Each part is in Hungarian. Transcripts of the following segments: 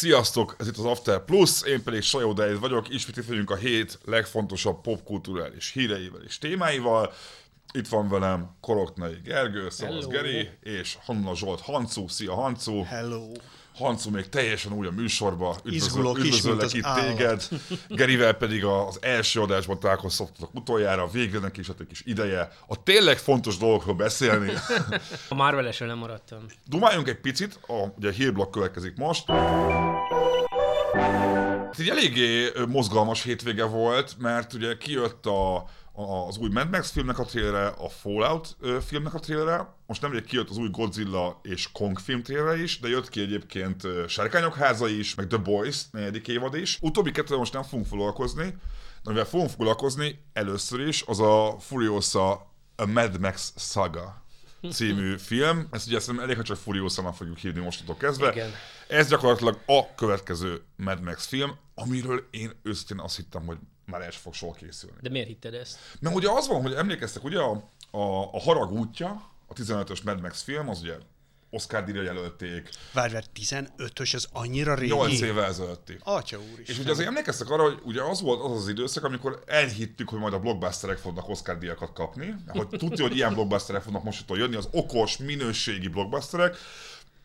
Sziasztok, ez itt az After Plus, én pedig Sajó vagyok, ismét itt vagyunk a hét legfontosabb popkulturális híreivel és témáival. Itt van velem Koroknai Gergő, Szavasz Geri, és Hanna Zsolt Hancu. Szia Hancu! Hello! Hancu még teljesen új a műsorba. Izgulok is, üdvözöllek az itt állat. téged. Gerivel pedig az első adásban találkoztatok utoljára, végre neki is egy kis ideje a tényleg fontos dolgokról beszélni. A Marvel-esről nem maradtam. Dumáljunk egy picit, a, ugye a hírblokk következik most. Ez egy eléggé mozgalmas hétvége volt, mert ugye kijött a, a, az új Mad Max filmnek a trailere, a Fallout filmnek a trailere, most nemrég kijött az új Godzilla és Kong film trailere is, de jött ki egyébként Sárkányok háza is, meg The Boys negyedik évad is. Utóbbi kettővel most nem fogunk foglalkozni, de mivel fogunk foglalkozni, először is az a Furiosa a Mad Max Saga című film. Ezt ugye szerintem elég, ha csak Furiosa-nak fogjuk hívni mostantól kezdve. Igen. Ez gyakorlatilag a következő Mad Max film, amiről én őszintén azt hittem, hogy már el sem fog soha készülni. De miért hitted ezt? Mert ugye az van, hogy emlékeztek, ugye a, a, a Harag útja, a 15-ös Mad Max film, az ugye Oscar díjra jelölték, Várj, várj, 15-ös, ez annyira régi? 8 évvel ezelőtti. Atya úr is. És ugye azért emlékeztek arra, hogy ugye az volt az az időszak, amikor elhittük, hogy majd a blockbusterek fognak Oscar díjakat kapni, hogy tudja, hogy ilyen blockbusterek fognak mostantól jönni, az okos, minőségi blockbusterek,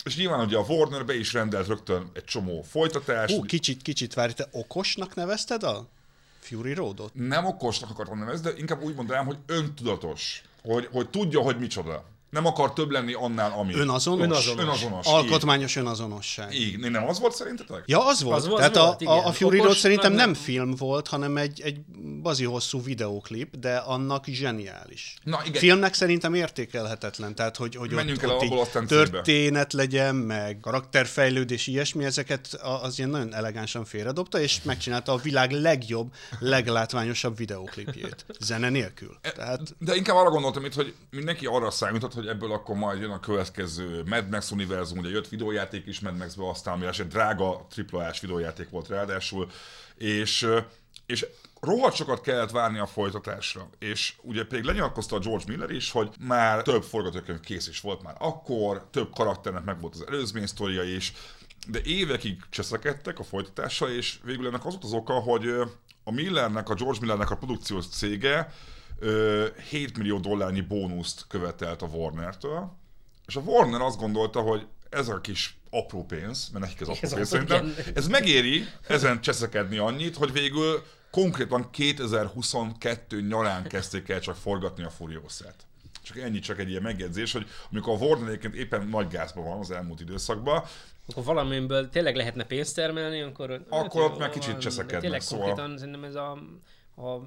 és nyilván ugye a Warner be is rendelt rögtön egy csomó folytatást. Ó, kicsit, kicsit várj, te okosnak nevezted a Fury Roadot? nem okosnak akartam nevezni, de inkább úgy mondanám, hogy öntudatos. Hogy, hogy tudja, hogy micsoda. Nem akar több lenni annál, ami. Önazonos? Önazonos. Önazonos. Alkotmányos önazonosság. Így. így. Nem az volt szerintetek? Ja, az volt. Az volt, Tehát volt, a, igen. a, a Fury Road szerintem nem- nem film volt, hanem egy, egy bazi hosszú videóklip, de annak zseniális. Na, igen. Filmnek szerintem értékelhetetlen, tehát hogy, hogy Menjünk ott, el ott abból így történet legyen, meg karakterfejlődés, ilyesmi, ezeket az ilyen nagyon elegánsan félredobta, és megcsinálta a világ legjobb, leglátványosabb videóklipjét. Zene nélkül. Tehát De inkább arra gondoltam itt, hogy mindenki arra számított, hogy ebből akkor majd jön a következő Mad Max univerzum, ugye jött videójáték is Mad Maxbe, aztán ami egy drága AAA-s videójáték volt ráadásul, és, és rohadt sokat kellett várni a folytatásra, és ugye pedig lenyilatkozta a George Miller is, hogy már több forgatókönyv kész is volt már akkor, több karakternek meg volt az előzmény sztoria is, de évekig cseszekedtek a folytatással, és végül ennek az volt az oka, hogy a Millernek, a George Millernek a produkciós cége 7 millió dollárnyi bónuszt követelt a Warner-től, és a Warner azt gondolta, hogy ez a kis apró pénz, mert nekik ez apró Ez pénz szerintem, ez megéri ezen cseszekedni annyit, hogy végül konkrétan 2022 nyarán kezdték el csak forgatni a Furiosát. Csak ennyi, csak egy ilyen megjegyzés, hogy amikor a Warner egyébként éppen nagy gázban van az elmúlt időszakban, Akkor valamiből tényleg lehetne pénzt termelni, akkor... Akkor hát ott meg kicsit cseszekednek, Tényleg szóval- konkrétan szerintem ez a, a,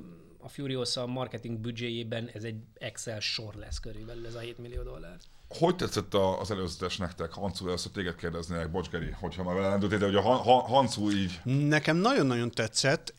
a Furiosa marketing büdzséjében ez egy Excel sor lesz körülbelül ez a 7 millió dollár. Hogy tetszett a- az előzetes nektek? Hancu, először téged kérdeznék, bocs Geri, hogyha már döntél, de hogy a Han- Han- Hancu így Nekem nagyon-nagyon tetszett.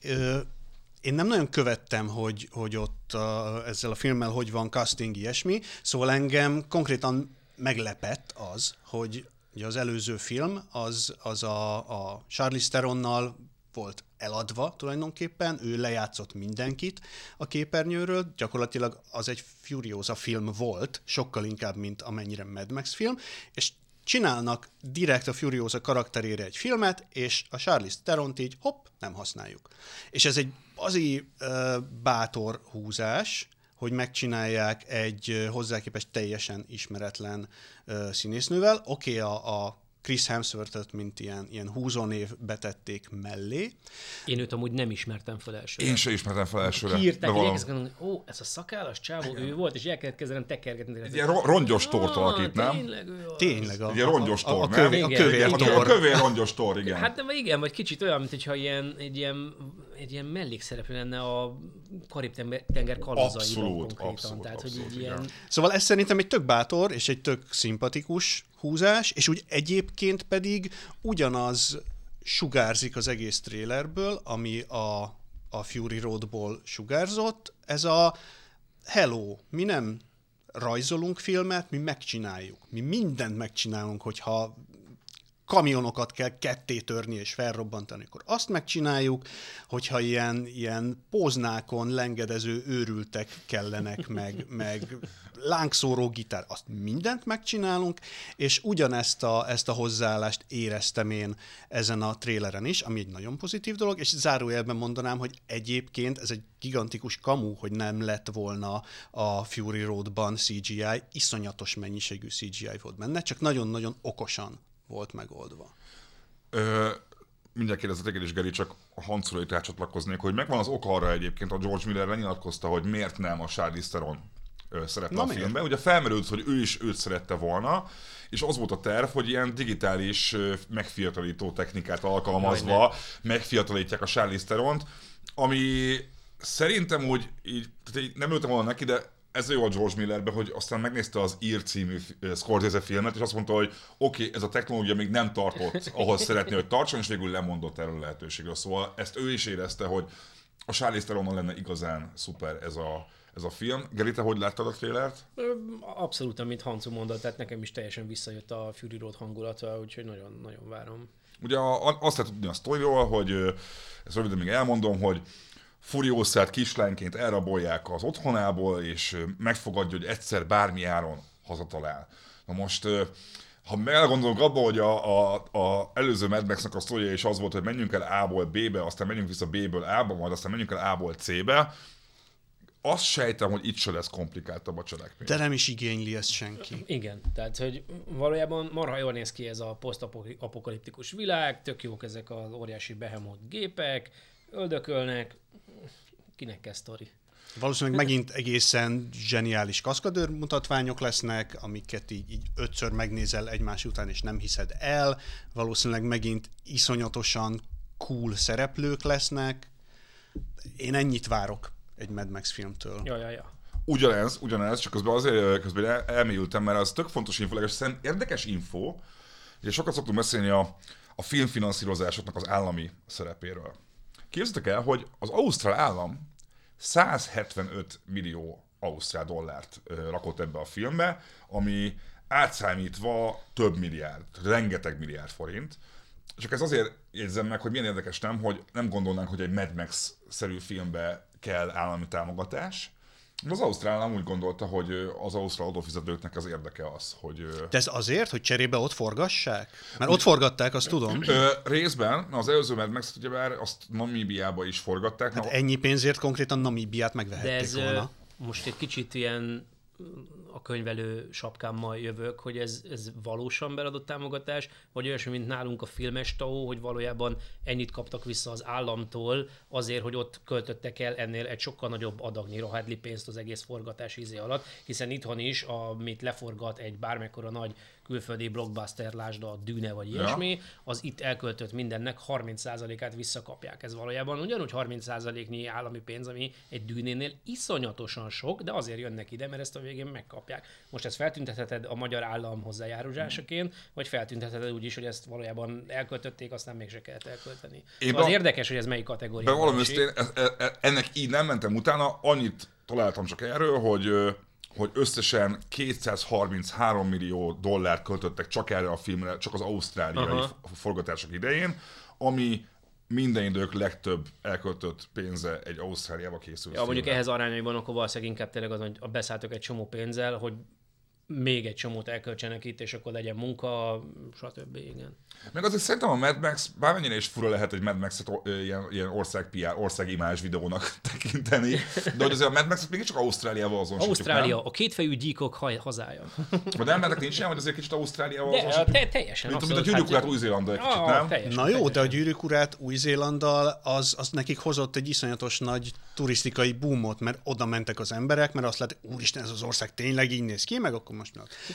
Én nem nagyon követtem, hogy, hogy ott a, ezzel a filmmel hogy van casting, ilyesmi, szóval engem konkrétan meglepett az, hogy ugye az előző film az, az a, a Charlize Theronnal volt eladva tulajdonképpen, ő lejátszott mindenkit a képernyőről, gyakorlatilag az egy Furiosa film volt, sokkal inkább, mint amennyire Mad Max film, és csinálnak direkt a Furiosa karakterére egy filmet, és a Charlize Theron-t így hopp, nem használjuk. És ez egy azi uh, bátor húzás, hogy megcsinálják egy hozzá képest teljesen ismeretlen uh, színésznővel. Oké, okay, a, a Chris Hemsworth-et, mint ilyen, ilyen húzónév betették mellé. Én őt amúgy nem ismertem fel elsőre. én se ismertem fel elsőre. Kiírták, hogy gondolni, ó, ez a szakállas csávó, ő volt, és elkezdett kezdenem tekergetni. Egy ilyen ro- rongyos tort alakít, nem? Tényleg ő az. Tényleg a, Egy rongyos a, a, a, tor, a Igen, kövér A, igen. a tor. kövér rongyos tor, igen. Hát nem, igen, vagy kicsit olyan, mintha ilyen, egy ilyen, egy ilyen mellékszereplő lenne a Karib-tenger kalózaiban Abszolút, konkrétan. abszolút, Tehát, hogy abszolút, így igen. ilyen... Szóval ez szerintem egy tök bátor és egy tök szimpatikus húzás, és úgy egyébként pedig ugyanaz sugárzik az egész trailerből, ami a, a Fury Roadból sugárzott. Ez a hello, mi nem rajzolunk filmet, mi megcsináljuk. Mi mindent megcsinálunk, hogyha kamionokat kell ketté törni és felrobbantani, akkor azt megcsináljuk, hogyha ilyen, ilyen póznákon lengedező őrültek kellenek, meg, meg lángszóró gitár, azt mindent megcsinálunk, és ugyanezt a, ezt a hozzáállást éreztem én ezen a tréleren is, ami egy nagyon pozitív dolog, és zárójelben mondanám, hogy egyébként ez egy gigantikus kamu, hogy nem lett volna a Fury Roadban CGI, iszonyatos mennyiségű CGI volt benne, csak nagyon-nagyon okosan volt megoldva. Ö, mindjárt kérdezzetek is, Geri, csak a Hanculai rácsatlakoznék, hogy megvan az oka arra egyébként, a George Miller lenyilatkozta, hogy miért nem a Charlize Theron szerepe Na a miért? filmben. Ugye felmerült, hogy ő is őt szerette volna, és az volt a terv, hogy ilyen digitális megfiatalító technikát alkalmazva Jaj, megfiatalítják a Charlize Theron-t, ami szerintem úgy így, tehát így nem ültem volna neki, de ez jó a George Millerbe, hogy aztán megnézte az ír című Scorsese filmet, és azt mondta, hogy oké, okay, ez a technológia még nem tartott, ahhoz szeretné, hogy tartson, és végül lemondott erről a lehetőségről. Szóval ezt ő is érezte, hogy a Charlize Theron lenne igazán szuper ez a, ez a film. Geri, te hogy láttad a trélert? Abszolút, amit Hancu mondott, tehát nekem is teljesen visszajött a Fury Road hangulata, úgyhogy nagyon, nagyon várom. Ugye azt lehet tudni a sztoriról, hogy ezt röviden még elmondom, hogy Furiószát kislányként elrabolják az otthonából, és megfogadja, hogy egyszer bármi áron hazatalál. Na most, ha elgondolunk abba, hogy a, a, a előző Mad Max-nak a sztoria is az volt, hogy menjünk el A-ból B-be, aztán menjünk vissza B-ből A-ba, majd aztán menjünk el A-ból C-be, azt sejtem, hogy itt se lesz komplikáltabb a cselekmény. De nem is igényli ezt senki. Igen, tehát hogy valójában marha jól néz ki ez a posztapokaliptikus világ, tök jók ezek az óriási behemoth gépek, öldökölnek, kinek kell sztori. Valószínűleg megint egészen zseniális kaszkadőr mutatványok lesznek, amiket így, így ötször megnézel egymás után, és nem hiszed el. Valószínűleg megint iszonyatosan cool szereplők lesznek. Én ennyit várok egy Mad Max filmtől. Ja, ja, ja. Ugyanez, ugyanez, csak közben azért közben elmélyültem, mert az tök fontos info, szerintem érdekes info, és sokat szoktunk beszélni a, a filmfinanszírozásoknak az állami szerepéről. Képzeljétek el, hogy az Ausztrál állam 175 millió ausztrál dollárt rakott ebbe a filmbe, ami átszámítva több milliárd, rengeteg milliárd forint. Csak ez azért érzem meg, hogy milyen érdekes nem, hogy nem gondolnánk, hogy egy Mad Max-szerű filmbe kell állami támogatás, az Ausztrál nem úgy gondolta, hogy az ausztrál adófizetőknek az érdeke az, hogy... De ez azért, hogy cserébe ott forgassák? Mert ott forgatták, azt tudom. Ö, részben, az előző Mad Max, ugye már azt Namíbiába is forgatták. Hát na... ennyi pénzért konkrétan Namíbiát megvehették De ez volna. most egy kicsit ilyen a könyvelő sapkámmal jövök, hogy ez, ez valósan beadott támogatás, vagy olyasmi, mint nálunk a filmes TAO, hogy valójában ennyit kaptak vissza az államtól azért, hogy ott költöttek el ennél egy sokkal nagyobb adagnyi rohádli pénzt az egész forgatás izé alatt, hiszen itthon is, amit leforgat egy bármekkora nagy külföldi blockbuster, lásd a Dűne vagy ilyesmi, ja. az itt elköltött mindennek 30%-át visszakapják. Ez valójában ugyanúgy 30%-nyi állami pénz, ami egy Dűnénél iszonyatosan sok, de azért jönnek ide, mert ezt a végén megkapják. Most ezt feltüntetheted a magyar állam hozzájárulásaként, vagy feltüntetheted úgy is, hogy ezt valójában elköltötték, aztán mégse kellett elkölteni. Én szóval az érdekes, hogy ez melyik kategória. Valami én e- e- e- ennek így nem mentem utána, annyit találtam csak erről, hogy hogy összesen 233 millió dollárt költöttek csak erre a filmre, csak az ausztráliai Aha. forgatások idején, ami minden idők legtöbb elköltött pénze egy Ausztráliába készült Ja, mondjuk ehhez arányaiban akkor valószínűleg inkább tényleg az, hogy beszálltok egy csomó pénzzel, hogy még egy csomót elköltsenek itt, és akkor legyen munka, stb. Igen. Meg azért szerintem a Mad Max, bármennyire is fura lehet egy Mad Max-et ilyen, ilyen ország PR, ország imázs videónak tekinteni, de hogy azért a Mad Max mégiscsak Ausztráliával azon Ausztrália, nem? a kétfejű gyíkok haj, hazája. De nem nincs ilyen, hogy azért kicsit Ausztráliával de, te, teljesen. Mint, mint a gyűrűk urát Új-Zélandal egy kicsit, nem? Teljesen, Na jó, teljesen. de a gyűrűk urát Új-Zélanddal az, az nekik hozott egy iszonyatos nagy turisztikai boomot, mert oda mentek az emberek, mert azt látták, úristen, ez az ország tényleg így néz ki, meg akkor most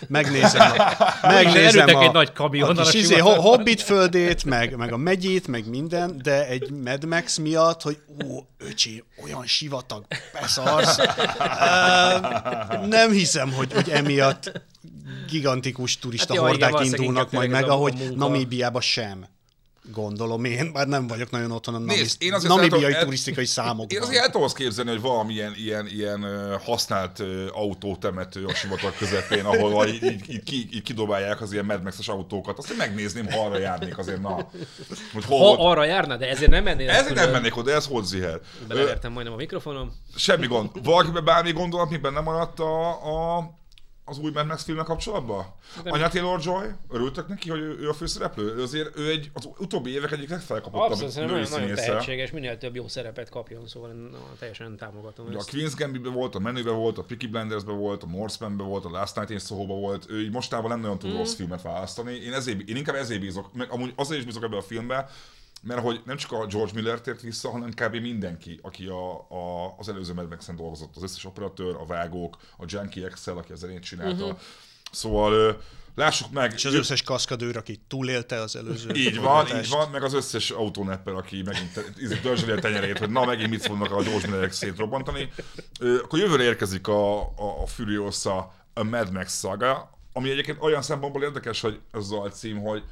megnézem a, megnézem a, egy nagy kamion, a kis izé, Hobbit földét, meg, meg a megyét, meg minden, de egy Mad Max miatt, hogy ó, öcsi, olyan sivatag, beszarsz. Nem hiszem, hogy, hogy emiatt gigantikus turista hát hordák indulnak majd meg, ahogy Namíbiába sem. Gondolom én, bár nem vagyok nagyon otthon a Nézd, Nézd, én azért namibiai el turisztikai számokban. Én azért el tudom azt képzelni, hogy valamilyen ilyen, ilyen ö, használt autótemető a sivatag közepén, ahol így, így, így, így kidobálják az ilyen Mad Max-es autókat. Azt én megnézném, ha arra járnék azért, na. Hogy hol Ha volt. arra járna, de ezért nem mennél. Ezért nem mennék oda, ez hogy ziher. Belevertem majdnem a mikrofonom. Semmi gond. Valakiben bármi gondolat, mi benne maradt a, a, az új Mad Max filmmel kapcsolatban? Anya Taylor-Joy? Örültek neki, hogy ő, ő a főszereplő? Azért ő egy, az utóbbi évek egyik legfelkapottabb Abszolút, női nagyon, nagyon tehetséges, minél több jó szerepet kapjon, szóval én teljesen támogatom Ugye a ezt. Queen's Gambit-ben volt, a Menüben volt, a Peaky Blinders-ben volt, a Norseman-ben volt, a Last Night in Soho-ban volt. Ő így mostában nem nagyon tud Mhm. rossz filmet választani. Én, ezért, én inkább ezért bízok, meg amúgy azért is bízok ebbe a filmbe, mert hogy nem csak a George Miller tért vissza, hanem kb. mindenki, aki a, a, az előző Mad Max-en dolgozott. Az összes operatőr, a vágók, a Junkie Excel, aki az zenét csinálta. Mhm. Szóval lássuk meg. És az összes kaszkadőr, aki túlélte az előző Így van, így van, meg az összes autónepper, aki megint ízik dörzsöli a tenyerét, hogy na megint mit fognak a George Millerek szétrobbantani. Akkor jövőre érkezik a, a, a Furiosa a Mad Max saga, ami egyébként olyan szempontból érdekes, hogy ez az alcím, hogy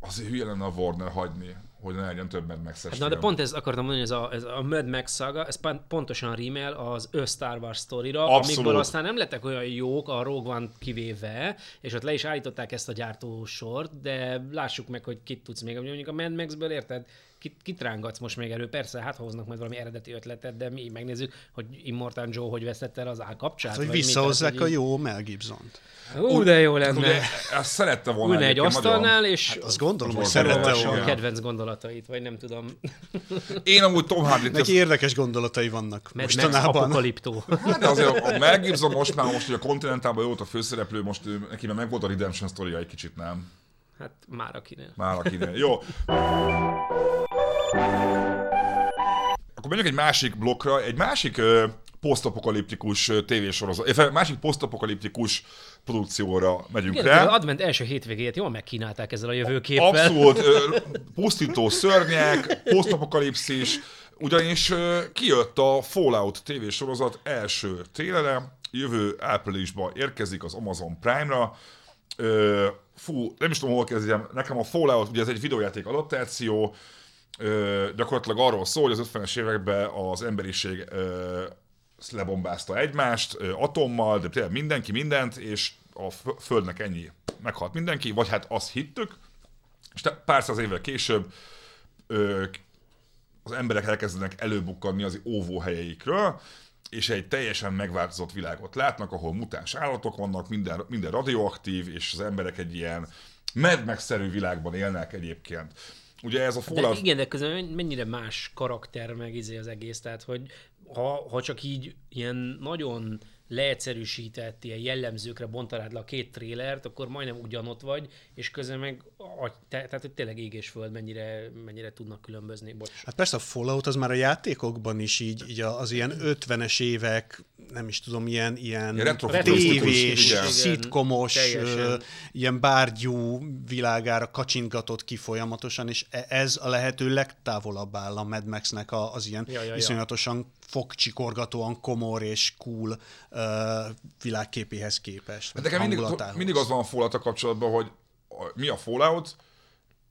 azért hülye lenne a Warner hagyni, hogy ne legyen több Mad Max-es Hát, na, de pont ezt akartam mondani, ez a, ez a Mad Max saga, ez pont- pontosan rímel az ő Star Wars sztorira, amikből aztán nem lettek olyan jók a Rogue One kivéve, és ott le is állították ezt a gyártósort, de lássuk meg, hogy kit tudsz még. Mondjuk a Mad Max-ből érted, kit, kit rángatsz most még elő? Persze, hát hoznak majd valami eredeti ötletet, de mi megnézzük, hogy Immortan Joe hogy veszett el az állkapcsát. Hogy vagy mi, visszahozzák a jó Mel Gibson-t. hogy Ú, de jó lenne. Ugye, ezt szerette volna Ülne egy asztalnál, nagyon. és Azt gondolom, hogy szerette volna. a kedvenc gondolatait, vagy nem tudom. Én amúgy Tom Hardy-t Neki érdekes gondolatai vannak Mad mostanában. apokaliptó. Hát de azért a Mel Gibson most már, most, hogy a Continentálban jó volt a főszereplő, most neki már megvolt a Redemption story egy kicsit, nem? Hát már akinél. Már akinél. Jó. Akkor menjünk egy másik blokkra, egy másik ö, posztapokaliptikus tévésorozat, másik posztapokaliptikus produkcióra megyünk Igen, az rá. advent első hétvégét jól megkínálták ezzel a jövőképpel. Abszolút ö, pusztító szörnyek, posztapokalipszis, ugyanis ö, kijött a Fallout tévésorozat első trélere, jövő áprilisban érkezik az Amazon Prime-ra. Ö, fú, nem is tudom, hol kezdjem. Nekem a Fallout, ugye ez egy videójáték adaptáció, ö, gyakorlatilag arról szól, hogy az 50-es években az emberiség ö, lebombázta egymást ö, atommal, de tényleg mindenki mindent, és a Fö- Földnek ennyi meghalt mindenki, vagy hát azt hittük, és te- pár száz évvel később ö, az emberek elkezdenek előbukkanni az óvóhelyeikről, és egy teljesen megváltozott világot látnak, ahol mutáns állatok vannak, minden, minden radioaktív, és az emberek egy ilyen Mad Max-szerű világban élnek egyébként. Ugye ez a De Fallout... igen, de közben mennyire más karakter meg izé az egész, tehát hogy ha, ha csak így ilyen nagyon leegyszerűsített ilyen jellemzőkre bontanád le a két trélert, akkor majdnem ugyanott vagy, és közben meg, agy, te, tehát hogy tényleg ég és föld mennyire, mennyire tudnak különbözni. Bocs. Hát persze a Fallout az már a játékokban is így, így az ilyen 50-es évek, nem is tudom, ilyen, ilyen tévés, szitkomos, ilyen bárgyú világára kacsingatott ki folyamatosan, és e- ez a lehető legtávolabb áll a Mad Max-nek a- az ilyen Ja, ja, ja. iszonyatosan fogcsikorgatóan komor és cool uh, világképéhez képest. Hát nekem mindig, mindig az van a fallout kapcsolatban, hogy a, mi a Fallout,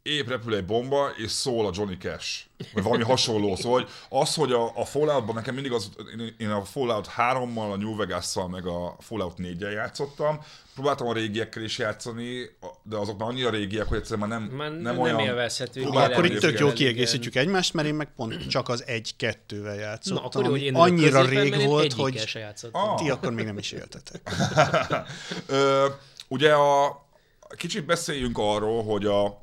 épp repül egy bomba, és szól a Johnny Cash. Vagy valami hasonló. Szóval hogy az, hogy a, a Falloutban nekem mindig az, én- a Fallout 3-mal, a New Vegas-szal, meg a Fallout 4-jel játszottam. Próbáltam a régiekkel is játszani, de azok már annyira régiek, hogy egyszerűen már nem, Már nem, nem olyan... élvezhető. Akkor itt tök jól Igen. kiegészítjük egymást, mert én meg pont csak az egy-kettővel játszottam, Na, akkor jó, hogy ami én annyira középen, rég volt, hogy. Ah. ti akkor még nem is éltetek. Ö, ugye a, kicsit beszéljünk arról, hogy a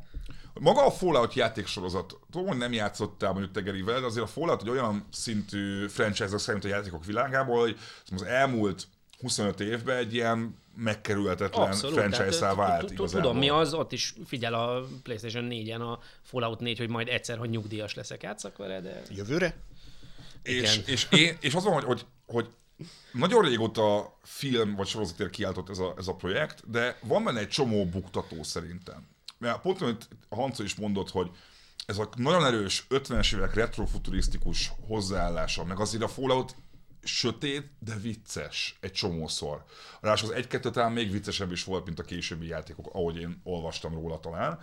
maga a Fallout játéksorozat, tudom, hogy nem játszottál mondjuk te Gerivel, de azért a Fallout egy olyan szintű franchise szerint a játékok világából, hogy az elmúlt 25 évben egy ilyen megkerülhetetlen franchise-szá vált igazából. Tudom, mi az, ott is figyel a PlayStation 4-en a Fallout 4, hogy majd egyszer, hogy nyugdíjas leszek, játszak vele, de... Jövőre? És, és, én, és az van, hogy, hogy, hogy nagyon régóta film vagy sorozatért kiáltott ez a, ez a projekt, de van benne egy csomó buktató szerintem. Mert pont amit a Hanco is mondott, hogy ez a nagyon erős 50-es évek retrofuturisztikus hozzáállása, meg azért a Fallout sötét, de vicces egy csomószor. Ráadásul az egy-kettő talán még viccesebb is volt, mint a későbbi játékok, ahogy én olvastam róla talán.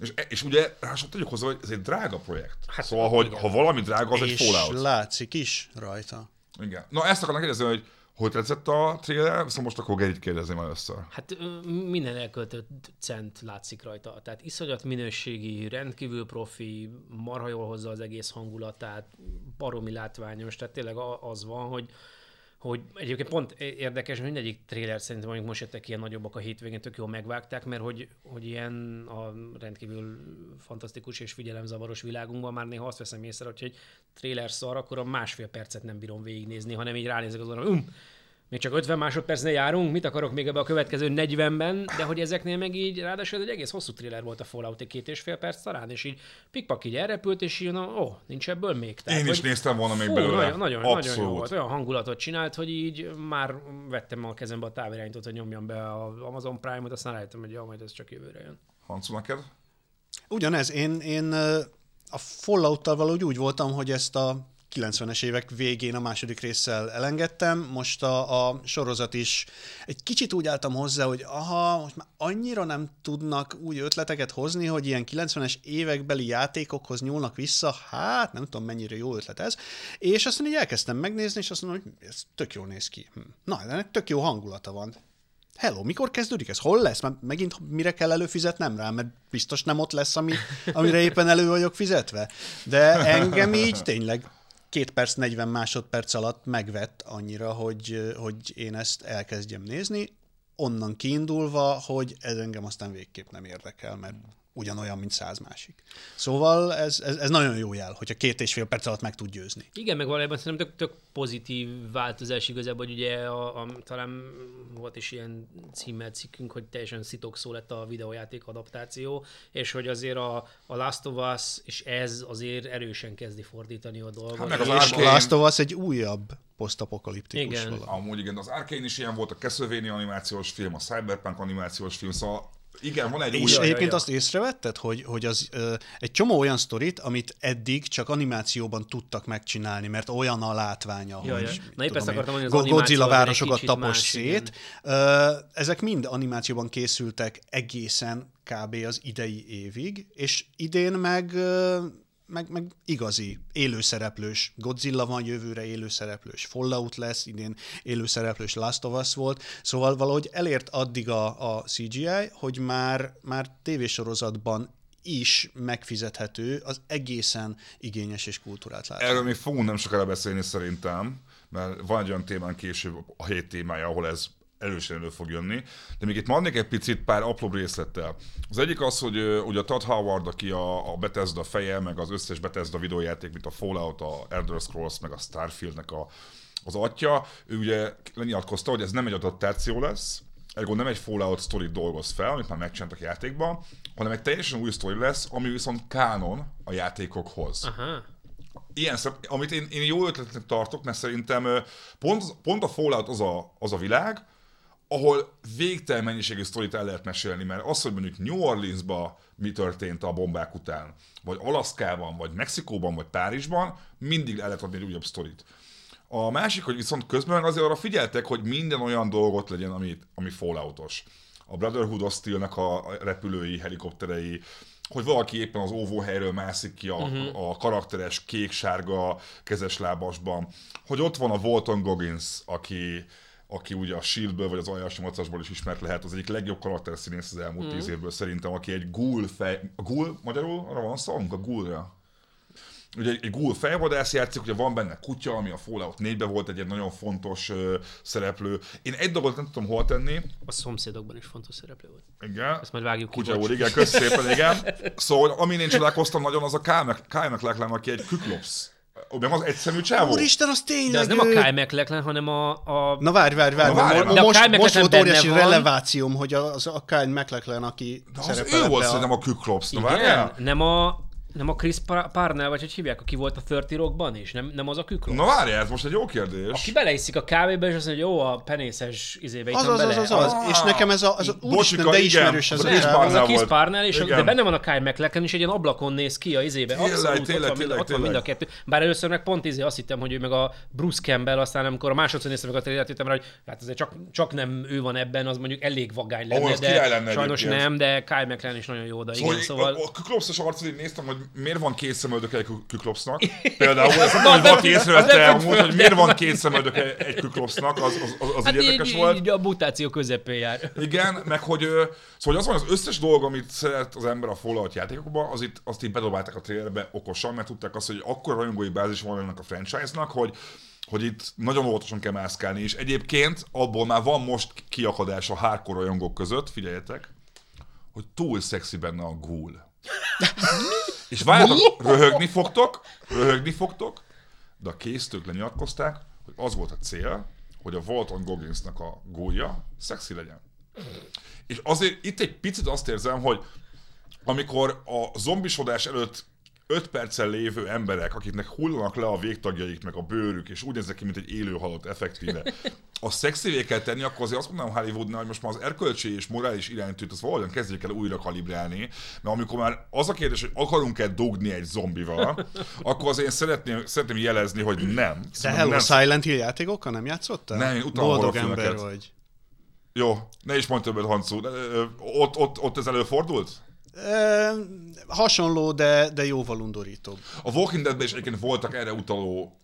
És, és ugye, ráadásul tegyük hozzá, hogy ez egy drága projekt. Hát, szóval, hogy igen. ha valami drága, az egy És Fallout. látszik is rajta. Igen. Na ezt akarnak kérdezni, hogy hogy tetszett a trailer, szóval most akkor Gerit kérdezném először. Hát minden elköltött cent látszik rajta. Tehát iszonyat minőségi, rendkívül profi, marha jól hozza az egész hangulatát, baromi látványos, tehát tényleg az van, hogy hogy egyébként pont érdekes, hogy mindegyik trailer szerintem mondjuk most jöttek ilyen nagyobbak a hétvégén, tök jól megvágták, mert hogy, hogy ilyen a rendkívül fantasztikus és figyelemzavaros világunkban már néha azt veszem észre, hogy egy trailer szar, akkor a másfél percet nem bírom végignézni, hanem így ránézek azon, hogy um, még csak 50 másodpercnél járunk, mit akarok még ebbe a következő 40-ben, de hogy ezeknél meg így, ráadásul ez egy egész hosszú thriller volt a Fallout, egy két és fél perc talán, és így pikpak így elrepült, és így, na, ó, nincs ebből még. Én is hogy- néztem volna még Fú, belőle. Nagyon, nagyon, nagyon jó volt. Olyan hangulatot csinált, hogy így már vettem a kezembe a távirányítót, hogy nyomjam be az Amazon Prime-ot, aztán rájöttem, hogy ja, majd ez csak jövőre jön. Hancu, neked? Ugyanez, én, én a Fallout-tal valahogy úgy voltam, hogy ezt a 90-es évek végén a második résszel elengedtem, most a, a sorozat is egy kicsit úgy álltam hozzá, hogy aha, most már annyira nem tudnak új ötleteket hozni, hogy ilyen 90-es évekbeli játékokhoz nyúlnak vissza, hát nem tudom mennyire jó ötlet ez, és aztán így elkezdtem megnézni, és azt mondom, hogy ez tök jól néz ki. Hm. Na, ennek tök jó hangulata van. Hello, mikor kezdődik ez? Hol lesz? Már megint mire kell előfizetnem rá? Mert biztos nem ott lesz, ami, amire éppen elő vagyok fizetve. De engem így tényleg két perc, 40 másodperc alatt megvett annyira, hogy, hogy én ezt elkezdjem nézni, onnan kiindulva, hogy ez engem aztán végképp nem érdekel, mert ugyanolyan, mint száz másik. Szóval ez, ez, ez nagyon jó jel, hogyha két és fél perc alatt meg tud győzni. Igen, meg valójában szerintem tök, tök pozitív változás igazából, hogy ugye a, a, talán volt is ilyen címmel cikkünk, hogy teljesen szitokszó lett a videójáték adaptáció, és hogy azért a, a Last of Us és ez azért erősen kezdi fordítani a dolgot. Hát meg az És a Last of Us egy újabb posztapokaliptikus Igen. valami. Amúgy igen, az Arkane is ilyen volt, a Castlevania animációs film, a Cyberpunk animációs film, szóval igen, van egy. És egyébként azt észrevetted, hogy, hogy az ö, egy csomó olyan sztorit, amit eddig csak animációban tudtak megcsinálni, mert olyan a látványa, Ja, hogy ja. Na, épp ezt akartam mondani, az Godzilla városokat tapos más, szét. Ö, ezek mind animációban készültek egészen kb. az idei évig, és idén meg ö, meg, meg igazi, élőszereplős. Godzilla van jövőre élőszereplős, Fallout lesz, idén élőszereplős Last of Us volt, szóval valahogy elért addig a, a CGI, hogy már, már tévésorozatban is megfizethető az egészen igényes és kultúrát látni. Erről még fogunk nem sokára beszélni szerintem, mert van egy olyan témán később a hét témája, ahol ez erősen elő fog jönni. De még itt mondnék egy picit pár apróbb részlettel. Az egyik az, hogy ugye a Todd Howard, aki a, a Bethesda feje, meg az összes Bethesda videójáték, mint a Fallout, a Elder Scrolls, meg a Starfieldnek a, az atya, ő ugye lenyilatkozta, hogy ez nem egy adaptáció lesz, Ergo nem egy Fallout story dolgoz fel, amit már megcsináltak játékban, hanem egy teljesen új sztori lesz, ami viszont kánon a játékokhoz Aha. ilyen szem, amit én, én jó ötletnek tartok, mert szerintem pont, pont a Fallout az a, az a világ, ahol végtelen mennyiségű sztorit el lehet mesélni, mert az, hogy mondjuk New Orleansba mi történt a bombák után, vagy Alaszkában, vagy Mexikóban, vagy Párizsban, mindig el lehet adni egy újabb sztorit. A másik, hogy viszont közben azért arra figyeltek, hogy minden olyan dolgot legyen, ami, ami Falloutos. A Brotherhood of Steel-nek a repülői, helikopterei, hogy valaki éppen az óvóhelyről mászik ki a, uh-huh. a karakteres kék-sárga kezes lábasban, hogy ott van a Walton Goggins, aki, aki ugye a Shieldből vagy az Aljas Macasból is ismert lehet, az egyik legjobb karakterszínész az elmúlt mm. tíz évből szerintem, aki egy ghoul fej... A ghoul, magyarul arra van szavunk? A ghoulra? Ugye egy, egy ghoul fejvadász játszik, ugye van benne kutya, ami a Fallout 4-ben volt egy, egy nagyon fontos ö, szereplő. Én egy dolgot nem tudom hol tenni, A szomszédokban is fontos szereplő volt. igen. Ezt majd vágjuk ki. Kutya úr, igen, kösz szépen, igen. Szóval, amin én csodálkoztam nagyon, az a Kyle Mc- Kyle MacLachlan, aki egy küklops. Nem az egyszemű csávó? Úristen, az tényleg De az nem a Kyle MacLachlan, hanem a, a Na várj, várj, várj, Na, várj, de a most, Kyle most volt óriási van. relevációm, hogy az a Kyle MacLachlan, aki De az szerepel ő volt szerintem a... a küklops. Na igen, várjál? nem a Nem a Chris Pa- Parnell, vagy hogy hívják, aki volt a 30 Rockban is? Nem, nem az a kükron? Na várjál, ez most egy jó kérdés. Aki beleiszik a kávéba, és azt mondja, hogy jó, a penészes izébe Az, az, az, az, az. Ah. És nekem ez a, az a úristen, de ismerős ez Az a Chris csávó. Az a Parnell Chris. Parnell, és a, Igen. de benne van a Kyle McLachlan, és egy ilyen ablakon néz ki a izébe. Tényleg, Abszolút, tényleg, ott, van, mind- tényleg, ott van mind a kettő. Bár először meg pont izé azt hittem, hogy ő meg a Bruce Campbell, aztán amikor a másodszor néztem meg a trailert, hittem rá, hogy hát azért csak, csak nem ő van ebben, az mondjuk elég vagány lenne, de lenne sajnos nem, de Kyle McLachlan is nagyon jó oda, igen, Szóval, szóval... a, a Kyklopszos arcot néztem, hogy miért van két szemöldöke egy Kü- Kyklopsznak. Például, ezt nem tudom, hogy valaki észrevette föl, hogy miért van két szemöldöke egy Kyklopsznak, az, az, az, az Hát így érdekes így, volt. így a mutáció közepén jár. Igen, meg hogy, szóval az van, az összes dolog, amit szeret az ember a Fallout játékokban, az itt, azt így bedobálták a trailerbe okosan, mert tudták azt, hogy akkor rajongói bázis van ennek a franchise-nak, hogy hogy itt nagyon óvatosan kell mászkálni, és egyébként abból már van most kiakadás a hardcore rajongók között, figyeljetek, hogy túl szexi benne a ghoul. és várjatok, röhögni fogtok, röhögni fogtok, de a készítők lenyilatkozták, hogy az volt a cél, hogy a Walton Gogginsnak a gólja szexi legyen. És azért itt egy picit azt érzem, hogy amikor a zombisodás előtt 5 perccel lévő emberek, akiknek hullanak le a végtagjaik, meg a bőrük, és úgy néznek ki, mint egy élő halott effektíve, a szexivé kell tenni, akkor azért azt mondanám Hollywoodnál, hogy most már az erkölcsi és morális iránytűt, azt valahogyan kezdjék el újra kalibrálni, mert amikor már az a kérdés, hogy akarunk-e dugni egy zombival, akkor azért én szeretném, szeretném jelezni, hogy nem. De Hello, nem, Silent Hill játékokkal nem játszottál? Nem, én utálom Boldog ember vagy. Jó, ne is mondj többet, Hancu. Ott, ott, ott ez előfordult? E, hasonló, de, de jóval undorítóbb. A Walking Deadben is egyébként voltak erre utaló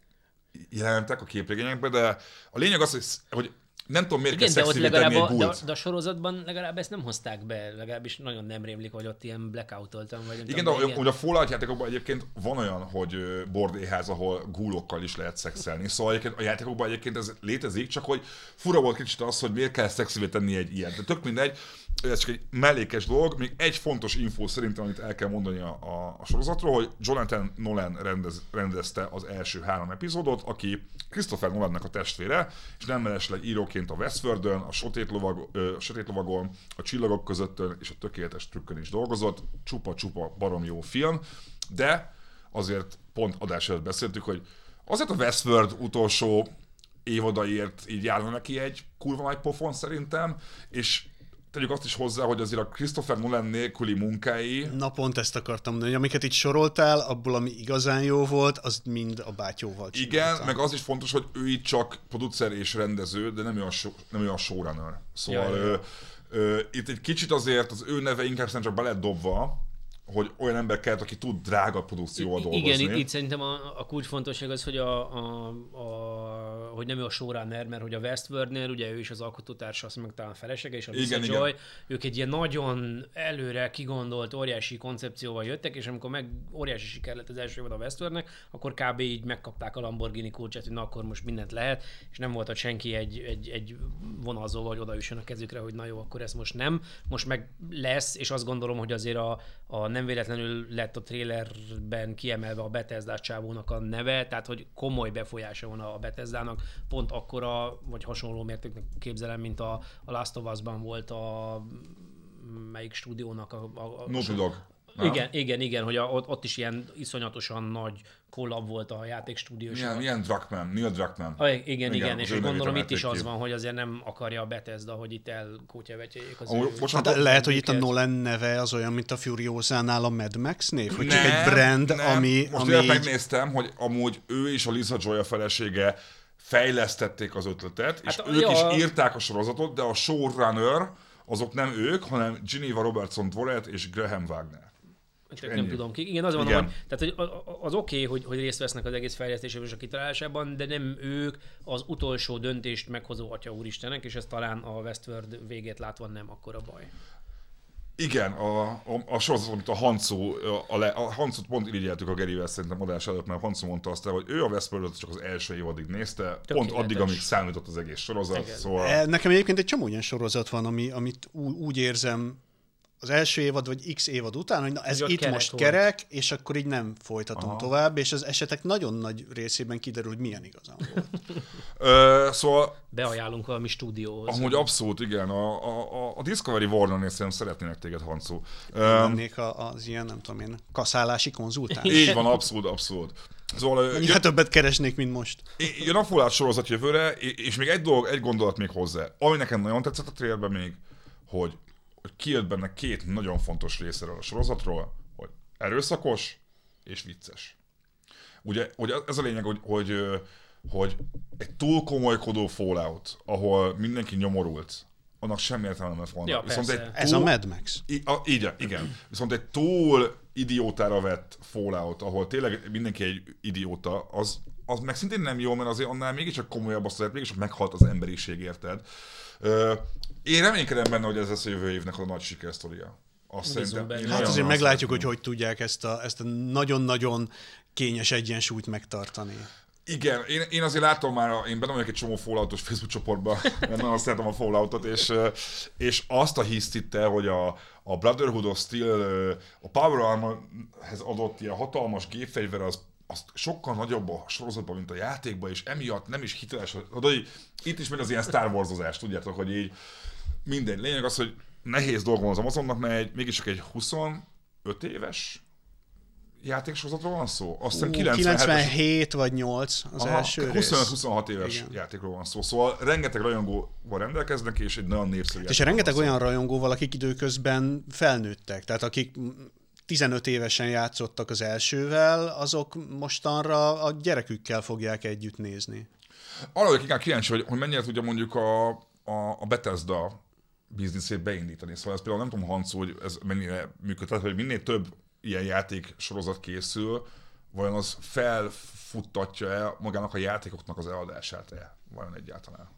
jelenetek a képregényekben, de a lényeg az, hogy, hogy nem tudom, miért Igen, kell de ott legalább a, de, de a sorozatban legalább ezt nem hozták be, legalábbis nagyon nem rémlik, hogy ott ilyen blackoutoltam, vagy nem Igen, tudom, de hogy a Fallout játékokban egyébként van olyan, hogy bordéház, ahol gúlokkal is lehet szexelni. Szóval egyébként a játékokban egyébként ez létezik, csak hogy fura volt kicsit az, hogy miért kell szexivé tenni egy ilyet. De tök mindegy, ez csak egy mellékes dolog. Még egy fontos infó szerintem, amit el kell mondani a, a, a sorozatról, hogy Jonathan Nolan rendez, rendezte az első három epizódot, aki Christopher Nolannak a testvére, és nem mellesleg íróként a Westworldön, a Sötét, lovag, a Sötét lovagon, a Csillagok közöttön és a Tökéletes trükkön is dolgozott. Csupa-csupa barom jó film, de azért pont adás előtt beszéltük, hogy azért a Westworld utolsó évadaiért így járna neki egy kurva nagy pofon szerintem, és tegyük azt is hozzá, hogy azért a Christopher Nolan nélküli munkái, Na pont ezt akartam mondani, hogy amiket itt soroltál, abból, ami igazán jó volt, az mind a bátyóval igen, csináltam. meg az is fontos, hogy ő itt csak producer és rendező, de nem a, show, nem a showrunner. Szóval Ja, ja. Ö, ö, itt egy kicsit azért az ő neve inkább szerintem csak bele dobva, hogy olyan ember kellett, aki tud drága produkcióval dolgozni. Igen, itt, itt szerintem a, a kulcsfontosság az, hogy, a, a, a, hogy nem ő a showrunner, mert hogy a Westworldnél ugye ő is az alkotótársa, azt meg talán felesége és a Igen, Joy, igen. ők egy ilyen nagyon előre kigondolt óriási koncepcióval jöttek, és amikor meg óriási siker lett az első évad a Westworldnek, akkor kb. így megkapták a Lamborghini kulcsát, hogy na akkor most mindent lehet, és nem volt ott senki egy, egy, egy vonalzóval, hogy odaüssön a kezükre, hogy na jó, akkor ez most nem. Most meg lesz, és azt gondolom, hogy azért a, a nem véletlenül lett a trailerben kiemelve a Bethesda csávónak a neve, tehát hogy komoly befolyása van a Bethesdának, pont akkora, vagy hasonló mértéknek képzelem, mint a, a Last of Us-ban volt a melyik stúdiónak a, a, a Naughty Dog. Nem? igen, igen, igen, hogy a, ott, ott is ilyen iszonyatosan nagy kollab volt a játékstúdió. és Milyen, a- milyen Druckmann, Neil Druckmann. Ah, igen, igen, igen, és gondolom itt is az van, hogy azért nem akarja a Bethesda, hogy itt elkótyavetjék az ő... bocsánat, Hát lehet, hogy itt a. Nolan neve az olyan, mint a Furiosánál a Mad Max név, hogy csak Nem, egy brand, nem. ami, Most ami így... megnéztem, hogy amúgy ő és a Lisa Joy a felesége fejlesztették az ötletet, és Hát, ők ja. is írták a sorozatot, de a showrunner azok nem ők, hanem Geneva Robertson Dvoret és Graham Wagner. Csak ennyi. nem tudom ki. Igen, az van, hogy, tehát, hogy az oké, okay, hogy, hogy részt vesznek az egész fejlesztésében és a kitalálásában, de nem ők az utolsó döntést meghozó atya úristenek, és ez talán a Westworld végét látva nem akkora baj. Igen, a, a, a sorozat, amit a Hancu, a, le, a Hancut pont irigyeltük a Gerivel szerintem adás előtt, mert Hancu mondta azt el, hogy ő a Westworld csak az első évadig nézte, pont Tökéletes. addig, amíg számított az egész sorozat, Igen. szóval... E, Nekem egyébként egy csomó olyan sorozat van, ami, amit ú- úgy érzem, az első évad vagy x évad után, hogy na ez itt kerek most volt. kerek, és akkor így nem folytatom Aha. tovább, és az esetek nagyon nagy részében kiderül, hogy milyen igazán volt. Ö, szóval Beajánlunk valami stúdióhoz. Amúgy abszolút, igen. A, a, a- Discovery Warner-nél szerintem szeretnének téged, Hancó. Öm, Lennék a- az ilyen, nem tudom én, kaszálási konzultáns. így van, abszolút, abszolút. Szóval Mennyivel jön, többet keresnék, mint most. jön a Fallout sorozat jövőre, és és még egy dolog, egy gondolat még hozzá. Ami nekem nagyon tetszett a trailerben még, hogy, hogy kijött benne két nagyon fontos részéről a sorozatról, hogy erőszakos és vicces. Ugye, ugye ez a lényeg, hogy, hogy, hogy egy túl komolykodó Fallout, ahol mindenki nyomorult, annak semmi értelme nem lett volna. Ja, Viszont persze. egy Ez a Mad Max. I, a, igen, igen. Viszont egy túl idiótára vett Fallout, ahol tényleg mindenki egy idióta, az, az meg szintén nem jó, mert azért annál mégiscsak komolyabb azt lehet, mégiscsak meghalt az emberiség, érted? Ö, én reménykedem benne, hogy ez lesz a jövő évnek a nagy sikersztoria. Azt szerintem. Hát azért meglátjuk, hogy hogy tudják ezt a, ezt a nagyon-nagyon kényes egyensúlyt megtartani. Igen, én, én azért látom már, én benne vagyok egy csomó Falloutos Facebook csoportban, mert nagyon szeretem a Falloutot, és, és azt a hiszt itt el, hogy a, a Brotherhood of Steel a Power Armorhez adott ilyen hatalmas gépfegyver, az, az sokkal nagyobb a sorozatban, mint a játékban, és emiatt nem is hiteles. hogy itt is megy az ilyen Star Wars-ozás, tudjátok, hogy így minden. Lényeg az, hogy nehéz dolgom az Amazonnak, mert egy, mégis csak egy 25 éves játéksorozatról van szó? Azt hiszem Ú, 97 97 vagy 8 az Aha, első rész. 25-26 éves Igen. játékról van szó. Szóval rengeteg rajongóval rendelkeznek, és egy nagyon népszerű És rengeteg van olyan rajongóval, akik időközben felnőttek, tehát akik mm, 15 évesen játszottak az elsővel, azok mostanra a gyerekükkel fogják együtt nézni. Arra vagyok inkább kíváncsi, hogy, hogy mennyire tudja mondjuk a, a, a Bethesda bizniszét beindítani. Szóval ez például nem tudom, Hanc, hogy ez mennyire működhet, hogy minél több ilyen játék sorozat készül, vajon az felfuttatja el magának a játékoknak az eladását el? Vajon egyáltalán?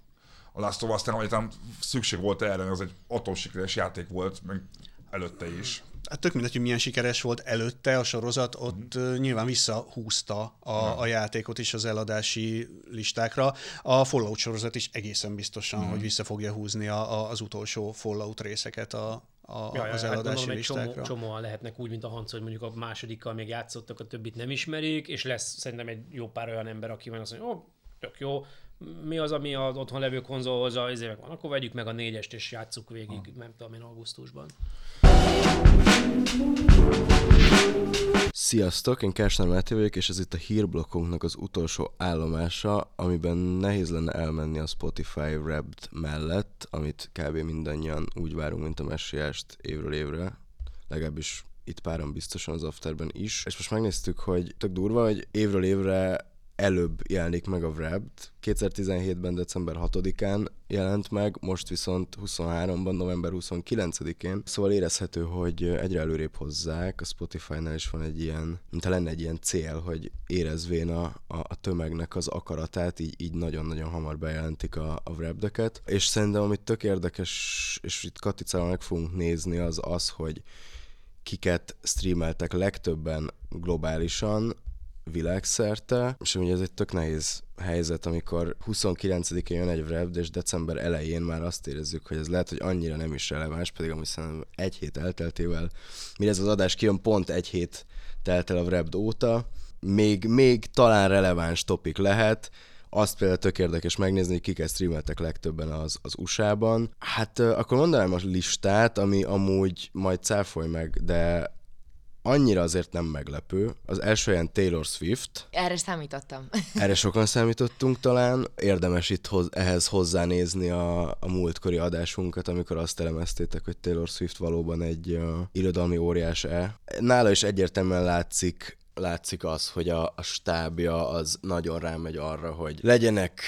A Last of Us-tán szükség volt erre, az egy atomsikeres játék volt, meg előtte is. Hát tök mindegy, hogy milyen sikeres volt előtte a sorozat, ott mm. nyilván visszahúzta a, a játékot is az eladási listákra. A Fallout sorozat is egészen biztosan, mm. hogy vissza fogja húzni a, a, az utolsó Fallout részeket a, a, Ja, az hát eladási gondolom, egy csomó, listákra. csomóan lehetnek úgy, mint a Hanc, hogy mondjuk a másodikkal még játszottak, a többit nem ismerik, és lesz szerintem egy jó pár olyan ember, aki van azt mondja, ó, tök jó, mi az, ami az otthon levő konzolhoz a izének van, akkor vegyük meg a négyest, és játsszuk végig, nem tudom én, augusztusban. Sziasztok, én Kásner Máté vagyok, és ez itt a hírblokkunknak az utolsó állomása, amiben nehéz lenne elmenni a Spotify Wrapped mellett, amit kb. mindannyian úgy várunk, mint a messiást évről évre, legalábbis itt páran biztosan az Afterben is. És most megnéztük, hogy tök durva, hogy évről évre előbb jelenik meg a Wrapped. 2017-ben december 6-án jelent meg, most viszont 23-ban, november 29-én. Szóval érezhető, hogy egyre előrébb hozzák. A Spotify-nál is van egy ilyen, mintha lenne egy ilyen cél, hogy érezvén a, a, a tömegnek az akaratát, így, így nagyon-nagyon hamar bejelentik a, a wrapped És szerintem, amit tök érdekes, és itt Katicával meg fogunk nézni, az az, hogy kiket streameltek legtöbben globálisan, világszerte, és ugye ez egy tök nehéz helyzet, amikor 29-én jön egy Wrapped, és december elején már azt érezzük, hogy ez lehet, hogy annyira nem is releváns, pedig amúgy szerintem egy hét elteltével, mire ez az adás kijön, pont egy hét telt el a Wrapped óta, még, még talán releváns topik lehet, azt például tök érdekes megnézni, hogy kiket streameltek legtöbben az, az USA-ban. Hát akkor mondanám a listát, ami amúgy majd cáfolj meg, de annyira azért nem meglepő. Az első helyen Taylor Swift, Erre számítottam. erre sokan számítottunk talán. Érdemes itt hoz, ehhez hozzánézni a, a múltkori adásunkat, amikor azt elemeztétek, hogy Taylor Swift valóban egy uh, irodalmi óriás-e. Nála is egyértelműen látszik látszik az, hogy a, a stábja az nagyon rámegy arra, hogy legyenek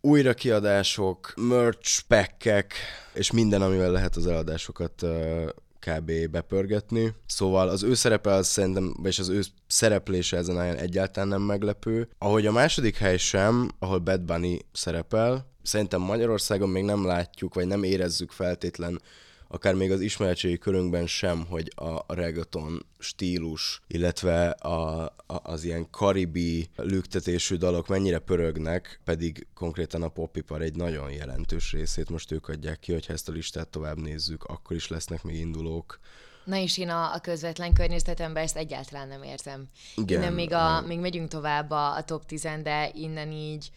újrakiadások, merch packek, és minden, amivel lehet az eladásokat uh, kb. bepörgetni. Szóval az ő szerepe az szerintem, és az ő szereplése ezen helyen egyáltalán nem meglepő. Ahogy a második hely sem, ahol Bad Bunny szerepel, szerintem Magyarországon még nem látjuk, vagy nem érezzük feltétlen akár még az ismeretségi körünkben sem, hogy a reggaeton stílus, illetve a, a, az ilyen karibi lüktetésű dalok mennyire pörögnek, pedig konkrétan a popipar egy nagyon jelentős részét most ők adják ki, hogyha ezt a listát tovább nézzük, akkor is lesznek még indulók. Na és én a, a közvetlen környezetemben ezt egyáltalán nem érzem. Igen, innen még, a, a- még megyünk tovább a, a top 10 de innen így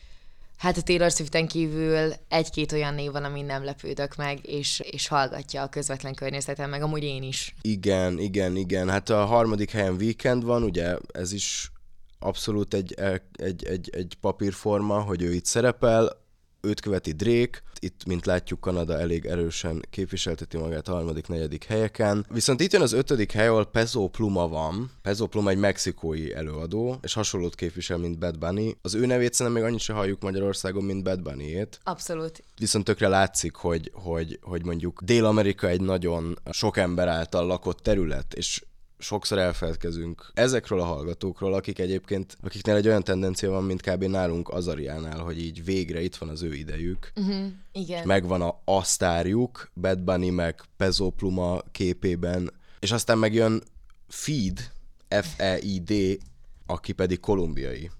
Hát a Taylor Swiften kívül egy-két olyan név van, amin nem lepődök meg, és, és hallgatja a közvetlen környezetem, meg amúgy én is. Igen, igen, igen. Hát a harmadik helyen Weekend van, ugye ez is abszolút egy, egy, egy, egy papírforma, hogy ő itt szerepel, őt követi Drake, itt, mint látjuk, Kanada elég erősen képviselteti magát a harmadik, negyedik helyeken. Viszont itt jön az ötödik hely, ahol Peso Pluma van. Peso Pluma egy mexikói előadó, és hasonlót képvisel, mint Bad Bunny. Az ő nevét szerintem még annyit se halljuk Magyarországon, mint Bad Bunny-ét. Abszolút. Viszont tökre látszik, hogy, hogy, hogy mondjuk Dél-Amerika egy nagyon sok ember által lakott terület, és sokszor elfeledkezünk ezekről a hallgatókról, akik egyébként, akiknél egy olyan tendencia van, mint kb. nálunk Azariánál, hogy így végre itt van az ő idejük. Uh-huh. Igen. Megvan a asztárjuk, Bad Bunny meg Pezo Pluma képében, és aztán megjön Feed, F-E-I-D, aki pedig kolumbiai.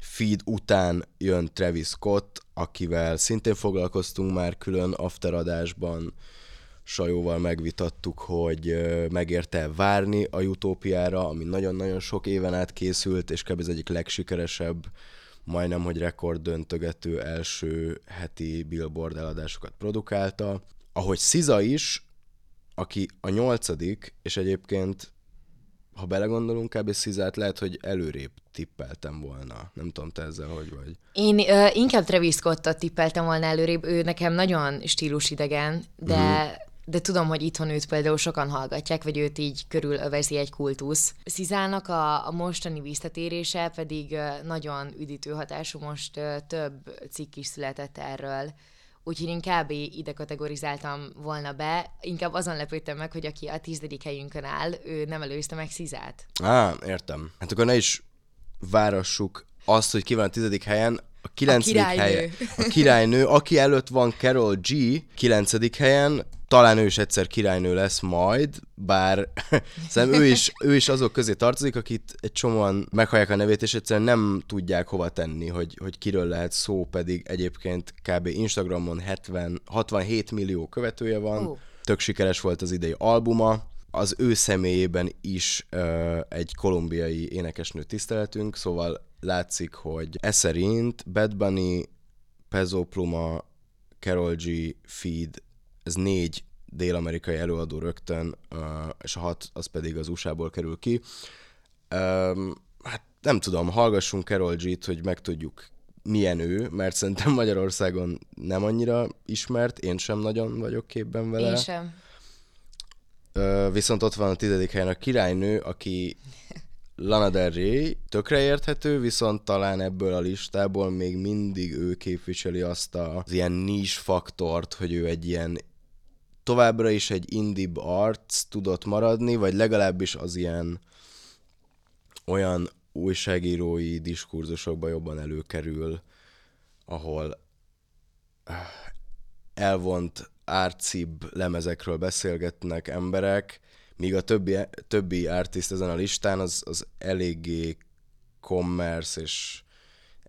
Feed után jön Travis Scott, akivel szintén foglalkoztunk már külön afteradásban, Sajóval megvitattuk, hogy megérte várni a utópiára, ami nagyon-nagyon sok éven át készült, és kb. az egyik legsikeresebb, majdnem, hogy rekorddöntögető első heti billboard eladásokat produkálta. Ahogy Siza is, aki a nyolcadik, és egyébként ha belegondolunk, kb. Szizát lehet, hogy előrébb tippeltem volna. Nem tudom, te ezzel hogy vagy. Én ö, inkább Travis Scottot tippeltem volna előrébb, ő nekem nagyon stílusidegen, de, mm. De tudom, hogy itthon őt például sokan hallgatják, vagy őt így körülövezi egy kultusz. Szizának a, a mostani visszatérése pedig nagyon üdítő hatású, most több cikk is született erről. Úgyhogy én kb. ide kategorizáltam volna be. Inkább azon lepődtem meg, hogy aki a tizedik helyünkön áll, ő nem előzte meg Szizát. Á, értem. Hát akkor ne is várassuk azt, hogy ki van a tizedik helyen, a kilencedik királynő. helyen. A királynő, aki előtt van Carol G, kilencedik helyen, talán ő is egyszer királynő lesz majd, bár szerintem ő is, ő is azok közé tartozik, akit egy csomóan meghallják a nevét, és egyszerűen nem tudják hova tenni, hogy, hogy kiről lehet szó, pedig egyébként kb. Instagramon 70, 67 millió követője van, Ó. tök sikeres volt az idei albuma, az ő személyében is ö, egy kolumbiai énekesnő tiszteletünk, szóval látszik, hogy ez szerint Bad Bunny, Pezo Pluma, Carol G, Feed, ez négy dél-amerikai előadó rögtön, és a hat az pedig az USA-ból kerül ki. Hát nem tudom, hallgassunk Carol G-t, hogy megtudjuk milyen ő, mert szerintem Magyarországon nem annyira ismert, én sem nagyon vagyok képben vele. Én sem. Viszont ott van a tizedik helyen a királynő, aki Lana Del Rey, tökre érthető, viszont talán ebből a listából még mindig ő képviseli azt a- az ilyen nis faktort, hogy ő egy ilyen továbbra is egy indie arc tudott maradni, vagy legalábbis az ilyen olyan újságírói diskurzusokba jobban előkerül, ahol eh, elvont árcibb lemezekről beszélgetnek emberek, míg a többi, többi artist ezen a listán az, az eléggé commerce és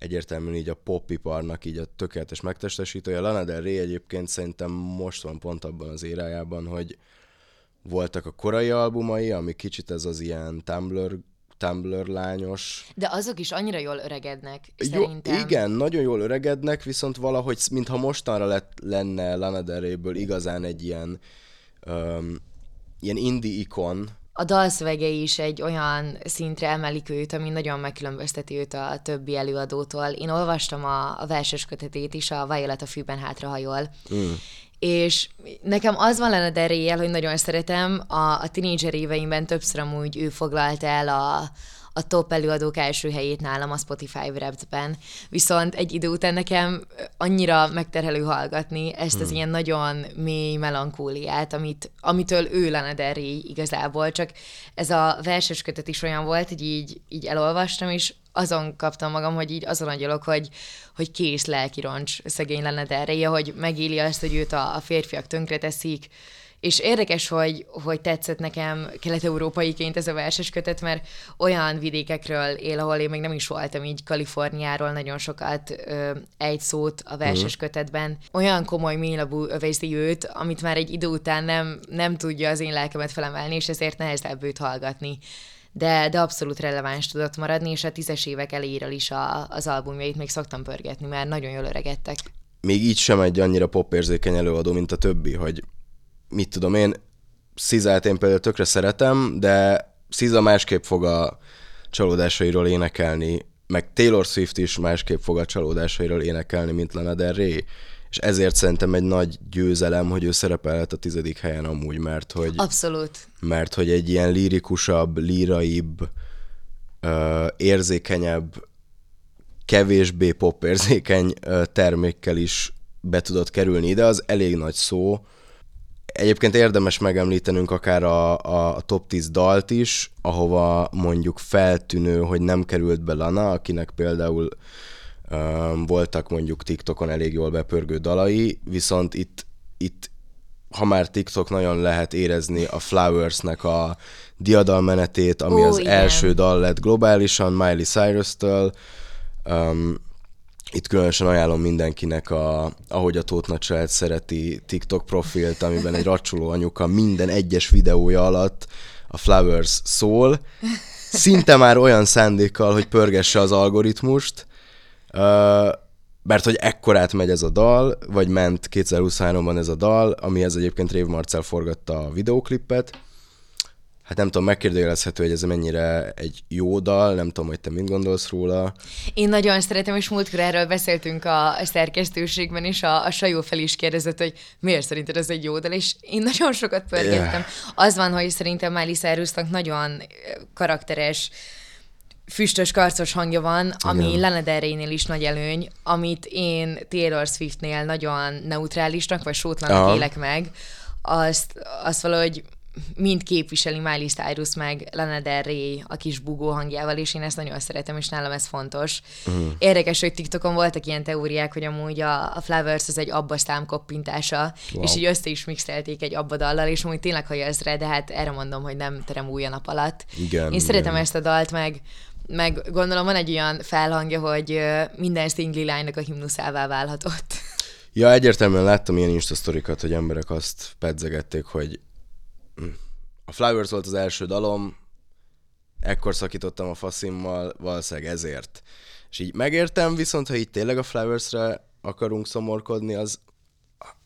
egyértelműen így a popiparnak így a tökéletes megtestesítője. Lana Del Rey egyébként szerintem most van pont abban az érájában, hogy voltak a korai albumai, ami kicsit ez az ilyen Tumblr, Tumblr lányos, De azok is annyira jól öregednek, jó, szerintem. igen, nagyon jól öregednek, viszont valahogy, mintha mostanra lett, lenne Lana Del Rey-ből igazán egy ilyen, um, ilyen indie ikon, A dalszövegei is egy olyan szintre emelik őt, ami nagyon megkülönbözteti őt a többi előadótól. Én olvastam a, a verses kötetét is, a Violet a fűben hátrahajol, mm. és nekem az van lenne deréjel, hogy nagyon szeretem, a, a tinédzser éveimben többször amúgy ő foglalt el a, a top előadók első helyét nálam a Spotify Wrapped-ben. Viszont egy idő után nekem annyira megterhelő hallgatni ezt az ilyen nagyon mély melankóliát, amit, amitől ő Lana Del Rey igazából, csak ez a verses kötet is olyan volt, hogy így, így elolvastam, és azon kaptam magam, hogy így azon agyalok, hogy, hogy kész lelki roncs szegény Lana Del Rey, hogy megéli azt, hogy őt a, a férfiak tönkreteszik, És érdekes, hogy, hogy tetszett nekem kelet-európaiként ez a verses kötet, mert olyan vidékekről él, ahol én még nem is voltam, így Kaliforniáról nagyon sokat ö, egy szót a verses kötetben. Olyan komoly mélabú övezi őt, amit már egy idő után nem, nem tudja az én lelkemet felemelni, és ezért nehezebb őt hallgatni de, de abszolút releváns tudott maradni, és a tízes évek elejéről is a, az albumjait még szoktam pörgetni, mert nagyon jól öregedtek. Még így sem egy annyira popérzékeny előadó, mint a többi, hogy mit tudom én, Szizát én például tökre szeretem, de Sziza másképp fog a csalódásairól énekelni, meg Taylor Swift is másképp fog a csalódásairól énekelni, mint Lana Del Rey és ezért szerintem egy nagy győzelem, hogy ő szerepelhet a tizedik helyen amúgy, mert hogy... Abszolút. Mert hogy egy ilyen lírikusabb, líraibb, érzékenyebb, kevésbé popérzékeny termékkel is be tudott kerülni ide, az elég nagy szó. Egyébként érdemes megemlítenünk akár a, a top 10 dalt is, ahova mondjuk feltűnő, hogy nem került be Lana, akinek például voltak mondjuk TikTokon elég jól bepörgő dalai, viszont itt, itt ha már TikTok nagyon lehet érezni a Flowers-nek a diadalmenetét, ami Ó, az igen. első dal lett globálisan Miley Cyrus-től. Um, itt különösen ajánlom mindenkinek, a, ahogy a Tóth Nagy szereti TikTok profilt, amiben egy racsoló anyuka minden egyes videója alatt a Flowers szól, szinte már olyan szándékkal, hogy pörgesse az algoritmust, mert hogy ekkorát megy ez a dal, vagy ment 2023-ban ez a dal, amihez egyébként Rév Marcel forgatta a videóklipet. Hát nem tudom, megkérdőjelezhető, hogy ez mennyire egy jó dal, nem tudom, hogy te mit gondolsz róla. Én nagyon szeretem, és múltkor erről beszéltünk a szerkesztőségben, és a, a Sajó fel is kérdezett, hogy miért szerinted ez egy jó dal, és én nagyon sokat pörgettem. Yeah. Az van, hogy szerintem Miley Cyrusnak nagyon karakteres, füstös, karcos hangja van, ami Igen. Lana Del Rey-nél is nagy előny, amit én Taylor Swiftnél nagyon neutrálisnak, vagy sótlanak élek meg, azt, azt valahogy mind képviseli Miley Cyrus meg Lana Del Rey a kis bugó hangjával, és én ezt nagyon szeretem, és nálam ez fontos. Uh-huh. Érdekes, hogy TikTokon voltak ilyen teóriák, hogy amúgy a, a Flowers az egy abba szám koppintása, wow. és így össze is mixelték egy abba dallal, és amúgy tényleg hallja rá, de hát erre mondom, hogy nem terem új a nap alatt. Igen, én igen. szeretem ezt a dalt, meg meg gondolom van egy olyan felhangja, hogy minden szingli lánynak a himnuszává válhatott. Ja, egyértelműen láttam ilyen instasztorikat, hogy emberek azt pedzegették, hogy a Flowers volt az első dalom, ekkor szakítottam a faszimmal, valószínűleg ezért. És így megértem, viszont ha így tényleg a Flowers-re akarunk szomorkodni, az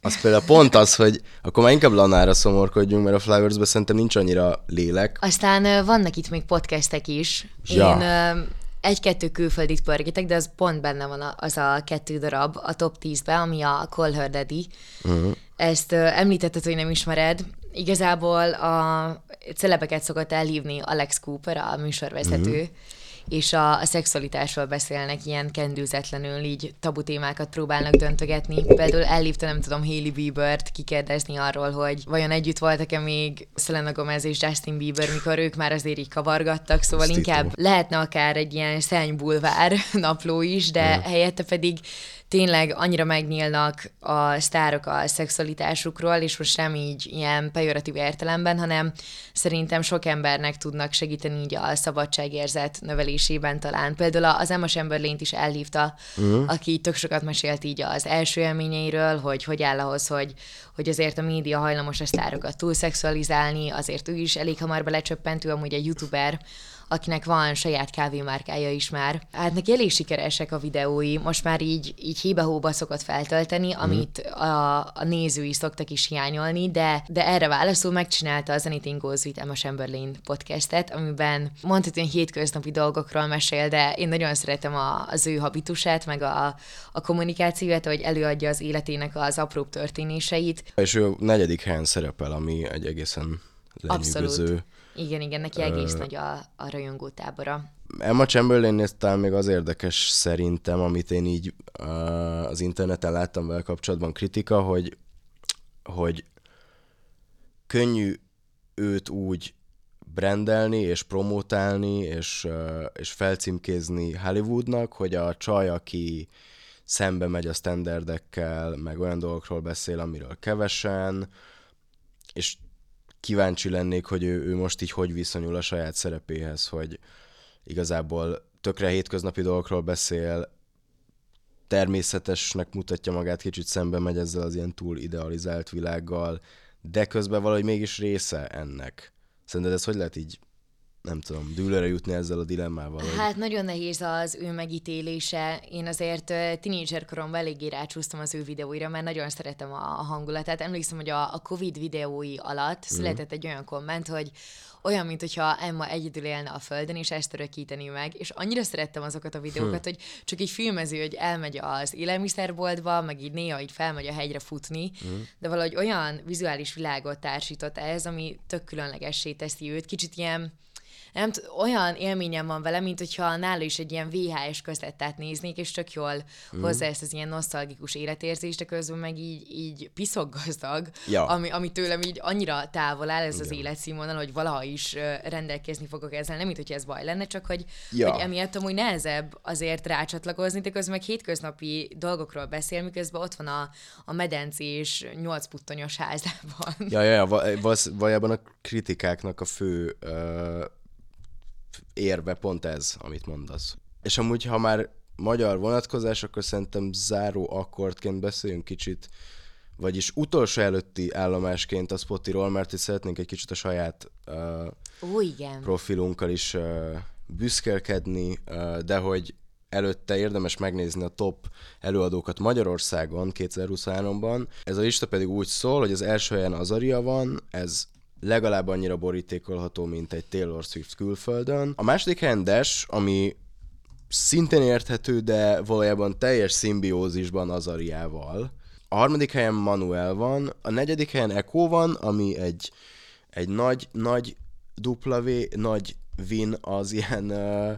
az például pont az, hogy akkor már inkább Lanára szomorkodjunk, mert a Flowers-ben szerintem nincs annyira lélek. Aztán vannak itt még podcastek is. Ja. Én egy-kettő külföldit pörgetek, de az pont benne van az a kettő darab a top 10-be, ami a Call Her Daddy. Uh-huh. Ezt említetted, hogy nem ismered. Igazából a celebeket szokott elhívni Alex Cooper, a műsorvezető, uh-huh és a, a szexualitásról beszélnek ilyen kendőzetlenül, így tabu témákat próbálnak döntögetni. Például elhívta, nem tudom, Hailey Bieber-t kikérdezni arról, hogy vajon együtt voltak-e még Selena Gomez és Justin Bieber, mikor ők már azért így kavargattak, szóval Sztító. inkább lehetne akár egy ilyen szenny-bulvár napló is, de yeah. helyette pedig tényleg annyira megnyílnak a sztárok a szexualitásukról, és most nem így ilyen pejoratív értelemben, hanem szerintem sok embernek tudnak segíteni így a szabadságérzet növelésében talán. Például az Emma chamberlain is elhívta, uh-huh. aki tök sokat mesélt így az első élményeiről, hogy hogy áll ahhoz, hogy, hogy azért a média hajlamos a sztárokat túlszexualizálni, azért ő is elég hamar belecsöppent, ő amúgy egy youtuber, akinek van saját kávémárkája is már. Hát neki elég sikeresek a videói, most már így, így hébe-hóba szokott feltölteni, mhm. amit a, a nézői szoktak is hiányolni, de, de erre válaszul megcsinálta az Anything Goes with Emma Chamberlain podcastet, amiben mondhatni hétköznapi dolgokról mesél, de én nagyon szeretem a, az ő habitusát, meg a, a kommunikációját, hogy előadja az életének az apróbb történéseit. És ő negyedik helyen szerepel, ami egy egészen lenyűgöző. Igen, igen, neki egész uh, nagy a, a rajongó tábora. Emma chamberlain talán még az érdekes szerintem, amit én így uh, az interneten láttam vele kapcsolatban kritika, hogy, hogy könnyű őt úgy brendelni és promotálni és, uh, és felcímkézni Hollywoodnak, hogy a csaj, aki szembe megy a standardekkel, meg olyan dolgokról beszél, amiről kevesen, és kíváncsi lennék, hogy ő, ő most így hogy viszonyul a saját szerepéhez, hogy igazából tökre hétköznapi dolgokról beszél, természetesnek mutatja magát, kicsit szembe megy ezzel az ilyen túl idealizált világgal, de közben valahogy mégis része ennek. Szerinted ez hogy lehet így nem tudom, dűlőre jutni ezzel a dilemmával? Hogy... Hát nagyon nehéz az ő megítélése. Én azért tínédzser koromban eléggé rácsúsztam az ő videóira, mert nagyon szeretem a, hangulatát. Emlékszem, hogy a, a Covid videói alatt mm. született egy olyan komment, hogy olyan, mint hogyha Emma egyedül élne a földön, és ezt örökíteni meg, és annyira szerettem azokat a videókat, hm. hogy csak így filmező, hogy elmegy az élelmiszerboltba, meg így néha így felmegy a hegyre futni, hm. de valahogy olyan vizuális világot társított ez, ami tök különlegessé teszi őt, kicsit ilyen nem t- olyan élményem van vele, mint hogyha nála is egy ilyen VHS közlettát néznék, és tök jól mm. hozzá ezt az ilyen nosztalgikus életérzést, de közben meg így, így piszok gazdag, ja. ami, ami tőlem így annyira távol áll ez Igen. az életszínvonal, hogy valaha is rendelkezni fogok ezzel, nem mint hogy ez baj lenne, csak hogy, ja. hogy emiatt amúgy nehezebb azért rácsatlakozni, de közben meg hétköznapi dolgokról beszél, miközben ott van a, a medencés nyolc puttonyos házában. Ja, ja, ja, valójában a kritikáknak a fő uh érve pont ez, amit mondasz. És amúgy, ha már magyar vonatkozás, akkor szerintem záró akkordként beszéljünk kicsit, vagyis utolsó előtti állomásként a Spotiról, mert itt szeretnénk egy kicsit a saját uh, Ó, igen. profilunkkal is uh, büszkelkedni, uh, de hogy előtte érdemes megnézni a top előadókat Magyarországon 2023-ban. Ez a lista pedig úgy szól, hogy az első helyen Azaria van, ez legalább annyira borítékolható, mint egy Taylor Swift külföldön. A második helyen Dash, ami szintén érthető, de valójában teljes szimbiózisban Azariával. A harmadik helyen Manuel van, a negyedik helyen Echo van, ami egy, egy nagy, nagy V, nagy win az ilyen uh,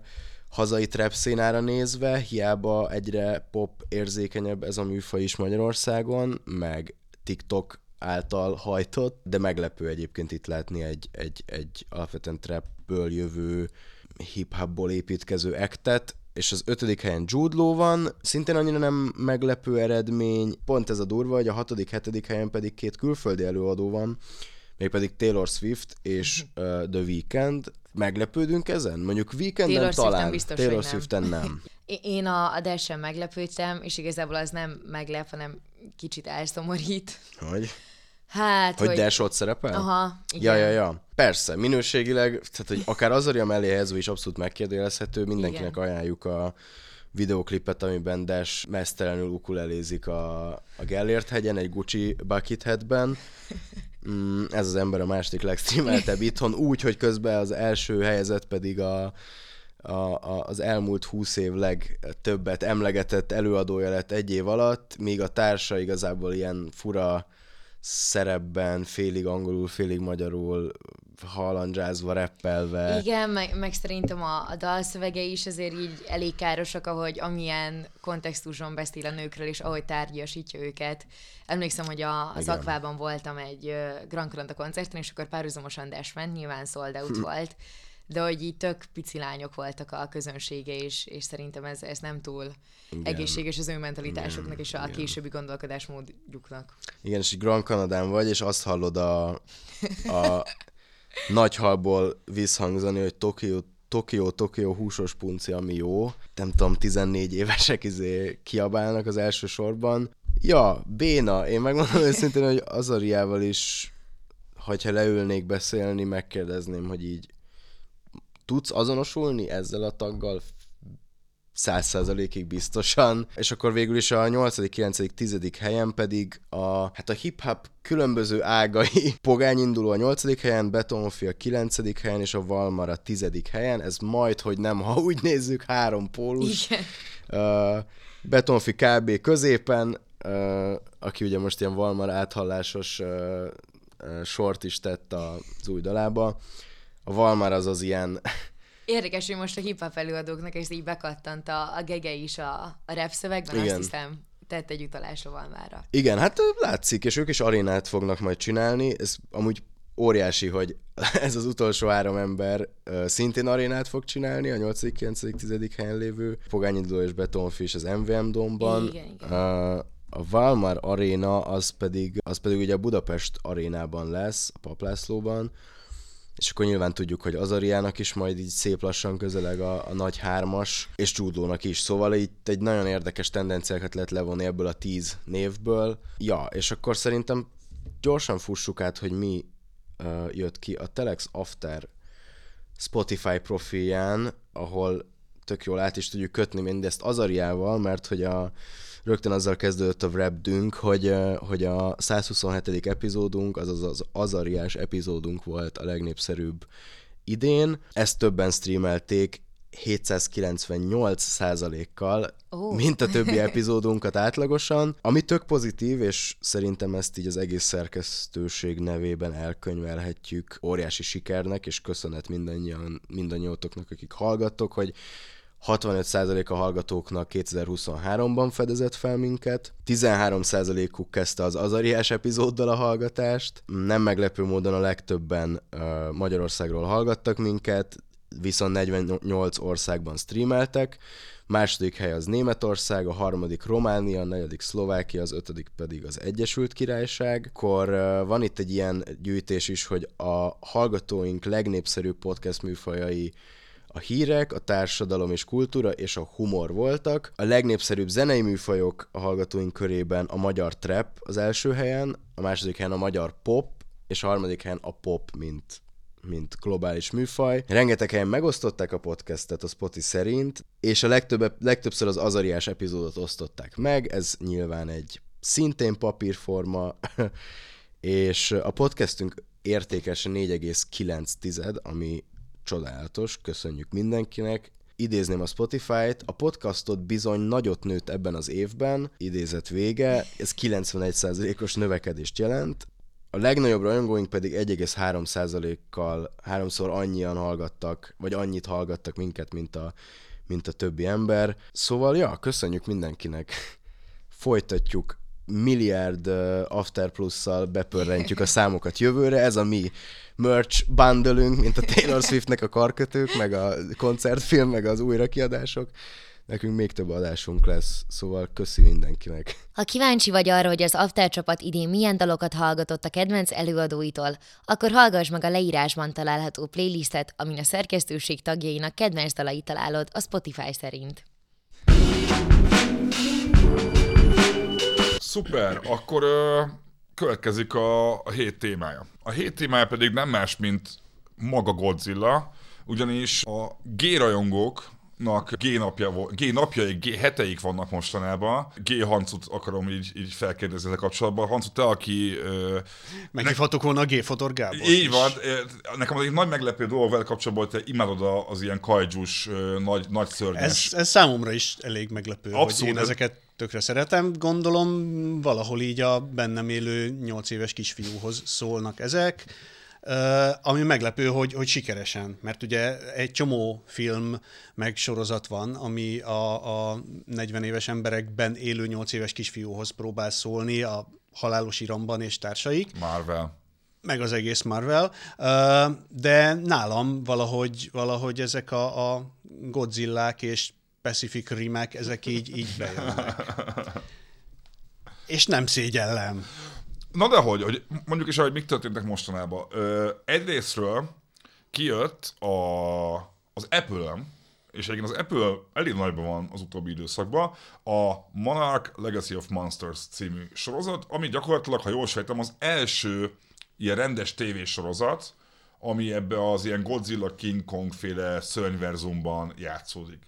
hazai trap szénára nézve, hiába egyre pop érzékenyebb ez a műfaj is Magyarországon, meg TikTok által hajtott, de meglepő egyébként itt látni egy, egy, egy alapvetően trapből jövő hip-hopból építkező ektet, és az ötödik helyen Jude Law van, szintén annyira nem meglepő eredmény, pont ez a durva, hogy a hatodik, hetedik helyen pedig két külföldi előadó van, mégpedig Taylor Swift és uh, The Weeknd. Meglepődünk ezen? Mondjuk Weekenden Taylor talán, Swift biztos, Taylor Swiften nem. Én a, a Dash-en meglepődtem, és igazából az nem meglep, hanem kicsit elszomorít. Hogy? Hát, hogy... Hogy Dash ott szerepel? Aha, igen. Ja, ja, ja. Persze, minőségileg, tehát hogy akár az Aria mellé helyezve is abszolút megkérdőjelezhető, mindenkinek igen. ajánljuk a videoklipet, amiben Dash mesztelenül ukulelézik a, a Gellért hegyen, egy Gucci bucket headben. Mm, ez az ember a második legstreameltebb itthon, úgy, hogy közben az első helyezett pedig a, a, a, az elmúlt húsz év legtöbbet emlegetett előadója lett egy év alatt, míg a társa igazából ilyen fura szerepben, félig angolul, félig magyarul, halandzsázva, reppelve. Igen, meg, meg szerintem a, a dalszövege is azért így elég károsak, ahogy amilyen kontextuson beszél a nőkről, és ahogy tárgyasítja őket. Emlékszem, hogy a, az Igen. Akvában voltam egy Grand Canada koncerten, és akkor párhuzamosan Dash ment, nyilván sold out hm. volt, de hogy így tök pici lányok voltak a közönsége, és, és szerintem ez, ez nem túl igen. egészséges az ő mentalitásoknak igen, és a igen. későbbi gondolkodásmódjuknak. Igen, és Grand Kanadán vagy, és azt hallod a, a nagy halból visszhangzani, hogy Tokió Tokió, Tokió húsos punci, ami jó. Nem tudom, 14 évesek izé kiabálnak az első sorban. Ja, béna. Én megmondom őszintén, hogy Azariával is, hogyha leülnék beszélni, megkérdezném, hogy így tudsz azonosulni ezzel a taggal száz százalékig biztosan, és akkor végül is a 8., 9., 10. helyen pedig a, hát a hip-hop különböző ágai Pogány induló a 8. helyen, Betonfi a 9. helyen, és a Valmar a 10. helyen, ez majd, hogy nem, ha úgy nézzük, három pólus. Igen. Uh, Betonfi kb. középen, uh, aki ugye most ilyen Valmar áthallásos uh, uh, sort is tett az új dalába, a Valmar az az ilyen... Érdekes, hogy most a hip-hop előadóknak ez így bekattant a, a gege is a, a rap szövegben, Igen. azt hiszem tett egy utalás a Valmára. Igen, hát látszik, és ők is arénát fognak majd csinálni, ez amúgy óriási, hogy ez az utolsó három ember szintén arénát fog csinálni, a 8., 9., 10. helyen lévő Pogányi és Betonfi és az MVM domban. Igen, igen. Uh, a Valmar Arena az pedig, az pedig ugye a Budapest arénában lesz, a Paplászlóban, és akkor nyilván tudjuk, hogy Azariának is majd így szép lassan közeleg a, a nagy hármas, és Judónak is. Szóval itt egy nagyon érdekes tendenciákat lehet levonni ebből a tíz névből. Ja, és akkor szerintem gyorsan fussuk át, hogy mi uh, jött ki. A Telex After Spotify profilján, ahol tök jól át is tudjuk kötni mindezt Azariával, mert hogy a, rögtön azzal kezdődött a wrapdünk, hogy, hogy a 127. epizódunk, azaz az Azariás epizódunk volt a legnépszerűbb idén. Ezt többen streamelték 798 kal oh. mint a többi epizódunkat átlagosan, ami tök pozitív, és szerintem ezt így az egész szerkesztőség nevében elkönyvelhetjük óriási sikernek, és köszönet mindannyian, mindannyiótoknak, akik hallgattok, hogy 65% a hallgatóknak 2023-ban fedezett fel minket, 13%-uk kezdte az Azariás epizóddal a hallgatást, nem meglepő módon a legtöbben Magyarországról hallgattak minket, viszont 48 országban streameltek, második hely az Németország, a harmadik Románia, a negyedik Szlovákia, az ötödik pedig az Egyesült Királyság. Akkor van itt egy ilyen gyűjtés is, hogy a hallgatóink legnépszerűbb podcast műfajai a hírek, a társadalom és kultúra és a humor voltak. A legnépszerűbb zenei műfajok a hallgatóink körében a magyar trap az első helyen, a második helyen a magyar pop, és a harmadik helyen a pop, mint mint globális műfaj. Rengeteg helyen megosztották a podcastet a Spotify szerint, és a legtöbb, legtöbbször az azariás epizódot osztották meg, ez nyilván egy szintén papírforma, és a podcastünk értékes 4,9, ami csodálatos, köszönjük mindenkinek. Idézném a Spotify-t, a podcastot bizony nagyot nőtt ebben az évben, idézet vége, ez 91%-os növekedést jelent, a legnagyobb rajongóink pedig 1,3%-kal háromszor annyian hallgattak, vagy annyit hallgattak minket, mint a, mint a többi ember. Szóval, ja, köszönjük mindenkinek. Folytatjuk milliárd After Plus-szal bepörrentjük a számokat jövőre, ez a mi merch bundleünk, mint a Taylor Swiftnek a karkötők, meg a koncertfilm, meg az újrakiadások. Nekünk még több adásunk lesz, szóval köszi mindenkinek. Ha kíváncsi vagy arra, hogy az After csapat idén milyen dalokat hallgatott a kedvenc előadóitól, akkor hallgass meg a leírásban található playlistet, amin a szerkesztőség tagjainak kedvenc dalait találod a Spotify szerint. Szuper, akkor ö, következik a, a hét témája. A hét témája pedig nem más, mint maga Godzilla, ugyanis a G-rajongók nak G-napja, G-napjai, G-heteik vannak mostanában. G-Hancut akarom így, így felkérdezni ezzel kapcsolatban. Hancu, te, aki... Uh, Meghívhatok volna a G-fotor Gábor Így is. van. Nekem az egy nagy meglepő dolog vele kapcsolatban, hogy te imádod az ilyen kajdzsus, nagy, nagy szörnyes. Ez, ez számomra is elég meglepő, Abszolút, hogy én ezeket tökre szeretem. Gondolom valahol így a bennem élő nyolc éves kisfiúhoz szólnak ezek. Ami meglepő, hogy, hogy sikeresen, mert ugye egy csomó film meg sorozat van, ami a, a 40 éves emberekben élő 8 éves kisfiúhoz próbál szólni, a Halálos Iramban és társaik. Marvel. Meg az egész Marvel. De nálam valahogy, valahogy ezek a, a Godzillák és Pacific Rimek, ezek így, így bejönnek. és nem szégyellem. Na de hogy, hogy mondjuk is, hogy mik történtek mostanában. Ö, egyrésztről kijött a, az apple és egyébként az Apple elég nagyban van az utóbbi időszakban, a Monarch Legacy of Monsters című sorozat, ami gyakorlatilag, ha jól sejtem, az első ilyen rendes tévésorozat, ami ebbe az ilyen Godzilla King Kong féle szörnyverzumban játszódik.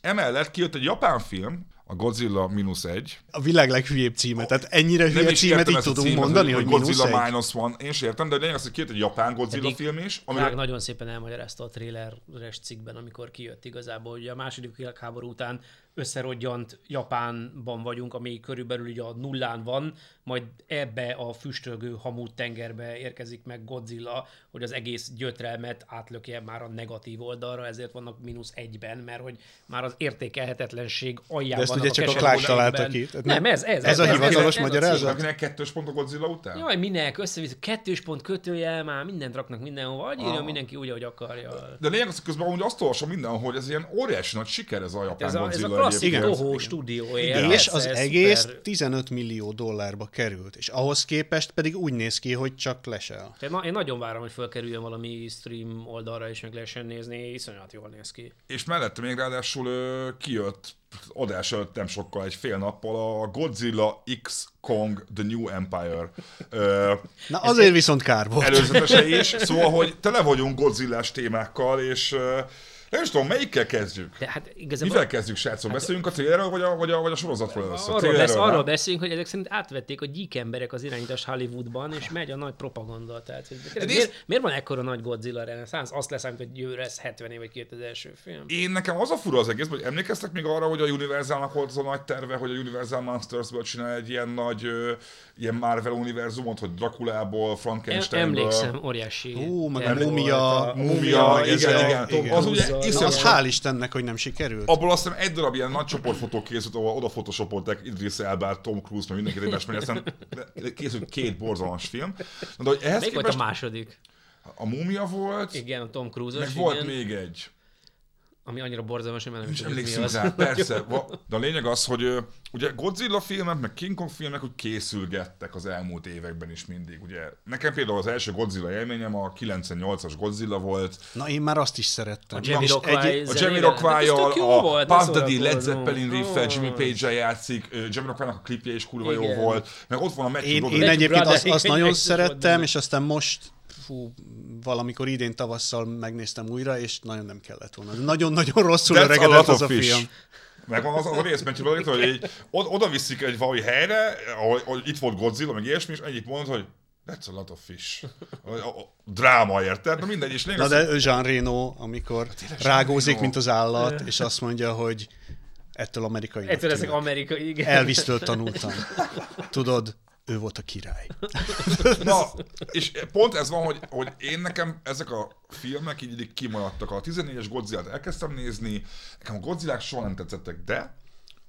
Emellett kijött egy japán film, a Godzilla minusz egy. A világ leghülyébb címe, tehát ennyire hülye nem címet így tudunk címet, mondani, hogy, Godzilla minus van. Én sem értem, de lényeg az, hogy két egy japán Godzilla Eddig film is. Amire... nagyon szépen elmagyarázta a traileres cikkben, amikor kijött igazából, hogy a második világháború után összerodjant Japánban vagyunk, ami körülbelül ugye a nullán van, majd ebbe a füstölgő hamut tengerbe érkezik meg Godzilla, hogy az egész gyötrelmet átlökje már a negatív oldalra, ezért vannak mínusz egyben, mert hogy már az értékelhetetlenség aljában ugye csak a Clark találtaségben. ki. Tehát Nem, ez, ez. ez a hivatalos ez magyarázat? Akinek kettős pont a Godzilla után? Jaj, minek, összevisz, kettős pont kötőjel, már mindent raknak mindenhova, vagy írja Ah. mindenki úgy, ahogy akarja. De lényeg az, hogy közben amúgy azt olvasom mindenhol, hogy ez ilyen óriási nagy siker ez a japán Ez a, ez a Godzilla klasszik. Toho stúdió és az egész 15 millió dollárba került, és ahhoz képest pedig úgy néz ki, hogy csak lesel. Én, na, én nagyon várom, hogy felkerüljön valami stream oldalra, és meg lehessen nézni, iszonyat jól néz ki. És mellette még ráadásul kijött adás előtt nem sokkal, egy fél nappal a Godzilla X Kong The New Empire ö, Na azért viszont kár volt. előzetese is, szóval, hogy tele vagyunk Godzillás témákkal, és nem is tudom, melyikkel kezdjük? De hát igazából Mivel kezdjük, srácok? Beszéljünk a trailerről, vagy a, vagy a, vagy a sorozatról először? arról, Trailerről, arról beszélünk, hogy ezek szerint átvették a gyík emberek az irányítást Hollywoodban, és megy a nagy propaganda. Tehát, hogy ez- miért, miért, van ekkora nagy Godzilla reneszánsz? Azt leszámít, hogy jövőre ez 70 év vagy 2000 első film. Én nekem az a fura az egész, hogy emlékeztek még arra, hogy a Universalnak volt az a nagy terve, hogy a Universal Monsters-ből csinál egy ilyen nagy, ilyen Marvel univerzumot, hogy Draculából, Em, Frankensteinből. emlékszem, óriási. Hú, meg a mumia- Mumia, ez igen, igen. igen. Az ugye Iszonyat az hál' Istennek, hogy nem sikerült. Abból azt hiszem egy darab ilyen nagy csoportfotó készült, ahol oda photoshopolták Idris Elba, Tom Cruise, meg mindenki egymást, mert aztán készült két borzalmas film. Na, de hogy ehhez Melyik volt a képest második? a Mumia volt, Igen, a Tom Cruise-os, meg volt igen, még egy. Ami annyira borzalmas, hogy már nem is az. rá, persze. De a lényeg az, hogy ugye Godzilla filmek, meg King Kong filmek úgy készülgettek az elmúlt években is mindig. Ugye nekem például az első Godzilla élményem a 98-as Godzilla volt, Na én már azt is szerettem. A Jamiroquai Egy- a? Jamiroquai-jal, Hát a Puff Daddy Led. Zeppelin riffel. Jimmy Page-el játszik, Jamiroquai-nak a klipje is kurva jó volt, meg ott van a Matthew Én, én egyébként azt, nagyon szerettem, és aztán most fú, valamikor idén tavasszal megnéztem újra, és nagyon nem kellett volna. Nagyon-nagyon rosszul That's a öregedett lot az a of fish. film. Megvan az, az a rész, Broderick, hogy így od- oda viszik egy valami helyre, ahol, ahol itt volt Godzilla, meg ilyesmi, és ennyit mond, hogy That's a lot of fish. A, a, a dráma, érted? Na mindegy, és lényeg Na az, de Jean Reno, amikor Jean rágózik, Reno. mint az állat, és azt mondja, hogy ettől amerikai. Ettől ezek amerikai, igen. Elvisztől tanultam. Tudod, ő volt a király. Na, és pont ez van, hogy, hogy én nekem ezek a filmek így, így kimaradtak. A 14-es Godzilla-t elkezdtem nézni, nekem a Godzillák soha nem tetszettek, de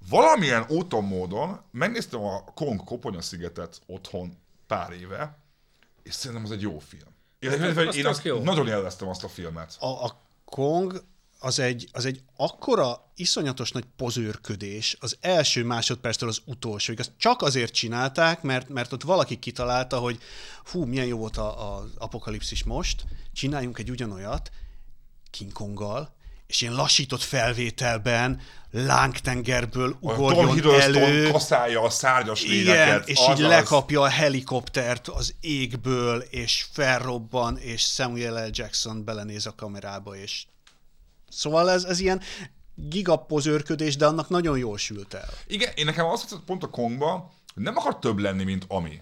valamilyen úton módon megnéztem a Kong Koponya szigetet otthon pár éve, és szerintem az egy jó film. Én, én, én azt jó. nagyon élveztem azt a filmet. A, a Kong az egy, az egy akkora iszonyatos nagy pozőrködés az első másodperctől az utolsóig. Azt csak azért csinálták, mert, mert ott valaki kitalálta, hogy hú, milyen jó volt az apokalipszis most, csináljunk egy ugyanolyat King Konggal, és ilyen lassított felvételben lángtengerből ugorjon elő. kaszálja a szárnyas Igen, és így lekapja a helikoptert az égből, és felrobban, és Samuel L. Jackson belenéz a kamerába, és szóval ez, ez ilyen gigapozőrködés, de annak nagyon jól sült el. Igen, én nekem azt tetszett pont a Kongba, hogy nem akar több lenni, mint ami.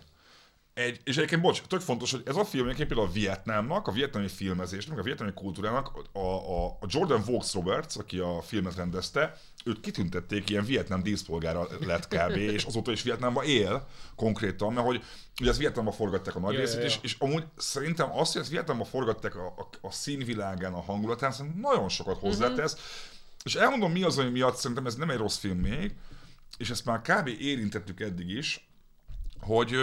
Egy, és egyébként, bocs, tök fontos, hogy ez a film egyébként például a Vietnámnak, a vietnámi filmezésnek, a vietnámi kultúrának, a, a, a Jordan Vaux Roberts, aki a filmet rendezte, őt kitüntették, ilyen vietnám díszpolgára lett kb. és azóta is Vietnámban él konkrétan, mert hogy ugye ezt Vietnámban forgatták a nagy Ja, részét, ja, ja. És, és amúgy szerintem azt, hogy ezt Vietnámban forgatták a, a, a színvilágán, a hangulatán, szerintem nagyon sokat hozzátesz. És elmondom, mi az, ami miatt szerintem ez nem egy rossz film még, és ezt már kb. érintettük eddig is, hogy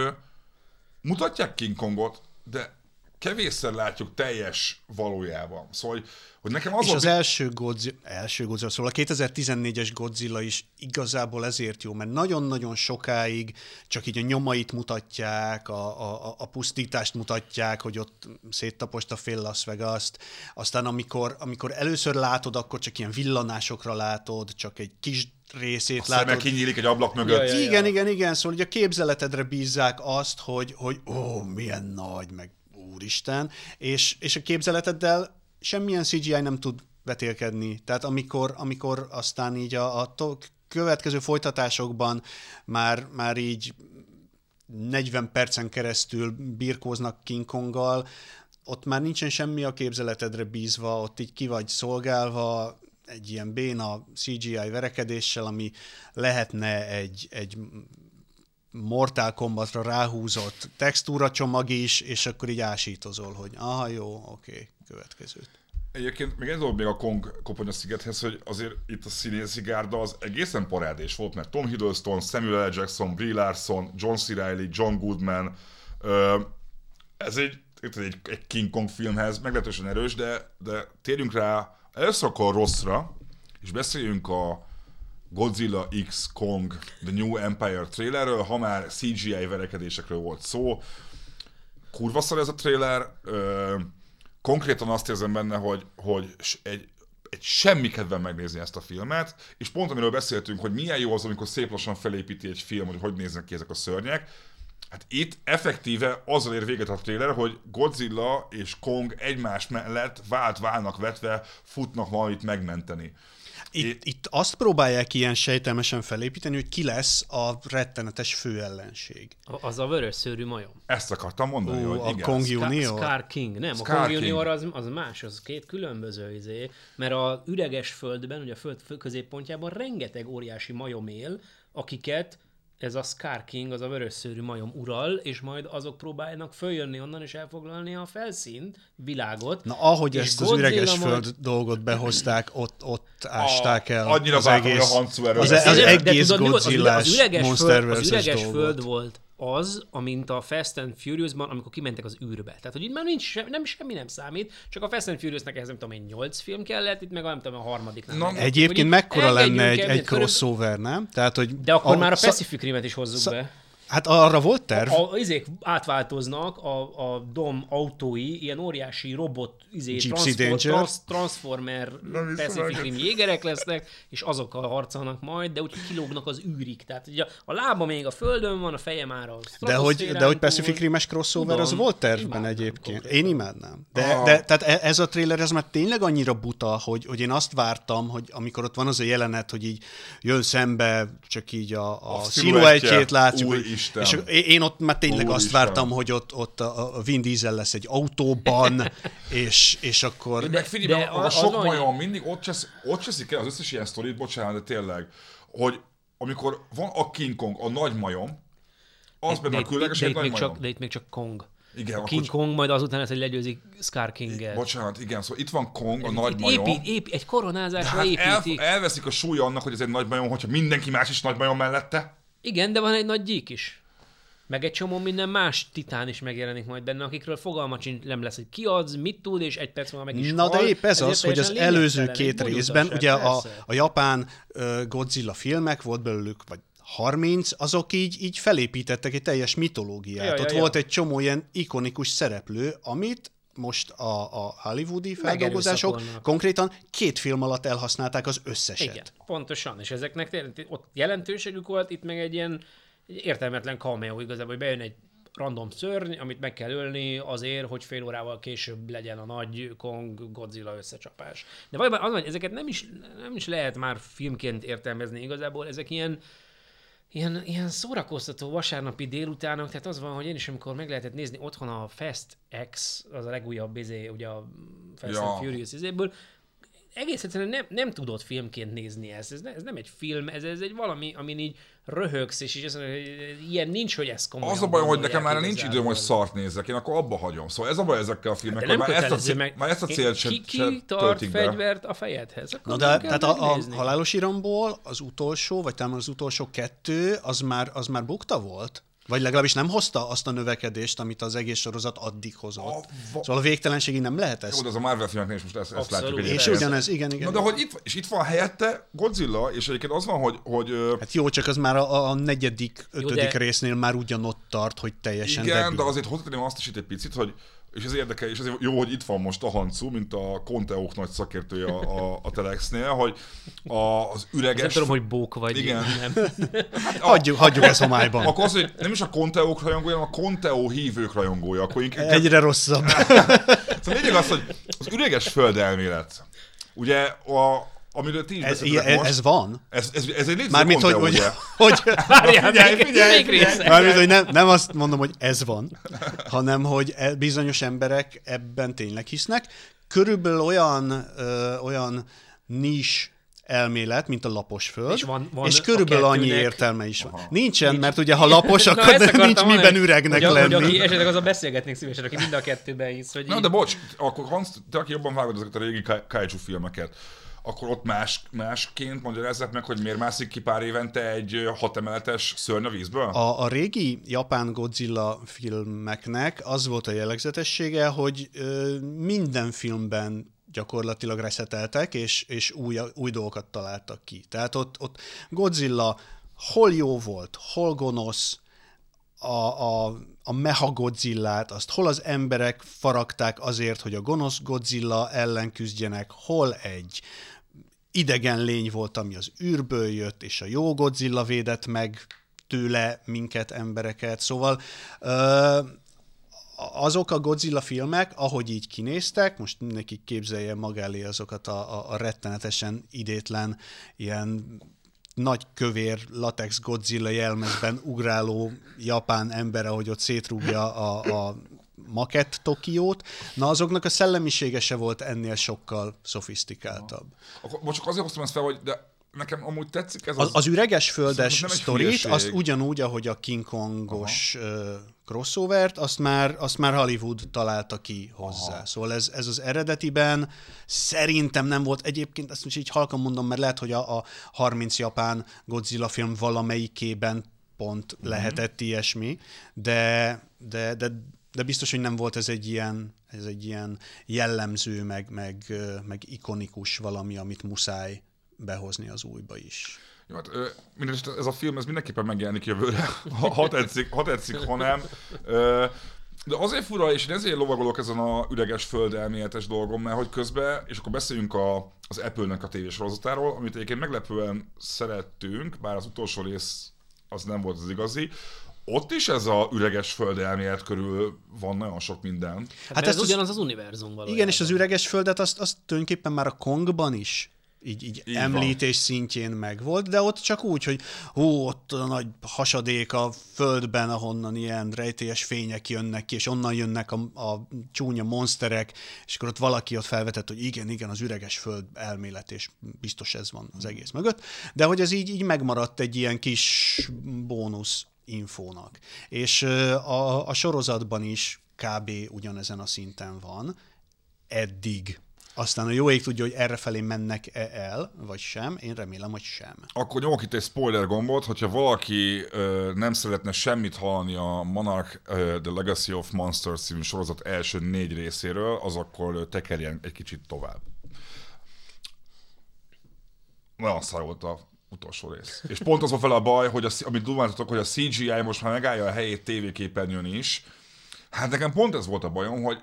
mutatják King Kongot, de kevésszer látjuk teljes valójában. Szóval, hogy, hogy nekem az És az első Godzilla, első Godzilla, szóval a 2014-es Godzilla is igazából ezért jó, mert nagyon-nagyon sokáig csak így a nyomait mutatják, a, a, a pusztítást mutatják, hogy ott széttaposta fél Las Vegas-t, aztán amikor, amikor először látod, akkor csak ilyen villanásokra látod, csak egy kis részét a látod. kinyílik egy ablak mögött. Ja, ja, ja. Igen, igen, igen, szóval ugye a képzeletedre bízzák azt, hogy, hogy ó, milyen nagy, meg úristen, és, és a képzeleteddel semmilyen CGI nem tud vetélkedni. Tehát amikor, amikor aztán így a, a következő folytatásokban már, már így 40 percen keresztül birkóznak King Konggal, ott már nincsen semmi a képzeletedre bízva, ott így ki vagy szolgálva egy ilyen béna CGI verekedéssel, ami lehetne egy, egy Mortal Kombatra ráhúzott textúra csomag is, és akkor így ásítozol, hogy aha, jó, oké, következőt. Egyébként még egy dolog még a Kong koponya szigethez, hogy azért itt a színészi gárda az egészen parádés volt, mert Tom Hiddleston, Samuel L. Jackson, Brie Larson, John C. Reilly, John Goodman, ez egy, egy, egy King Kong filmhez meglehetősen erős, de, de térjünk rá először akkor rosszra, és beszéljünk a Godzilla X Kong The New Empire trailerről, ha már CGI verekedésekről volt szó. Kurva szar ez a trailer, ö, konkrétan azt érzem benne, hogy, hogy egy, egy semmi kedvem megnézni ezt a filmet, és pont amiről beszéltünk, hogy milyen jó az, amikor szép lassan felépíti egy film, hogy hogy néznek ki ezek a szörnyek, Hát itt effektíve azzal ér véget a trailer, hogy Godzilla és Kong egymás mellett vált válnak vetve futnak valamit megmenteni. Itt, itt azt próbálják ilyen sejtelmesen felépíteni, hogy ki lesz a rettenetes főellenség. Az a vörös szőrű majom. Ezt akartam mondani, Ó, hogy a igen. Kong Scar, Junior? Scar King, nem, Scar a Kong King. Junior az, az más, az két különböző izé, mert a üreges földben, ugye a föld középpontjában rengeteg óriási majom él, akiket ez a Scar King, az a vörösszőrű majom ural, és majd azok próbálnak följönni onnan és elfoglalni a felszínt, világot. Na, ahogy ezt az üreges majd- föld dolgot behozták, ott, ott ásták el annyira az a egész, Hancu erről az, beszél. az De egész volt? Az az üreges, föld, az üreges dolgot. föld volt az, amint a Fast and Furious-ban, amikor kimentek az űrbe. Tehát, hogy itt már nincs se, nem, semmi nem számít, csak a Fast and Furious-nek ehhez nem tudom én 8 film kellett, itt meg nem tudom a harmadiknál. Na, meg- hogy Egyébként mekkora lenne egy, egy crossover, nem? Tehát, hogy De akkor már a Pacific Rim-et is hozzuk szak- be. Hát arra volt terv. A, a izék átváltoznak, a, a Dom autói, ilyen óriási robot, izé, Danger. Transformer Pacific. Rim jégerek lesznek, és azokkal harcolnak majd, de úgy kilógnak az űrig. Tehát ugye a lába még a földön van, a feje már a De hogy, de hogy. Pacific Rim-es crossover, Tudom, az volt tervben imádnám egyébként. konkrétan. Én imádnám. De, Ah. de tehát e- ez a trailer, ez már tényleg annyira buta, hogy, hogy én azt vártam, hogy amikor ott van az a jelenet, hogy így jön szembe, csak így a, a, A sziluettjét látjuk. hogy- Úristen. És én én ott már tényleg azt Úristen. vártam, hogy ott, ott a Vin Diesel lesz egy autóban, és, és akkor... De, meg figyelj, de de a, a sok majom mindig ott, csesz, ott cseszik el az összes ilyen sztorit, bocsánat, de tényleg, hogy amikor van a King Kong, a nagy majom, az benne a különleges de, egy itt még majom. csak, de itt még csak Kong. Igen, a akkor King csak- Kong majd azután lesz, hogy legyőzik Scar King-et. Bocsánat, igen, szóval itt van Kong, a nagy Itt majom. épít, épít, egy koronázásra Hát el, építik. elveszik a súlya annak, hogy ez egy nagy majom, hogyha mindenki más is nagy majom mellette. Igen, de van egy nagy gyík is. Meg egy csomó minden más titán is megjelenik majd benne, akikről fogalma nem lesz, hogy ki az, mit tud, és egy perc múlva meg is Na hal. de épp ez az, hogy az előző két részben, ugye a, a japán Godzilla filmek, volt belőlük, vagy 30, azok így, így felépítettek egy teljes mitológiát. Ja, ja, Ott ja. volt egy csomó ilyen ikonikus szereplő, amit most a, a hollywoodi feldolgozások konkrétan két film alatt elhasználták az összeset. Igen, pontosan, és ezeknek ott jelentőségük volt, itt meg egy ilyen egy értelmetlen cameo igazából, hogy bejön egy random szörny, amit meg kell ölni azért, hogy fél órával később legyen a nagy Kong Godzilla összecsapás. De valójában az, hogy ezeket nem is, nem is lehet már filmként értelmezni igazából, ezek ilyen ilyen, ilyen szórakoztató vasárnapi délutánok, tehát az van, hogy én is, amikor meg lehetett nézni otthon a Fast X, az a legújabb izé, ugye a Fast Ja. and Furious izéből, egész egyszerűen nem, nem tudod filmként nézni ezt. Ez, ne, ez nem egy film, ez, ez egy valami, amin így röhögsz, és így azt mondod, hogy ilyen nincs, hogy ez komolyan Az a baj, hogy nekem már nincs időm, hogy szart nézzek, én akkor abba hagyom. Szóval ez a baj ezekkel a filmekkel, nem már, ezt a, cél, meg. már ezt a célt se, ki, ki se tart töltik be. fegyvert a fejedhez? Akkor Na de tehát a, a halálos iramból az utolsó, vagy talán az utolsó kettő, az már, az már bukta volt? Vagy legalábbis nem hozta azt a növekedést, amit az egész sorozat addig hozott. A va- Szóval a végtelenségig nem lehet ez. Jó, de az a Marvel filmeknél is most ezt, ezt Abszolút. látjuk És egyébként. ugyanez, igen, igen. Na de hogy itt, és itt van helyette Godzilla, és egyébként az van, hogy, hogy Hát jó, csak az már a, a negyedik, ötödik de- résznél már ugyanott tart, hogy teljesen igen, debil. de azért hozzátenném azt is itt egy picit, hogy és ez érdekel, és ezért jó, hogy itt van most a Hancu, mint a Conteók nagy szakértője a, a, a Telexnél, hogy a, az üreges... Nem tudom, hogy bók vagy. Igen. Nem. Hagyjuk, hagyjuk ezt homályban. Akkor az, hogy nem is a Conteók rajongója, hanem a Conteó hívők rajongója. Akkor inkább, Egyre rosszabb. Szóval lényeg az, hogy az üreges földelmélet. Ugye, a, amiről ti is Ez, ilyen, most, ez van? ez, ez, ez egy létező Mármint, hogy, hogy, hogy Figyelj, még, figyelj, része. Mármint, hogy nem, nem azt mondom, hogy ez van, hanem hogy e- bizonyos emberek ebben tényleg hisznek. Körülbelül olyan, ö, olyan nis elmélet, mint a lapos föld, És van- van és körülbelül annyi értelme is van. Nincsen, mert ugye ha lapos, Na, akkor akartam nincs mondani, miben hogy- üregnek hogy, lenni. Hogy aki esetleg az a beszélgetnék szívesen, aki mind a kettőben hisz, hogy Na így- de bocs, akkor Hans, te aki jobban vágod ezeket a régi kai- kaiju filmeket, akkor ott más, másként magyarázzák meg, hogy miért mászik ki pár évente egy ö, hat emeletes szörny a vízből? A, a régi japán Godzilla filmeknek az volt a jellegzetessége, hogy ö, minden filmben gyakorlatilag reszeteltek, és, és új, új dolgokat találtak ki. Tehát ott, ott Godzilla hol jó volt, hol gonosz, a, a, a meha Godzillát, azt hol az emberek faragták azért, hogy a gonosz Godzilla ellen küzdjenek, hol egy idegen lény volt, ami az űrből jött, és a jó Godzilla védett meg tőle minket, embereket. Szóval azok a Godzilla filmek, ahogy így kinéztek, most mindenki képzelje maga elé azokat a, a rettenetesen idétlen ilyen nagy kövér latex Godzilla jelmezben ugráló japán ember, ahogy ott szétrúgja a, a makett Tokiót, na azoknak a szellemisége se volt ennél sokkal szofisztikáltabb. Akkor, most csak azért hoztam ezt fel, hogy de nekem amúgy tetszik ez Az, az üreges földes sztorit, azt ugyanúgy, ahogy a King Kongos uh, crossovert, azt már, azt már Hollywood találta ki hozzá. Aha. Szóval ez, ez az eredetiben szerintem nem volt. Egyébként azt most így halkan mondom, mert lehet, hogy a, a 30 japán Godzilla film valamelyikében pont uh-huh. lehetett ilyesmi, de, de, de, de biztos, hogy nem volt ez egy ilyen, ez egy ilyen jellemző, meg, meg, meg ikonikus valami, amit muszáj behozni az újba is. Jó, hát, ö, mindenesetre ez a film ez mindenképpen megjelenik jövőre, ha, ha, tetszik, ha tetszik, ha nem. De azért fura, és én ezért lovagolok ezen a üreges föld elméletes dolgom, mert hogy közben, és akkor beszéljünk a, az Apple-nek a tévésorozatáról, amit egyébként meglepően szerettünk, bár az utolsó rész az nem volt az igazi, ott is ez a üreges föld elmélet körül van nagyon sok minden. Hát, ez ez az- ugyanaz az univerzum valójában. Igen, és az üreges földet azt, azt tulajdonképpen már a Kongban is így, így, Így említés szintjén megvolt, de ott csak úgy, hogy hú, ott a nagy hasadék a földben, ahonnan ilyen rejtélyes fények jönnek ki, és onnan jönnek a, a csúnya monsterek, és akkor ott valaki ott felvetett, hogy igen, igen, az üreges föld elmélet, és biztos ez van az egész mögött, de hogy ez így, így megmaradt egy ilyen kis bónusz infónak. És a, a sorozatban is kb. ugyanezen a szinten van, eddig. Aztán a jó ég tudja, hogy errefelé mennek-e el, vagy sem. Én remélem, hogy sem. Akkor nyomok itt egy spoiler gombot, hogyha valaki ö, nem szeretne semmit hallani a Monarch ö, The Legacy of Monsters című sorozat első négy részéről, az akkor tekerjen egy kicsit tovább. Nagyon szar volt a utolsó rész. És pont az volt vele a baj, hogy a, amit dumáltatok, hogy a CGI most már megállja a helyét tévéképernyőn is. Hát nekem pont ez volt a bajom, hogy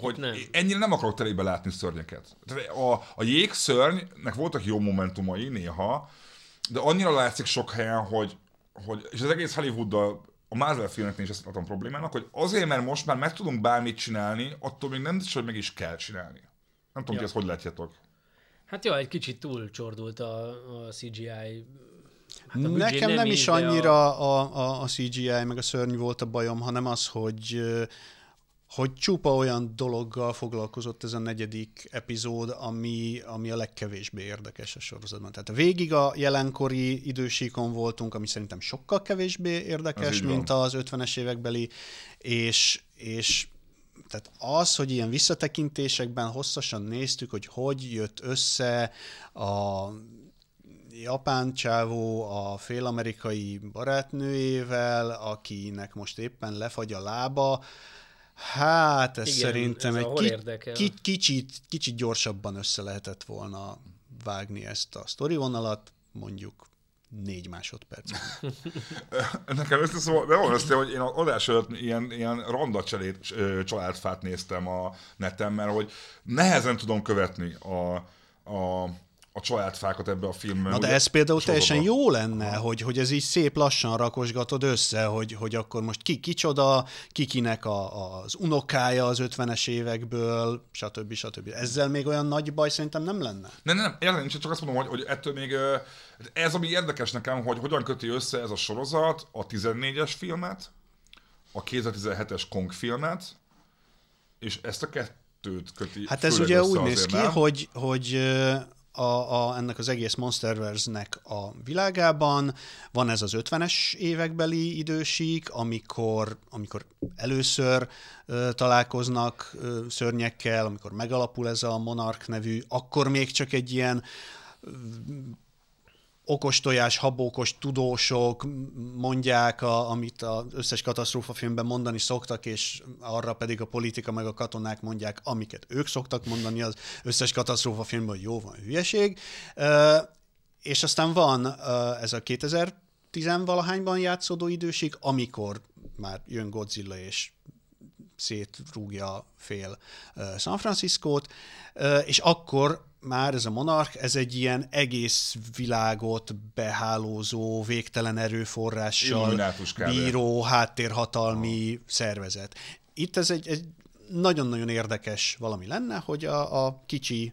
hogy Nem. ennyire nem akarok telébe látni szörnyeket. A, a jégszörnynek voltak jó momentumai néha, de annyira látszik sok helyen, hogy, hogy és az egész Hollywooddal, a Marvel filmeknél is ezt látom problémának, hogy azért, mert most már meg tudunk bármit csinálni, attól még nem biztos, hogy meg is kell csinálni. Nem tudom, Ja. ti ezt hogy látjátok. Hát jó, egy kicsit túl csordult a, a CGI. Hát a Nekem nem is így, de annyira a, a, a CGI meg a szörny volt a bajom, hanem az, hogy hogy csupa olyan dologgal foglalkozott ez a negyedik epizód, ami, ami a legkevésbé érdekes a sorozatban. Tehát végig a jelenkori idősíkon voltunk, ami szerintem sokkal kevésbé érdekes, mint az 50-es évekbeli, és, és tehát az, hogy ilyen visszatekintésekben hosszasan néztük, hogy hogy jött össze a japán csávó a fél-amerikai barátnőjével, akinek most éppen lefagy a lába, hát ez Igen, szerintem ez egy ki, ki, kicsit, kicsit gyorsabban össze lehetett volna vágni ezt a sztorivonalat, mondjuk négy másodperc. Nekem össze szóval, de van össze, hogy én az adás előtt ilyen, ilyen randacselét ö, családfát néztem a neten, mert hogy nehezen tudom követni a, a, a családfákat ebbe a filmben. Na de ez például teljesen jó lenne, hogy, hogy ez így szép lassan rakosgatod össze, hogy, hogy akkor most ki kicsoda, kikinek a, az unokája az 50-es évekből, stb. stb. Ezzel még olyan nagy baj szerintem nem lenne. Nem, nem, nincs, csak azt mondom, hogy, hogy ettől még ez, ami érdekes nekem, hogy hogyan köti össze ez a sorozat a 14-es filmet, a 2017-es Kong filmet, és ezt a kettőt köti Hát ez ugye úgy néz ki, nem? hogy, hogy a, a, ennek az egész Monsterverse-nek a világában. Van ez az 50-es évekbeli idősík, amikor, amikor először ö, találkoznak ö, szörnyekkel, amikor megalapul ez a Monarch nevű, akkor még csak egy ilyen okostojás, habókos tudósok mondják, a, amit az összes katasztrófa filmben mondani szoktak, és arra pedig a politika meg a katonák mondják, amiket ők szoktak mondani az összes katasztrófa filmben, hogy jó van, hülyeség. És aztán van ez a 2010-valahányban játszódó időség, amikor már jön Godzilla és szétrúgja fél San Franciscót, és akkor már ez a monark, ez egy ilyen egész világot behálózó, végtelen erőforrással bíró, háttérhatalmi oh. szervezet. Itt ez egy, egy nagyon-nagyon érdekes valami lenne, hogy a, a kicsi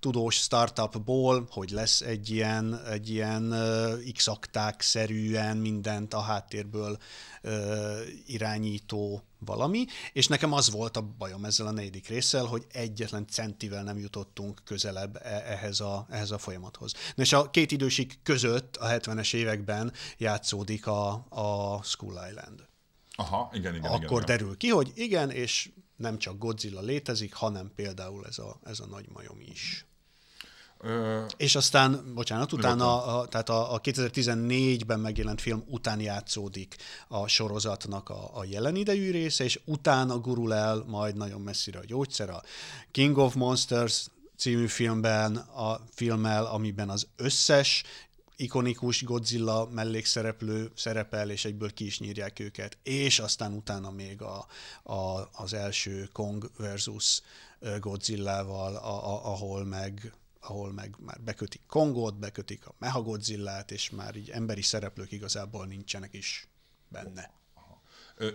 tudós startupból, hogy lesz egy ilyen, egy ilyen uh, x szerűen mindent a háttérből uh, irányító valami, és nekem az volt a bajom ezzel a negyedik résszel, hogy egyetlen centivel nem jutottunk közelebb e- ehhez a, ehhez a folyamathoz. Na és a két idősik között a 70-es években játszódik a, a School Island. Aha, igen, igen. Akkor igen, derül ki, hogy igen, és nem csak Godzilla létezik, hanem például ez a, ez a nagy majom is. És aztán, bocsánat, utána, a, tehát a, a 2014-ben megjelent film után játszódik a sorozatnak a, a jelen idejű része, és utána gurul el majd nagyon messzire a gyógyszer, a King of Monsters című filmben, a filmmel, amiben az összes ikonikus Godzilla mellékszereplő szerepel, és egyből ki is nyírják őket, és aztán utána még a, a, az első Kong versus Godzilla-val, a, a, ahol meg ahol meg már bekötik Kongot, bekötik a Mehagodzillát, és már így emberi szereplők igazából nincsenek is benne.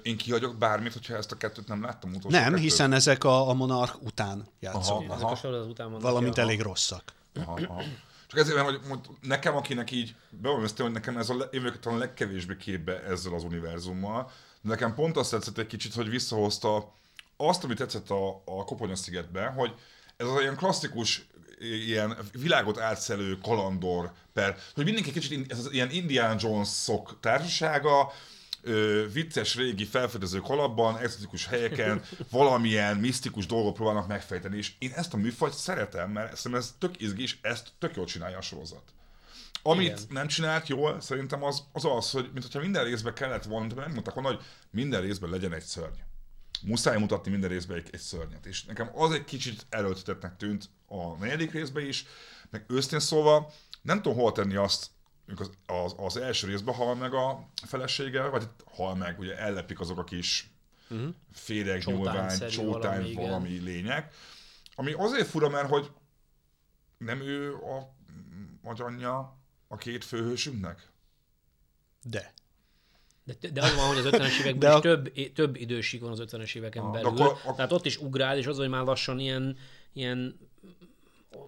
Én kihagyok bármit, hogyha ezt a kettőt nem láttam utolsó Nem, kettőt? hiszen ezek a, a Monarch után játszódnak. Aha, aha. Az után Valamint aha. elég rosszak. Aha, aha. Csak ezért, hogy, hogy nekem, akinek így bevallom hogy nekem ez a, én vagyok talán a legkevésbé képbe ezzel az univerzummal, de nekem pont azt tetszett egy kicsit, hogy visszahozta azt, amit tetszett a, a Koponya-szigetben, hogy ez az ilyen klasszikus ilyen világot átszelő kalandor, per, hogy mindenki kicsit ez az ilyen Indiana Jones-ok társasága, ö, vicces régi felfedező kalapban, exotikus helyeken valamilyen misztikus dolgot próbálnak megfejteni, és én ezt a műfajt szeretem, mert szerintem ez tök izgi, és ezt tök jól csinálja a sorozat. Amit Igen. nem csinált jól, szerintem az az, az hogy mintha minden részben kellett volna, nem mondták volna, hogy minden részben legyen egy szörny muszáj mutatni minden részben egy, egy szörnyet. És nekem az egy kicsit előttetetnek tűnt a negyedik részben is, meg őszintén szólva nem tudom hol tenni azt, az, az, az első részben hal meg a felesége, vagy hal meg, ugye ellepik azok a kis uh-huh. féreg, nyúlvány, csótány, valami, valami lények. Ami azért fura, mert hogy nem ő a anyja a két főhősünknek? De. De, de az van, hogy az 50-es években de is több, több időség van az 50-es éveken ah, belül. Akkor, akkor... Tehát ott is ugrál, és az, hogy már lassan ilyen, ilyen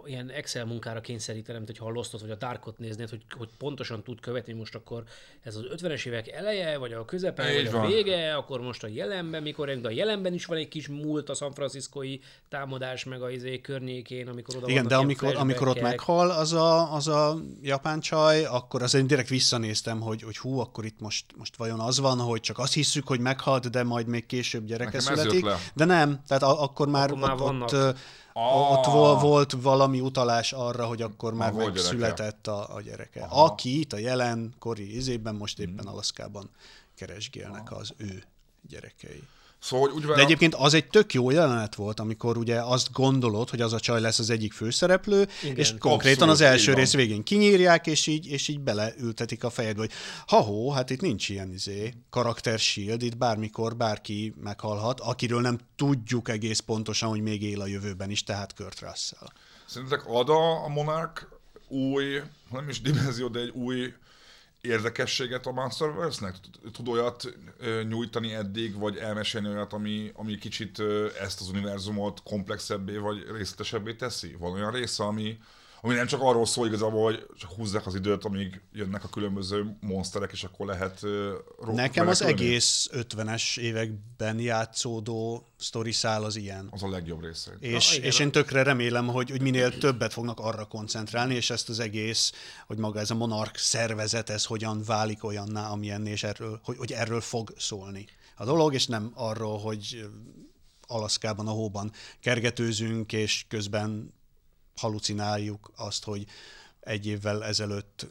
ilyen Excel munkára kényszerítenem, hogy ha a Lostot vagy a Darkot néznéd, hogy, hogy pontosan tud követni most akkor ez az 50-es évek eleje, vagy a közepe, vagy van. a vége, akkor most a jelenben, mikor, de a jelenben is van egy kis múlt a San Franciscoi támadás, meg a izé környékén, amikor oda Igen, de amikor, amikor ott meghal az a, az a japán csaj, akkor azért direkt visszanéztem, hogy, hogy hú, akkor itt most, most vajon az van, hogy csak azt hiszük, hogy meghalt, de majd még később gyereke Nekem születik. De nem, tehát a, akkor már, akkor már ott, ott Ah. Ott volt valami utalás arra, hogy akkor már ah, született a, a gyereke. Aha. Aki itt a jelenkori izében most éppen hmm. Alaszkában keresgélnek az ő gyerekei. Szóval, hogy úgy De egyébként az egy tök jó jelenet volt, amikor ugye azt gondolod, hogy az a csaj lesz az egyik főszereplő, Igen, és konkrétan az első rész végén kinyírják, és így, és így beleültetik a fejedbe, hogy ha-hó, hát itt nincs ilyen izé, karakter shield, itt bármikor bárki meghalhat, akiről nem tudjuk egész pontosan, hogy még él a jövőben is, tehát Kurt Russell. Szerintetek ad a Monarch új, nem is dimenzió, de egy új érdekességet a Monsterverse-nek? Tud olyat nyújtani eddig, vagy elmesélni olyat, ami, ami kicsit ezt az univerzumot komplexebbé vagy részletesebbé teszi? Van olyan része, ami, ami nem csak arról szól igazából, hogy húzzák az időt, amíg jönnek a különböző monsterek, és akkor lehet uh, Nekem az egész 50-es években játszódó sztori szál az ilyen. Az a legjobb része. És, Na, igen, és én tökre remélem, hogy, hogy minél többet fognak arra koncentrálni, és ezt az egész, hogy maga ez a monark szervezet, ez hogyan válik olyanná, amilyen, és erről, hogy, hogy erről fog szólni a dolog, és nem arról, hogy Alaszkában, a hóban kergetőzünk, és közben halucináljuk azt, hogy egy évvel ezelőtt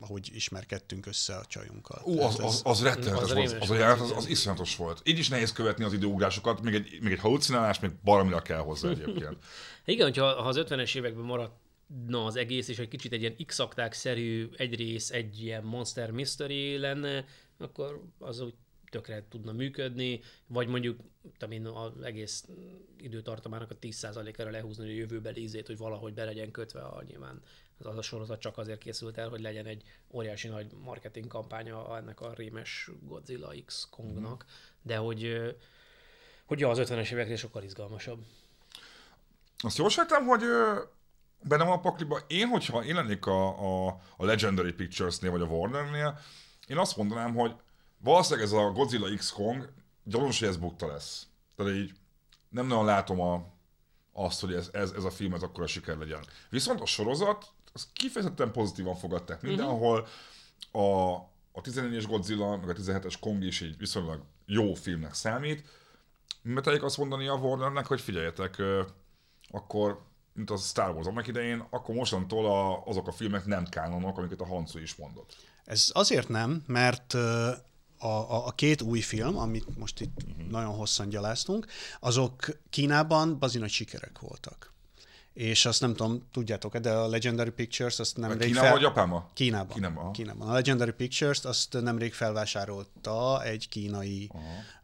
ahogy ismerkedtünk össze a csajunkkal. Ú, az, az, az rettenetes az, volt, az, az, az, az iszonyatos volt. Így is nehéz követni az időugrásokat, még egy, még egy halucinálás, még baromira kell hozzá egyébként. Igen, hogyha ha az 50-es években maradt na az egész, és egy kicsit egy ilyen x szerű egy rész, egy ilyen monster mystery lenne, akkor az úgy tökre tudna működni, vagy mondjuk én, az egész időtartamának a 10%-ára lehúzni a jövőbeli ízét, hogy valahogy be legyen kötve a nyilván az a sorozat csak azért készült el, hogy legyen egy óriási nagy marketing kampánya ennek a rémes Godzilla X Kongnak, mm. de hogy, hogy az 50-es éveknél sokkal izgalmasabb. Azt jól sejtem, hogy bennem a pakliba, én, hogyha én lennék a, a, a Legendary Pictures-nél, vagy a Warner-nél, én azt mondanám, hogy valószínűleg ez a Godzilla X Kong gyanús, hogy ez bukta lesz. Tehát így nem nagyon látom a, azt, hogy ez, ez, ez a film ez akkor a siker legyen. Viszont a sorozat, az kifejezetten pozitívan fogadták mhm. mindenhol. A, a 14-es Godzilla, meg a 17-es Kong is így viszonylag jó filmnek számít. Mert azt mondani a Warnernek, hogy figyeljetek, akkor mint a Star Wars annak idején, akkor mostantól a, azok a filmek nem kánonok, amiket a Hancu is mondott. Ez azért nem, mert a, a, a két új film, amit most itt uh-huh. nagyon hosszan gyaláztunk, azok Kínában bazi nagy sikerek voltak. És azt nem tudom, tudjátok-e, de a Legendary Pictures azt nem Kínában fel... vagy Japánban? Kínában. Kínában. Kínában. A Legendary Pictures azt nemrég felvásárolta egy kínai,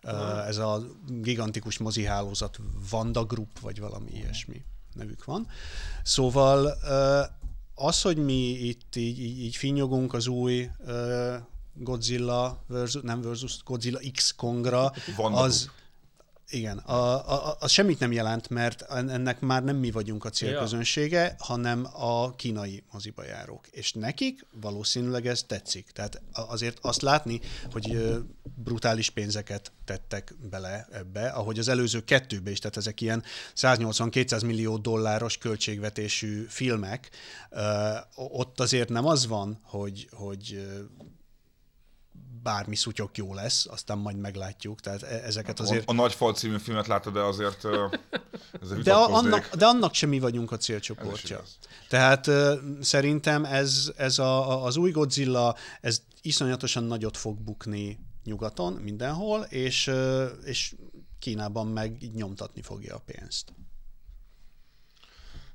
uh, ez a gigantikus mozihálózat Vanda Group, vagy valami uh-huh. ilyesmi nevük van. Szóval az, hogy mi itt így, így, így finnyogunk az új Godzilla versus, nem versus, Godzilla X Kongra, az, igen, a, a, az semmit nem jelent, mert ennek már nem mi vagyunk a célközönsége, ja. hanem a kínai moziba járók. És nekik valószínűleg ez tetszik. Tehát azért azt látni, hogy brutális pénzeket tettek bele ebbe, ahogy az előző kettőbe is, tehát ezek ilyen 180-200 millió dolláros költségvetésű filmek, ott azért nem az van, hogy, hogy bármi szutyok jó lesz, aztán majd meglátjuk. Tehát e- ezeket azért... A, a Nagy Fal című filmet láttad, de azért de, annak, de annak sem mi vagyunk a célcsoportja. Tehát szerintem ez, ez a, az új Godzilla, ez iszonyatosan nagyot fog bukni nyugaton, mindenhol, és, és Kínában meg nyomtatni fogja a pénzt.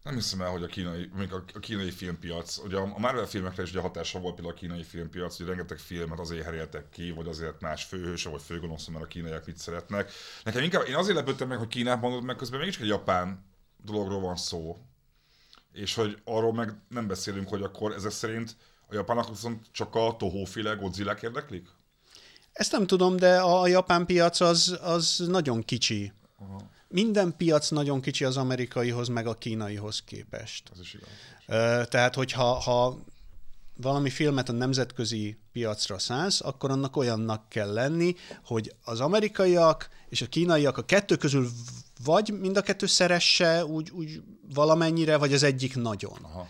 Nem hiszem el, hogy a kínai, még a, kínai filmpiac, ugye a Marvel filmekre is ugye hatása volt például a kínai filmpiac, hogy rengeteg filmet azért heréltek ki, vagy azért más főhőse, vagy főgonosz, mert a kínaiak mit szeretnek. Nekem inkább, én azért lepődtem meg, hogy Kínában mondod, meg közben mégis egy japán dologról van szó. És hogy arról meg nem beszélünk, hogy akkor ezek szerint a japánok viszont csak a tohóféle Godzilla érdeklik? Ezt nem tudom, de a japán piac az, az nagyon kicsi. Aha minden piac nagyon kicsi az amerikaihoz, meg a kínaihoz képest. Ez is igaz. Tehát, hogyha ha valami filmet a nemzetközi piacra szánsz, akkor annak olyannak kell lenni, hogy az amerikaiak és a kínaiak a kettő közül vagy mind a kettő szeresse úgy, úgy valamennyire, vagy az egyik nagyon. Aha.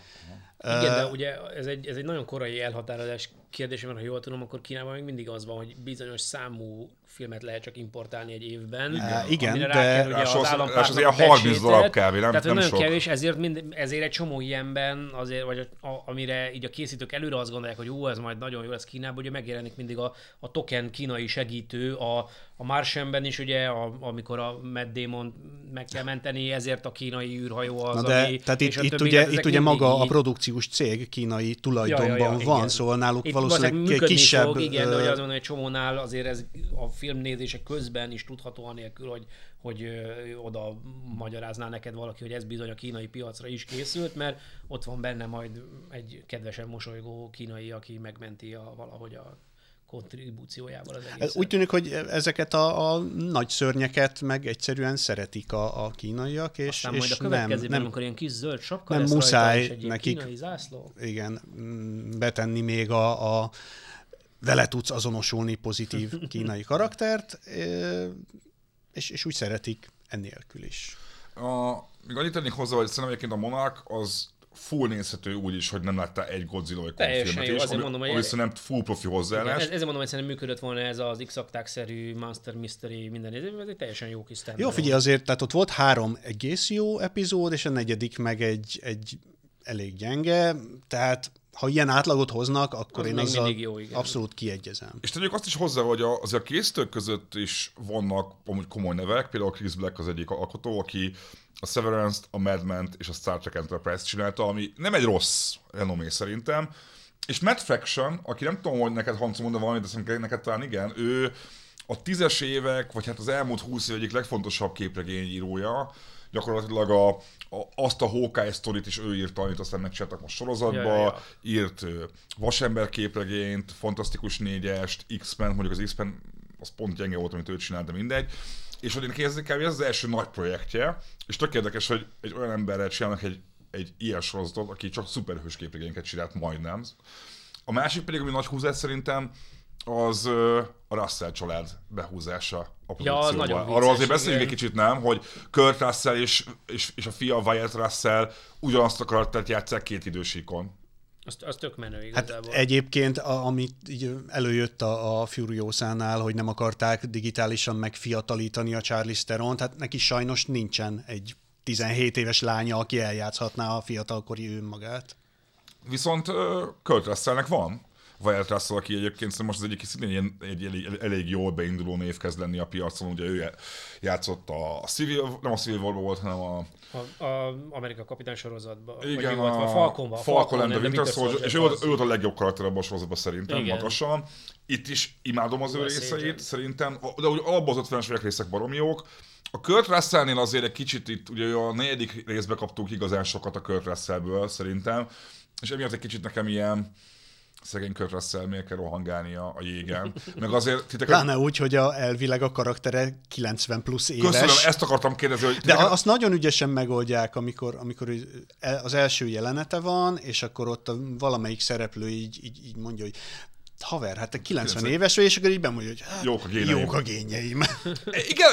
Igen, de ugye ez egy, ez egy nagyon korai elhatározás kérdése, mert ha jól tudom, akkor Kínában még mindig az van, hogy bizonyos számú filmet lehet csak importálni egy évben. Igen, igen de kell, ugye, az, az, az ilyen 30 darab kávé, nem, Tehát nem nagyon sok. kevés, ezért, mind, ezért egy csomó ilyenben, azért, vagy a, a, amire így a készítők előre azt gondolják, hogy jó, ez majd nagyon jó lesz Kínában, ugye megjelenik mindig a, a token kínai segítő, a, a Martianben is ugye, a, amikor a Matt Damon meg kell menteni, ezért a kínai űrhajó az, Na de, ami, Tehát itt, itt, ugye, itt ugye maga így... a produkciós cég kínai tulajdonban ja, ja, ja, van, igen. szóval náluk itt valószínűleg kisebb... Fog, igen, de hogy azon, hogy csomónál azért ez a filmnézése közben is tudható anélkül, hogy, hogy oda magyarázná neked valaki, hogy ez bizony a kínai piacra is készült, mert ott van benne majd egy kedvesen mosolygó kínai, aki megmenti a, valahogy a kontribúciójával az egész. Úgy tűnik, hogy ezeket a, a nagy szörnyeket meg egyszerűen szeretik a, a kínaiak, és, Aztán és majd a nem, következőben, nem, amikor ilyen kis zöld sapka nem lesz muszáj rajta, és egy nekik- kínai zászló. igen, mm, betenni még a, a vele tudsz azonosulni pozitív kínai karaktert, és, és úgy szeretik ennélkül is. A, még annyit tennék hozzá, hogy szerintem egyébként a Monarch az full nézhető úgy is, hogy nem láttál egy Godzilla filmet jó, is, azért ami, mondom, hogy ami szerintem full profi hozzáállás. ez, ezért mondom, hogy szerintem működött volna ez az x szerű Monster Mystery minden, ez egy teljesen jó kis Jó, figyelj, azért, tehát ott volt három egész jó epizód, és a negyedik meg egy, egy elég gyenge, tehát ha ilyen átlagot hoznak, akkor Az én még azzal mindig jó, igen. abszolút kiegyezem. És tegyük azt is hozzá, hogy a, azért a készítők között is vannak amúgy komoly nevek, például Chris Black az egyik alkotó, aki a Severance-t, a Mad Men-t és a Star Trek Enterprise-t csinálta, ami nem egy rossz renomé szerintem. És Matt Fraction, aki nem tudom, hogy neked Hancu mondta valamit, de szerintem neked talán igen, ő a tízes évek, vagy hát az elmúlt húsz év egyik legfontosabb képregényírója, gyakorlatilag a, a, azt a Hawkeye sztorit is ő írta, amit aztán megcsináltak most sorozatba, Ja, ja, ja. írt Vasember képregényt, Fantasztikus négyest, X-Men, mondjuk az X-Men az pont gyenge volt, amit ő csinált, de mindegy. És hogy én kérdezik el, hogy ez az első nagy projektje, és tök érdekes, hogy egy olyan emberrel csinálnak egy, egy ilyen sorozatot, aki csak szuperhős képregényeket csinált majdnem. A másik pedig, ami nagy húzás szerintem, az a Russell család behúzása a Ja, az produkcióba. Arról azért beszéljünk egy kicsit, nem? Hogy Kurt Russell és, és, és a fia Wyatt Russell ugyanazt a karaktert játszák két idősíkon. Az, az tök menő Hát igazából. egyébként, a, amit így előjött a, a Furiosánál, hogy nem akarták digitálisan megfiatalítani a Charlize Theron, hát neki sajnos nincsen egy 17 éves lánya, aki eljátszhatná a fiatalkori önmagát. Viszont Kurt Russellnek van. Wyatt Russell, aki egyébként most az egyik szintén ilyen, egy elég, elég jól beinduló név kezd lenni a piacon, ugye ő játszott a Civil, nem a Civil war volt, hanem a, A, a Amerika kapitány sorozatban. igen, a, a Falconban. Falcon and the Winter Soldier, és ő volt, ő volt a legjobb karakter abban a sorozatban szerintem, Igen. magasan. Itt is imádom az ő részeit, szerintem, de úgy alapból az 50-es évek részek baromi jók. A Kurt Russellnél azért egy kicsit itt, ugye a negyedik részbe kaptunk igazán sokat a Kurt Russellből szerintem, és emiatt egy kicsit nekem ilyen szegény Kurt Russell miért kell rohangálnia a jégen. Meg azért titeket... Pláne úgy, hogy a, elvileg a karaktere 90 plusz éves. Köszönöm, ezt akartam kérdezni, hogy De titeket- a- azt nagyon ügyesen megoldják, amikor, amikor el- az első jelenete van, és akkor ott a valamelyik szereplő így, így, így mondja, hogy haver, hát te 90 90. éves vagy, és akkor így bemondja, hogy hát, Jók a géneim. jók a génjeim. Igen,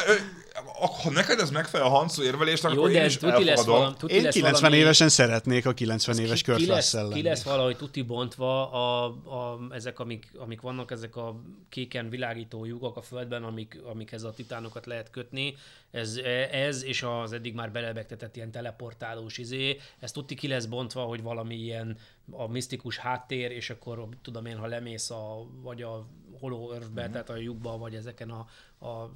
ha neked ez megfelel a Hancu érvelésnek, Jó, akkor de én is tuti lesz, valami, tuti Én lesz 90 valami, évesen szeretnék a 90 éves ki, Kurt ki, lesz, ki lesz valahogy tuti bontva a, a, ezek, amik, amik vannak, ezek a kéken világító lyukak a földben, amik, amikhez a titánokat lehet kötni. Ez, ez és az eddig már belebegtetett ilyen teleportálós izé, ez tuti ki lesz bontva, hogy valami ilyen a misztikus háttér, és akkor tudom én, ha lemész a, vagy a Hollow Earth-be, Mhm. tehát a lyukba, vagy ezeken a, a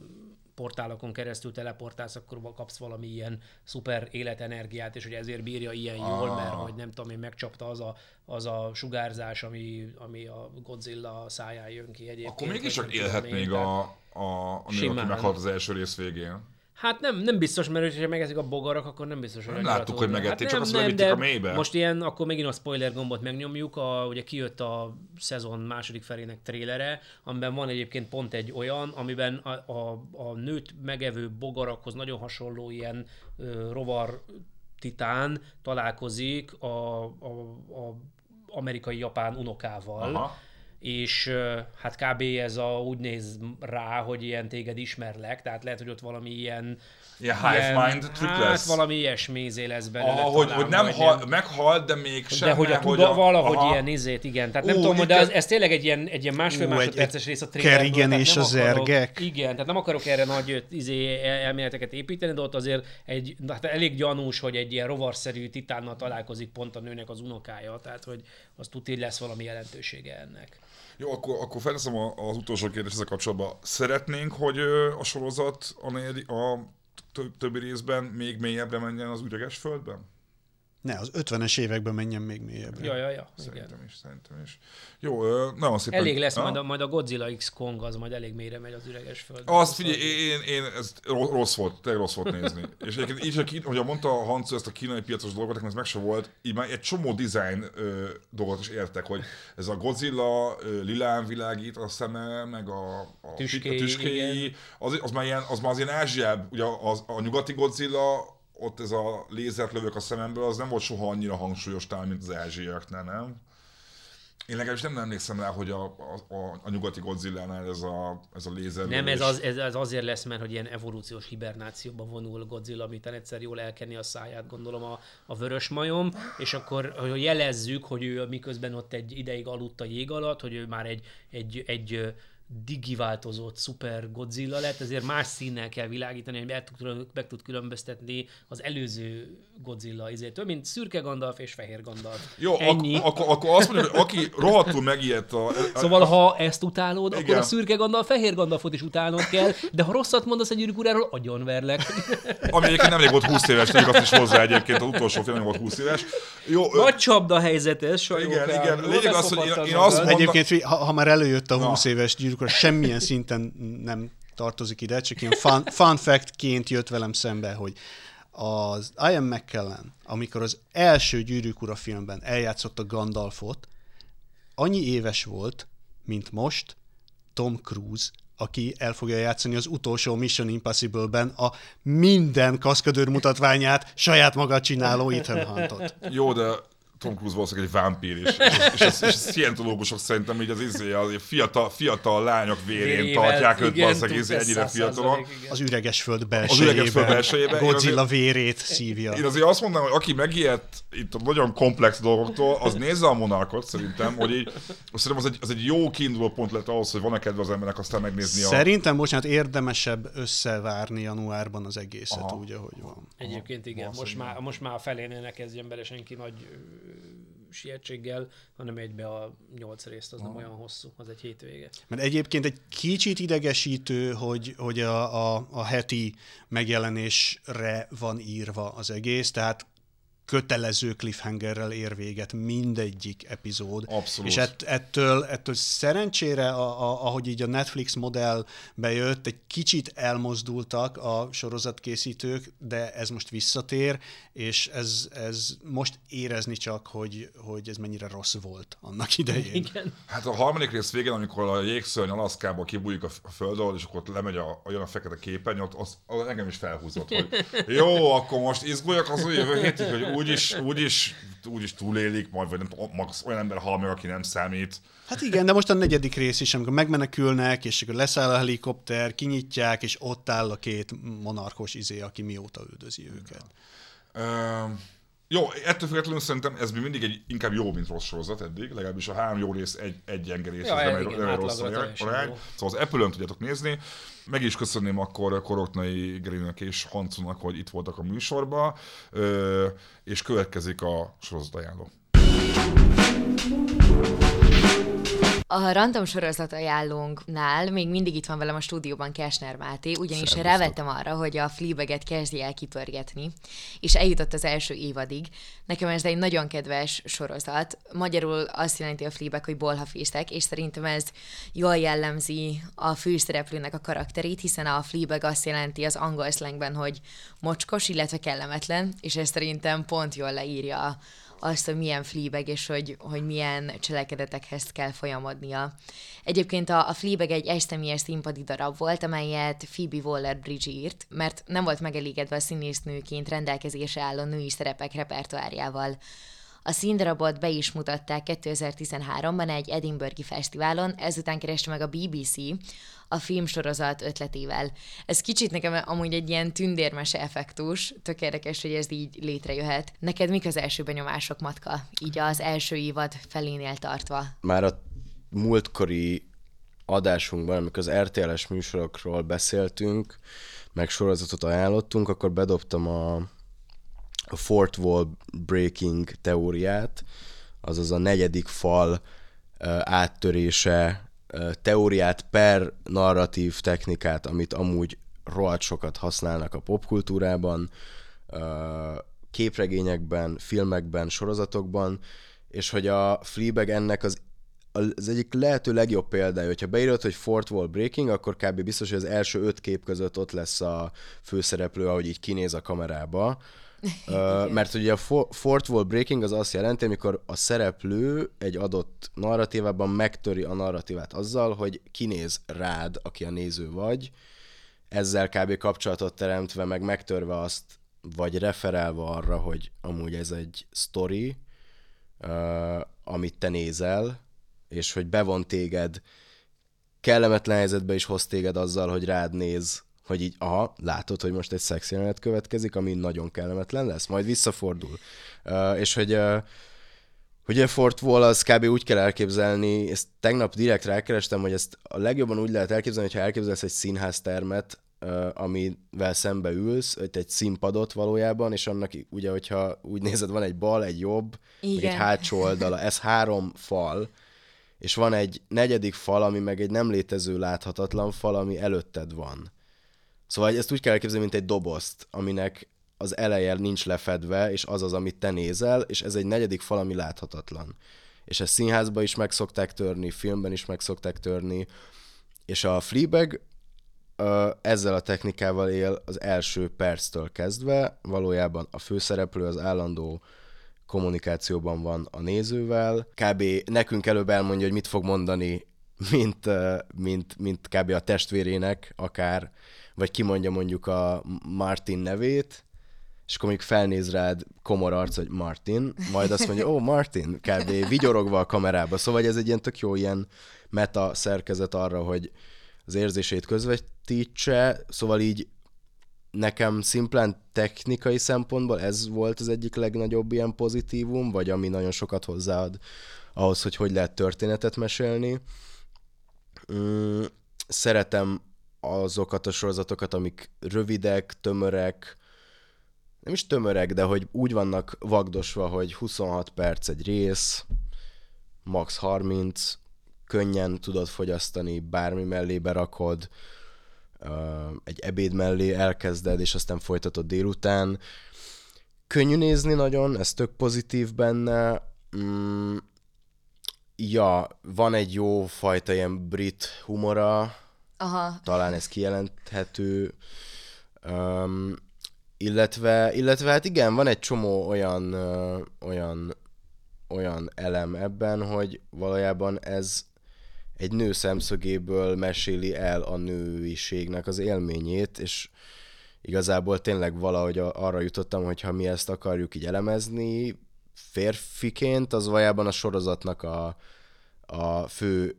portálokon keresztül teleportálsz, akkor kapsz valami ilyen szuper életenergiát, és hogy ezért bírja ilyen jól, Ah. mert hogy nem tudom én, megcsapta az a, az a sugárzás, ami, ami a Godzilla száján jön ki egyébként. Akkor nem tudom élhet még a, a, a nő, aki meghalt az első rész végén. Hát nem, nem biztos, mert hogyha megeszik a bogarak, akkor nem biztos, hogy Nem láttuk, hogy megették, csak nem, azt nem, de a mélybe. Most ilyen, akkor megint a spoiler gombot megnyomjuk, a, ugye kijött a szezon második felének trélere, amiben van egyébként pont egy olyan, amiben a, a, a nőt megevő bogarakhoz nagyon hasonló ilyen ö, rovar titán találkozik a, a, a amerikai-japán unokával. Aha. És hát kb. ez a, úgy néz rá, hogy ilyen téged ismerlek, tehát lehet, hogy ott valami ilyen Ilyen hive mind trükk hát lesz. valami ilyesmi izé lesz belőle. Aha, hogy, hogy nem hal, meghalt, de még sem. de hogy a tuda, valahogy ilyen izét, igen. Tehát nem Ú, tudom, de igen. ez, ez tényleg egy ilyen, egy ilyen másfél Ú, másodperces egy- rész a trailerből. Tehát és az akarok- ergek. Igen, tehát nem akarok erre nagy izé, el- elméleteket építeni, de ott azért egy, hát elég gyanús, hogy egy ilyen rovarszerű titánnal találkozik pont a nőnek az unokája, tehát hogy az tuti lesz valami jelentősége ennek. Jó, akkor, akkor felteszem a- az utolsó kérdést ezzel kapcsolatban. Szeretnénk, hogy a sorozat a, negyedik, a többi részben még mélyebbre menjen az üreges földben? Ne, az 50-es években menjen még mélyebbre. Ja, ja, ja. Igen. Szerintem is, szerintem is. Jó, nagyon szépen. Elég lesz, majd a, majd a Godzilla X Kong, az majd elég mélyre megy az üreges föld. Azt figyelj, én, én, ez ro- rossz volt, tényleg rossz volt nézni. És egyébként így, hogy- hogy mondta a Hancu ezt a kínai piacos dolgot, nekem ez meg se volt, így már egy csomó design ö, dolgot is értek, hogy ez a Godzilla ö, lilán világít a szeme, meg a, a Tüskéi, a tüskéi az, az, már ilyen, az már az ilyen Ázsiább, ugye az, a nyugati Godzilla, ott ez a lézert lövök a szememből, az nem volt soha annyira hangsúlyos talán, mint az ázsiaknál, nem? Én legalábbis nem emlékszem rá, hogy a, a, a, a nyugati Godzilla-nál ez a, ez a lézer Nem, ez, az, ez, ez azért lesz, mert hogy ilyen evolúciós hibernációba vonul Godzilla, miután egyszer jól elkenni a száját, gondolom a, a vörös majom, és akkor hogy jelezzük, hogy ő miközben ott egy ideig aludt a jég alatt, hogy ő már egy, egy, egy ö, digiváltozott szuper Godzilla lett, ezért más színnel kell világítani, hogy meg tud, meg tud különböztetni az előző Godzilla izétől, mint szürke Gandalf és fehér Gandalf. Jó, Ennyi. ak- akkor, akkor azt mondjuk, hogy aki rohadtul megijedt a... Szóval, ha ezt utálod, akkor Igen. a szürke Gandalf, fehér Gandalfot is utálnod kell, de ha rosszat mondasz egy gyűrűk uráról, agyonverlek. Ami egyébként nemrég volt 20 éves, tegyük azt is hozzá egyébként, az utolsó film volt 20 éves. Jó, ö, Nagy csapda helyzet ez, sajó. Igen, Kár. igen. Lényeg az, hogy én- én azt mondom- Egyébként, ha, ha már előjött a 20 éves gyűrűkor, semmilyen szinten nem tartozik ide, csak ilyen fun, fun fact-ként jött velem szembe, hogy az Ian McKellen, amikor az első Gyűrűk Ura filmben eljátszotta Gandalfot, annyi éves volt, mint most Tom Cruise, aki el fogja játszani az utolsó Mission Impossible-ben a minden kaszkadőr mutatványát saját maga csináló Ethan Huntot. jó, de Tom Cruise valószínűleg egy vámpír is. És, és, és, és a szientológusok szerintem így az izé, az fiatal, fiatal lányok vérén Vérével, tartják őt, valószínűleg izé, ennyire igen. Az üreges föld Az belsejében, üreges föld belsejében. Én Godzilla azért- vérét szívja. Én azért azt mondanám, hogy aki megijedt itt a nagyon komplex dolgoktól, az nézze a monarkot szerintem, hogy így, szerintem az egy, az egy jó kiinduló pont lett ahhoz, hogy van-e kedve az embernek aztán megnézni a... Szerintem, bocsánat, érdemesebb összevárni januárban az egészet Aha. úgy, ahogy van. Egyébként igen, most már, most már a felénél ne kezdjen bele senki nagy sietséggel, hanem egybe a nyolc részt, az nem olyan hosszú, az egy hétvége. Mert egyébként egy kicsit idegesítő, hogy, hogy a, a, a heti megjelenésre van írva az egész, tehát kötelező cliffhangerrel ér véget mindegyik epizód. Abszolút. És ett, ettől, ettől szerencsére, a, a, ahogy így a Netflix modell bejött, egy kicsit elmozdultak a sorozatkészítők, de ez most visszatér, és ez, ez most érezni csak, hogy, hogy ez mennyire rossz volt annak idején. Igen. Hát a harmadik rész végén, amikor a jégszörny Alaszkába kibújik a, föld alól, és akkor ott lemegy a, a, jön a fekete képernyő, ott az, az engem is felhúzott, hogy jó, akkor most izguljak az jövő hétig, hogy úgyis, úgyis, úgyis túlélik, majd vagy nem, max olyan ember hal meg, aki nem számít. Hát igen, de most a negyedik rész is, amikor megmenekülnek, és akkor leszáll a helikopter, kinyitják, és ott áll a két monarkos izé, aki mióta üldözi őket. Ö, jó, ettől függetlenül szerintem ez még mindig egy inkább jó, mint rossz sorozat eddig, legalábbis a három jó rész, egy, egy gyenge rész, Ja, nem, igen, egy, nem egy rossz arány. Szóval az Apple-ön tudjátok nézni. Meg is köszönném akkor Koroknai Gerinek és Hancunak, hogy itt voltak a műsorba, és következik a sorozat ajánló. A random sorozat ajánlónknál még mindig itt van velem a stúdióban Kesner Máté, ugyanis Szervusztok. rávettem arra, hogy a Fleabag-et kezdje el kipörgetni, és eljutott az első évadig. Nekem ez egy nagyon kedves sorozat. Magyarul azt jelenti a Fleabag, hogy bolhafészek, és szerintem ez jól jellemzi a főszereplőnek a karakterét, hiszen a Fleabag azt jelenti az angol slangben, hogy mocskos, illetve kellemetlen, és ez szerintem pont jól leírja azt, hogy milyen Fleabag, és hogy, hogy milyen cselekedetekhez kell folyamodnia. Egyébként a, a Fleabag egy egyszemélyes színpadi darab volt, amelyet Phoebe Waller-Bridge írt, mert nem volt megelégedve a színésznőként rendelkezésre álló női szerepek repertoárjával. A színdarabot be is mutatták 2013-ban egy Edinburghi fesztiválon, ezután kereste meg a BBC a filmsorozat ötletével. Ez kicsit nekem amúgy egy ilyen tündérmese effektus, tök érdekes, hogy ez így létrejöhet. Neked mik az első benyomások, Matka? Így az első évad felénél tartva. Már a múltkori adásunkban, amikor az RTL-es műsorokról beszéltünk, meg sorozatot ajánlottunk, akkor bedobtam a, a Fort Wall Breaking teóriát, azaz a negyedik fal áttörése teóriát per narratív technikát, amit amúgy rohadt sokat használnak a popkultúrában, képregényekben, filmekben, sorozatokban, és hogy a Fleabag ennek az az egyik lehető legjobb példája, hogyha beírod, hogy Fort Wall Breaking, akkor kb. biztos, hogy az első öt kép között ott lesz a főszereplő, ahogy így kinéz a kamerába. uh, mert ugye a Fort Wall Breaking az azt jelenti, amikor a szereplő egy adott narratívában megtöri a narratívát azzal, hogy kinéz rád, aki a néző vagy, ezzel kb. kapcsolatot teremtve, meg megtörve azt, vagy referálva arra, hogy amúgy ez egy story, uh, amit te nézel, és hogy bevon téged, kellemetlen helyzetbe is hoz téged azzal, hogy rád néz, hogy így, aha, látod, hogy most egy szexjelenet következik, ami nagyon kellemetlen lesz, majd visszafordul. Uh, és hogy uh, Ugye Fort Wall az kb. úgy kell elképzelni, ezt tegnap direkt rákerestem, hogy ezt a legjobban úgy lehet elképzelni, hogyha elképzelsz egy színháztermet, amivel szembe ülsz, egy színpadot valójában, és annak ugye, hogyha úgy nézed, van egy bal, egy jobb, egy hátsó oldala, ez három fal, és van egy negyedik fal, ami meg egy nem létező láthatatlan fal, ami előtted van. Szóval ezt úgy kell elképzelni, mint egy dobozt, aminek az eleje nincs lefedve, és az az, amit te nézel, és ez egy negyedik fal, ami láthatatlan. És ezt színházba is meg szokták törni, filmben is meg szokták törni, és a Fleabag ezzel a technikával él az első perctől kezdve, valójában a főszereplő az állandó kommunikációban van a nézővel. Kb. nekünk előbb elmondja, hogy mit fog mondani, mint, mint, mint kb. a testvérének akár, vagy kimondja mondjuk a Martin nevét, és akkor mondjuk felnéz rád komor arc, hogy Martin, majd azt mondja, ó, oh, Martin, kb. vigyorogva a kamerába. Szóval ez egy ilyen tök jó ilyen meta szerkezet arra, hogy az érzését közvetítse, szóval így nekem szimplán technikai szempontból ez volt az egyik legnagyobb ilyen pozitívum, vagy ami nagyon sokat hozzáad ahhoz, hogy hogy lehet történetet mesélni. Szeretem azokat a sorozatokat, amik rövidek, tömörek, nem is tömörek, de hogy úgy vannak vagdosva, hogy 26 perc egy rész, max 30, könnyen tudod fogyasztani, bármi mellé berakod, egy ebéd mellé elkezded, és aztán folytatod délután. Könnyű nézni nagyon, ez tök pozitív benne. Mm, ja, van egy jó fajta ilyen brit humora, Aha. talán ez kijelenthető. Um, illetve, illetve hát igen, van egy csomó olyan, uh, olyan, olyan elem ebben, hogy valójában ez egy nő szemszögéből meséli el a nőiségnek az élményét, és igazából tényleg valahogy arra jutottam, hogy ha mi ezt akarjuk így elemezni férfiként, az valójában a sorozatnak a, a fő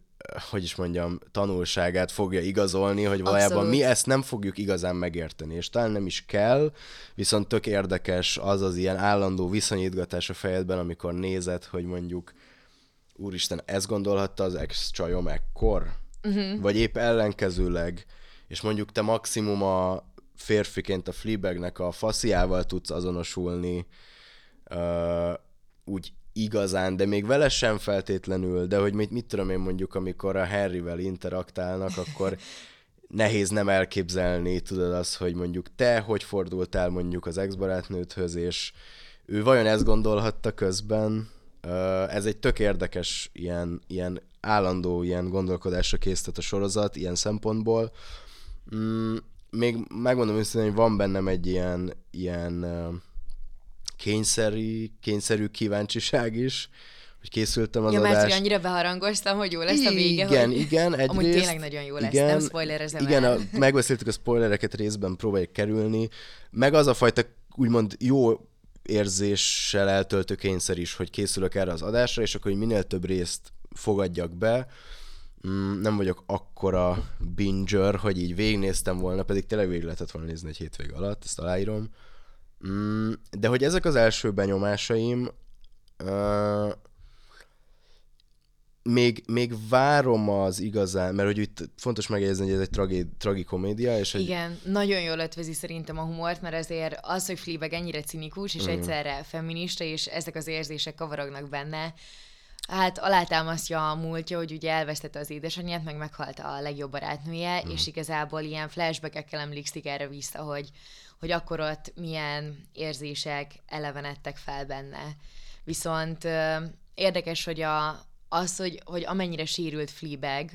hogy is mondjam, tanulságát fogja igazolni, hogy valójában Abszolút. mi ezt nem fogjuk igazán megérteni, és talán nem is kell, viszont tök érdekes az az ilyen állandó viszonyítgatás a fejedben, amikor nézed, hogy mondjuk úristen, ezt gondolhatta az ex csajom ekkor? Uh-huh. Vagy épp ellenkezőleg, és mondjuk te maximum a férfiként a Fleabagnek a fasziával tudsz azonosulni, uh, úgy igazán, de még vele sem feltétlenül, de hogy mit, mit tudom én mondjuk, amikor a Harryvel interaktálnak, akkor nehéz nem elképzelni, tudod azt, hogy mondjuk te hogy fordultál mondjuk az ex-barátnődhöz, és ő vajon ezt gondolhatta közben, ez egy tök érdekes ilyen, ilyen állandó ilyen gondolkodásra készített a sorozat ilyen szempontból. Mm, még megmondom őszintén, hogy van bennem egy ilyen, ilyen kényszerű, kényszerű kíváncsiság is, hogy készültem az ja, adást. mert hogy annyira beharangoztam, hogy jó lesz a vége, igen, hogy igen, egyrészt, amúgy tényleg nagyon jó lesz, igen, nem spoilerezem Igen, el. a, megbeszéltük a spoilereket részben, próbáljuk kerülni, meg az a fajta úgymond jó érzéssel eltöltő kényszer is, hogy készülök erre az adásra, és akkor hogy minél több részt fogadjak be. Mm, nem vagyok akkora binger, hogy így végignéztem volna, pedig tényleg végig lehetett volna nézni egy hétvég alatt, ezt aláírom. Mm, de hogy ezek az első benyomásaim, uh, még, még várom az igazán, mert hogy itt fontos megjegyezni, hogy ez egy tragi, tragikomédia. És Igen, egy... nagyon jól ötvezi szerintem a humort, mert azért az, hogy Fleabag ennyire cinikus, és mm. egyszerre feminista, és ezek az érzések kavarognak benne, Hát alátámasztja a múltja, hogy ugye elvesztette az édesanyját, meg meghalt a legjobb barátnője, mm. és igazából ilyen flashbackekkel emlékszik erre vissza, hogy, hogy akkor ott milyen érzések elevenedtek fel benne. Viszont ö, érdekes, hogy a, az, hogy, hogy amennyire sérült Fleabag,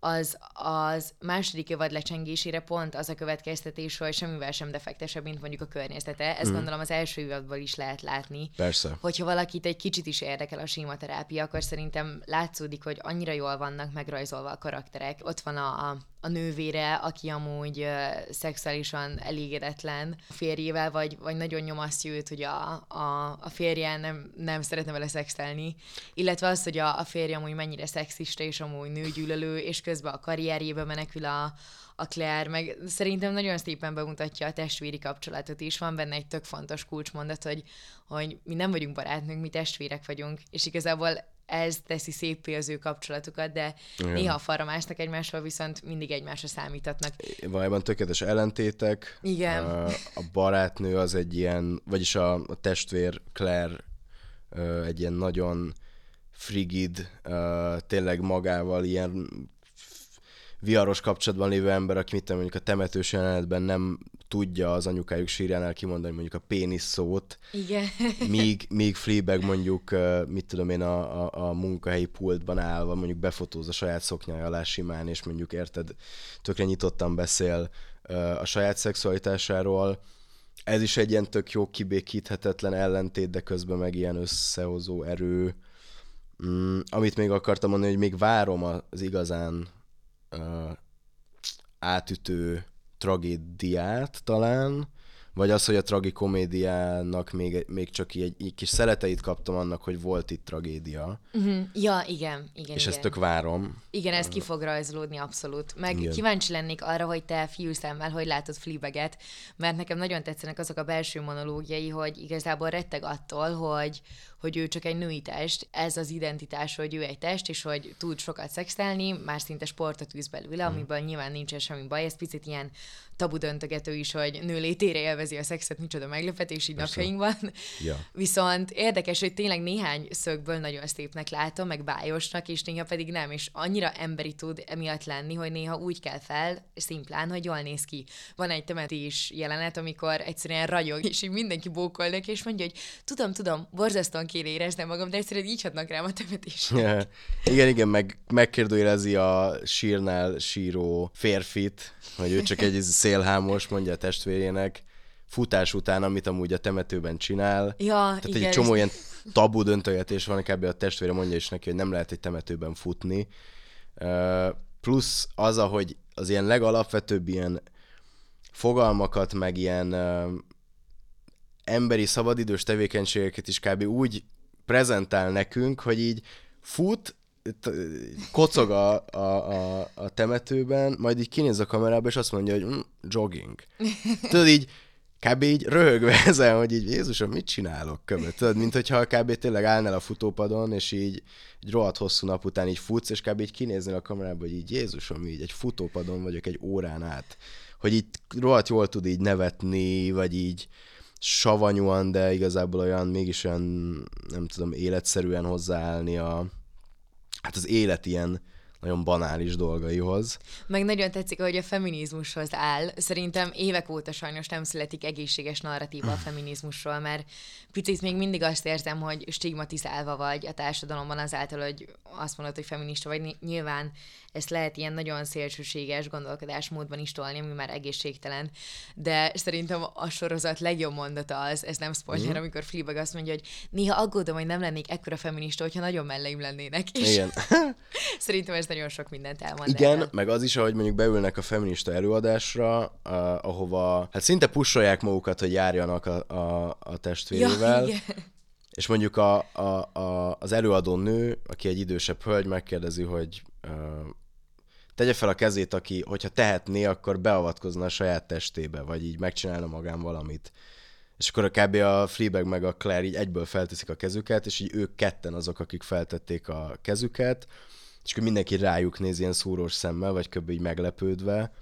az, az második évad lecsengésére pont az a következtetés, hogy semmivel sem defektesebb, mint mondjuk a környezete. Ezt mm. gondolom az első évadból is lehet látni. Persze. Hogyha valakit egy kicsit is érdekel a sématerápia, akkor szerintem látszódik, hogy annyira jól vannak megrajzolva a karakterek. Ott van a, a a nővére, aki amúgy uh, szexuálisan elégedetlen a férjével, vagy, vagy nagyon nyomasztja őt, hogy a, a, a férje nem, nem szeretne vele szexelni, illetve az, hogy a, a férje amúgy mennyire szexista, és amúgy nőgyűlölő, és közben a karrierjébe menekül a, a Claire, meg szerintem nagyon szépen bemutatja a testvéri kapcsolatot is. Van benne egy tök fontos kulcsmondat, hogy, hogy mi nem vagyunk barátnők, mi testvérek vagyunk, és igazából ez teszi szépé az ő kapcsolatukat, de Igen. néha falra másnak egymásról, viszont mindig egymásra számítatnak. Valójában tökéletes ellentétek. Igen. A, barátnő az egy ilyen, vagyis a, a testvér Claire egy ilyen nagyon frigid, tényleg magával ilyen viharos kapcsolatban lévő ember, aki mit mondjuk a temetős jelenetben nem tudja az anyukájuk sírjánál kimondani mondjuk a pénisz szót. Igen. Míg, míg Fleabag mondjuk, mit tudom én, a, a, a munkahelyi pultban állva mondjuk befotóz a saját szoknyája alá simán, és mondjuk érted, tökre nyitottan beszél a saját szexualitásáról. Ez is egy ilyen tök jó kibékíthetetlen ellentét, de közben meg ilyen összehozó erő. Mm, amit még akartam mondani, hogy még várom az igazán uh, átütő tragédiát talán, vagy az, hogy a tragikomédiának még, még csak egy, egy kis szereteit kaptam annak, hogy volt itt tragédia. Uh-huh. Ja, igen, igen. És igen. ezt tök várom. Igen, ez ki fog rajzolódni abszolút. Meg igen. kíváncsi lennék arra, hogy te fiúszemmel hogy látod Fleabaget, mert nekem nagyon tetszenek azok a belső monológiai, hogy igazából retteg attól, hogy, hogy ő csak egy női test, ez az identitás, hogy ő egy test, és hogy tud sokat szexelni, már szinte sportot űz belőle, mm. amiből nyilván nincsen semmi baj, ez picit ilyen tabu döntögető is, hogy nő létére élvezi a szexet, micsoda meglepetés így napjainkban. Ja. Viszont érdekes, hogy tényleg néhány szögből nagyon szépnek látom, meg bájosnak, és néha pedig nem, és annyira emberi tud emiatt lenni, hogy néha úgy kell fel, szimplán, hogy jól néz ki. Van egy temetés jelenet, amikor egyszerűen ragyog, és így mindenki bókol neki, és mondja, hogy tudom, tudom, borzasztóan kéne éreznem magam, de egyszerűen így hatnak rám a temetésre. Yeah. Igen, igen, meg megkérdőjelezi a sírnál síró férfit, hogy ő csak egy szélhámos, mondja a testvérének, futás után, amit amúgy a temetőben csinál. Ja, Tehát igen. egy csomó ilyen tabu döntögetés van, kb. a testvére mondja is neki, hogy nem lehet egy temetőben futni. Plusz az, ahogy az ilyen legalapvetőbb ilyen fogalmakat, meg ilyen emberi szabadidős tevékenységeket is kb. úgy prezentál nekünk, hogy így fut, kocog a, a, a, a temetőben, majd így kinéz a kamerába, és azt mondja, hogy mm, jogging. Tudod, így kb. így röhögve ezen, hogy így Jézusom, mit csinálok követ? Tudod, mint hogyha kb. tényleg állnál a futópadon, és így egy rohadt hosszú nap után így futsz, és kb. így kinéznél a kamerába, hogy így Jézusom, így egy futópadon vagyok egy órán át. Hogy így rohadt jól tud így nevetni, vagy így savanyúan, de igazából olyan mégis olyan, nem tudom, életszerűen hozzáállni a, hát az élet ilyen nagyon banális dolgaihoz. Meg nagyon tetszik, hogy a feminizmushoz áll. Szerintem évek óta sajnos nem születik egészséges narratíva a feminizmusról, mert picit még mindig azt érzem, hogy stigmatizálva vagy a társadalomban azáltal, hogy azt mondod, hogy feminista vagy. Nyilván ezt lehet ilyen nagyon szélsőséges gondolkodásmódban is tolni, ami már egészségtelen, de szerintem a sorozat legjobb mondata az, ez nem spoiler, mm. amikor Fleabag azt mondja, hogy néha aggódom, hogy nem lennék ekkora feminista, hogyha nagyon melleim lennének. És Igen. szerintem ez nagyon sok mindent elmond. Igen, erről. meg az is, ahogy mondjuk beülnek a feminista előadásra, uh, ahova hát szinte pusolják magukat, hogy járjanak a, a, a testvérével. Ja, igen. És mondjuk a, a, a, az előadó nő, aki egy idősebb hölgy, megkérdezi, hogy uh, tegye fel a kezét, aki, hogyha tehetné, akkor beavatkozna a saját testébe, vagy így megcsinálna magán valamit. És akkor a kb. a Fleabag meg a Claire így egyből felteszik a kezüket, és így ők ketten azok, akik feltették a kezüket, és akkor mindenki rájuk néz ilyen szúrós szemmel, vagy kb. így meglepődve.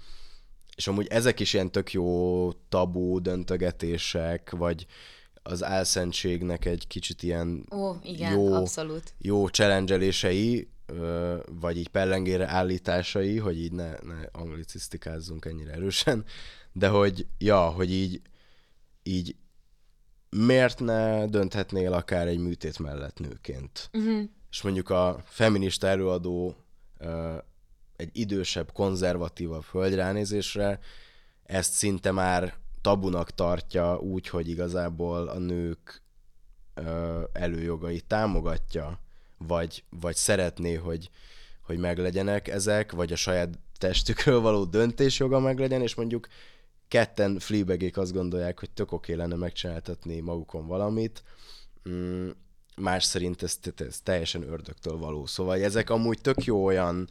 És amúgy ezek is ilyen tök jó tabú döntögetések, vagy az álszentségnek egy kicsit ilyen Ó, igen, jó, abszolút. jó challenge vagy így pellengére állításai, hogy így ne, ne anglicisztikázzunk ennyire erősen, de hogy, ja, hogy így, így miért ne dönthetnél akár egy műtét mellett nőként? Uh-huh. És mondjuk a feminista előadó egy idősebb, konzervatívabb földránézésre ezt szinte már tabunak tartja úgy, hogy igazából a nők előjogait támogatja, vagy, vagy szeretné, hogy, hogy meglegyenek ezek, vagy a saját testükről való döntésjoga meglegyen, és mondjuk ketten fleabagék azt gondolják, hogy tök oké lenne megcsináltatni magukon valamit, mm, más szerint ez, ez teljesen ördögtől való. Szóval ezek amúgy tök jó olyan,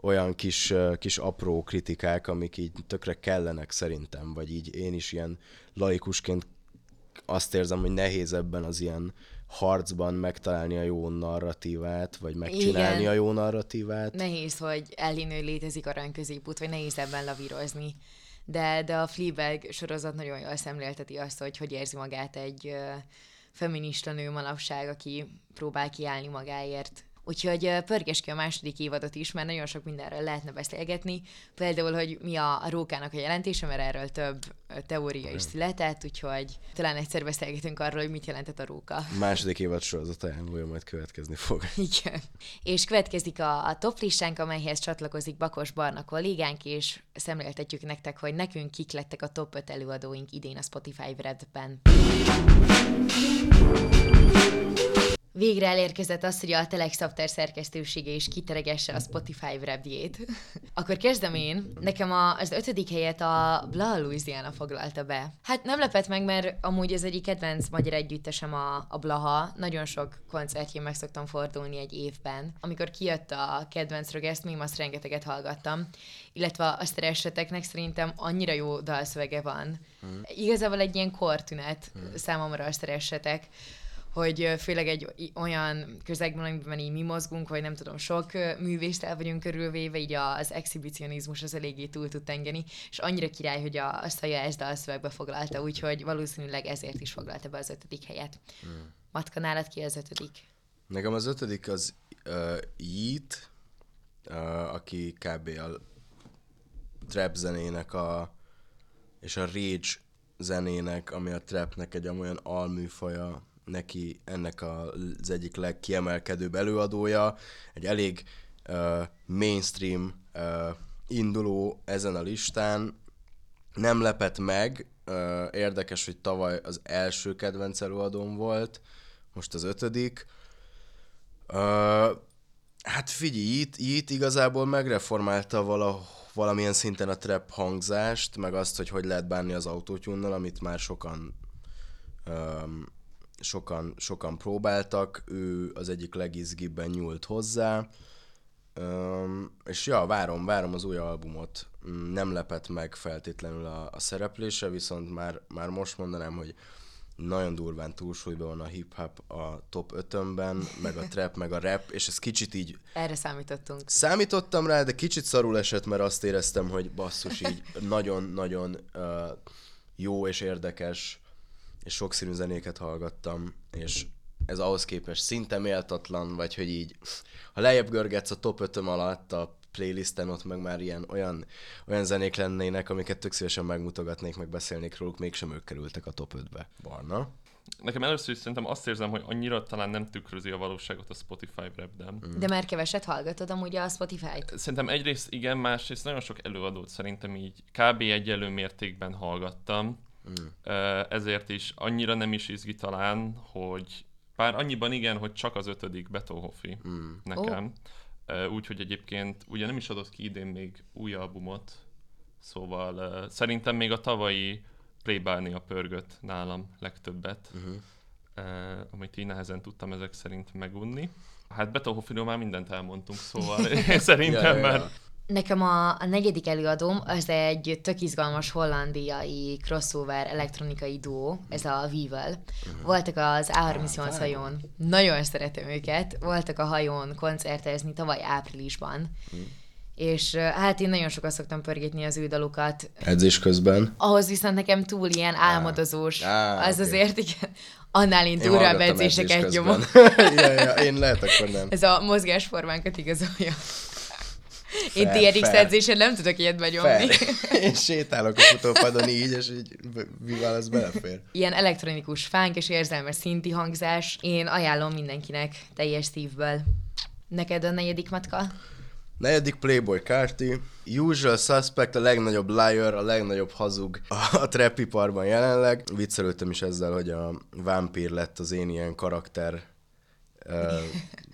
olyan kis, kis apró kritikák, amik így tökre kellenek szerintem, vagy így én is ilyen laikusként azt érzem, hogy nehéz ebben az ilyen harcban megtalálni a jó narratívát, vagy megcsinálni Igen. a jó narratívát. Nehéz, hogy elhinni, hogy létezik aranyközépút, vagy nehéz ebben lavírozni. De, de a Fleabag sorozat nagyon jól szemlélteti azt, hogy hogy érzi magát egy feminista nő manapság, aki próbál kiállni magáért. Úgyhogy pörges ki a második évadot is, mert nagyon sok mindenről lehetne beszélgetni. Például, hogy mi a, a rókának a jelentése, mert erről több teória is született, úgyhogy talán egyszer beszélgetünk arról, hogy mit jelentett a róka. Második évad sorozat ajánlója majd következni fog. Igen. És következik a, a top listánk, amelyhez csatlakozik Bakos Barna kollégánk, és szemléltetjük nektek, hogy nekünk kik lettek a top 5 előadóink idén a Spotify Redben. Végre elérkezett az, hogy a Telex After szerkesztősége is kiteregesse a Spotify webjét. Akkor kezdem én. Nekem a, az ötödik helyet a Bla Louisiana foglalta be. Hát nem lepett meg, mert amúgy az egyik kedvenc magyar együttesem a, a Blaha. Nagyon sok koncertjén meg szoktam fordulni egy évben. Amikor kijött a kedvenc Rögeszt, még azt rengeteget hallgattam. Illetve a szereseteknek szerintem annyira jó dalszövege van. Hmm. Igazából egy ilyen kortünet hmm. számomra a szeresetek hogy főleg egy olyan közegben, amiben így mi mozgunk, vagy nem tudom, sok művésztel vagyunk körülvéve, így az exhibicionizmus az eléggé túl tud tengeni, és annyira király, hogy a, a Szaja ezt dalszövegbe foglalta, úgyhogy valószínűleg ezért is foglalta be az ötödik helyet. Hmm. Matka, nálad ki az ötödik? Nekem az ötödik az uh, Yeet, uh, aki kb. a trap zenének a, és a rage zenének, ami a trapnek egy olyan alműfaja, neki ennek az egyik legkiemelkedőbb előadója, egy elég uh, mainstream uh, induló ezen a listán. Nem lepett meg, uh, érdekes, hogy tavaly az első kedvenc előadóm volt, most az ötödik. Uh, hát figyelj, itt, itt igazából megreformálta vala, valamilyen szinten a trap hangzást, meg azt, hogy hogy lehet bánni az autótyúnnal, amit már sokan um, sokan, sokan próbáltak, ő az egyik legizgibben nyúlt hozzá, Um, és ja, várom, várom az új albumot. Mm, nem lepett meg feltétlenül a, a szereplése, viszont már, már most mondanám, hogy nagyon durván túlsúlyban van a hip-hop a top 5-ben, meg a trap, meg a rap, és ez kicsit így... Erre számítottunk. Számítottam rá, de kicsit szarul esett, mert azt éreztem, hogy basszus, így nagyon-nagyon uh, jó és érdekes és sokszínű zenéket hallgattam, és ez ahhoz képest szinte méltatlan, vagy hogy így, ha lejjebb görgetsz a top 5 alatt a playlisten, ott meg már ilyen olyan, olyan zenék lennének, amiket tök szívesen megmutogatnék, meg beszélnék róluk, mégsem ők kerültek a top 5-be. Barna? Nekem először is szerintem azt érzem, hogy annyira talán nem tükrözi a valóságot a Spotify rap Mm. De már keveset hallgatod amúgy a Spotify-t? Szerintem egyrészt igen, másrészt nagyon sok előadót szerintem így kb. egyelő mértékben hallgattam, Mm. Ezért is annyira nem is izgi talán, hogy pár annyiban igen, hogy csak az ötödik Beethoven mm. nekem. Oh. Úgyhogy egyébként ugye nem is adott ki idén még új albumot, szóval uh, szerintem még a tavalyi Playbania pörgött nálam legtöbbet, uh-huh. uh, amit így nehezen tudtam ezek szerint megunni. Hát Beethovenról már mindent elmondtunk, szóval szerintem ja, ja, ja. már Nekem a, a negyedik előadóm az egy tök izgalmas hollandiai crossover elektronikai duó, ez a Weevil. Uh-huh. Voltak az A38 hajón, nagyon szeretem őket, voltak a hajón koncertezni tavaly áprilisban, uh-huh. és hát én nagyon sokat szoktam pörgetni az ő dalukat. Edzés közben. Ahhoz viszont nekem túl ilyen álmodozós. Á, az oké. azért igen. Annál én durvább edzéseket edzés ja, ja, én lehet, akkor nem. Ez a mozgásformánkat igazolja. Én Fair, TRX edzésen nem tudok ilyet benyomni. Fel. Én sétálok a futópadon így, és így mivel ez belefér. Ilyen elektronikus fánk és érzelmes szinti hangzás. Én ajánlom mindenkinek teljes szívből. Neked a negyedik matka? Negyedik Playboy Carti. Usual Suspect, a legnagyobb liar, a legnagyobb hazug a trapiparban jelenleg. Viccelődtem is ezzel, hogy a vámpír lett az én ilyen karakter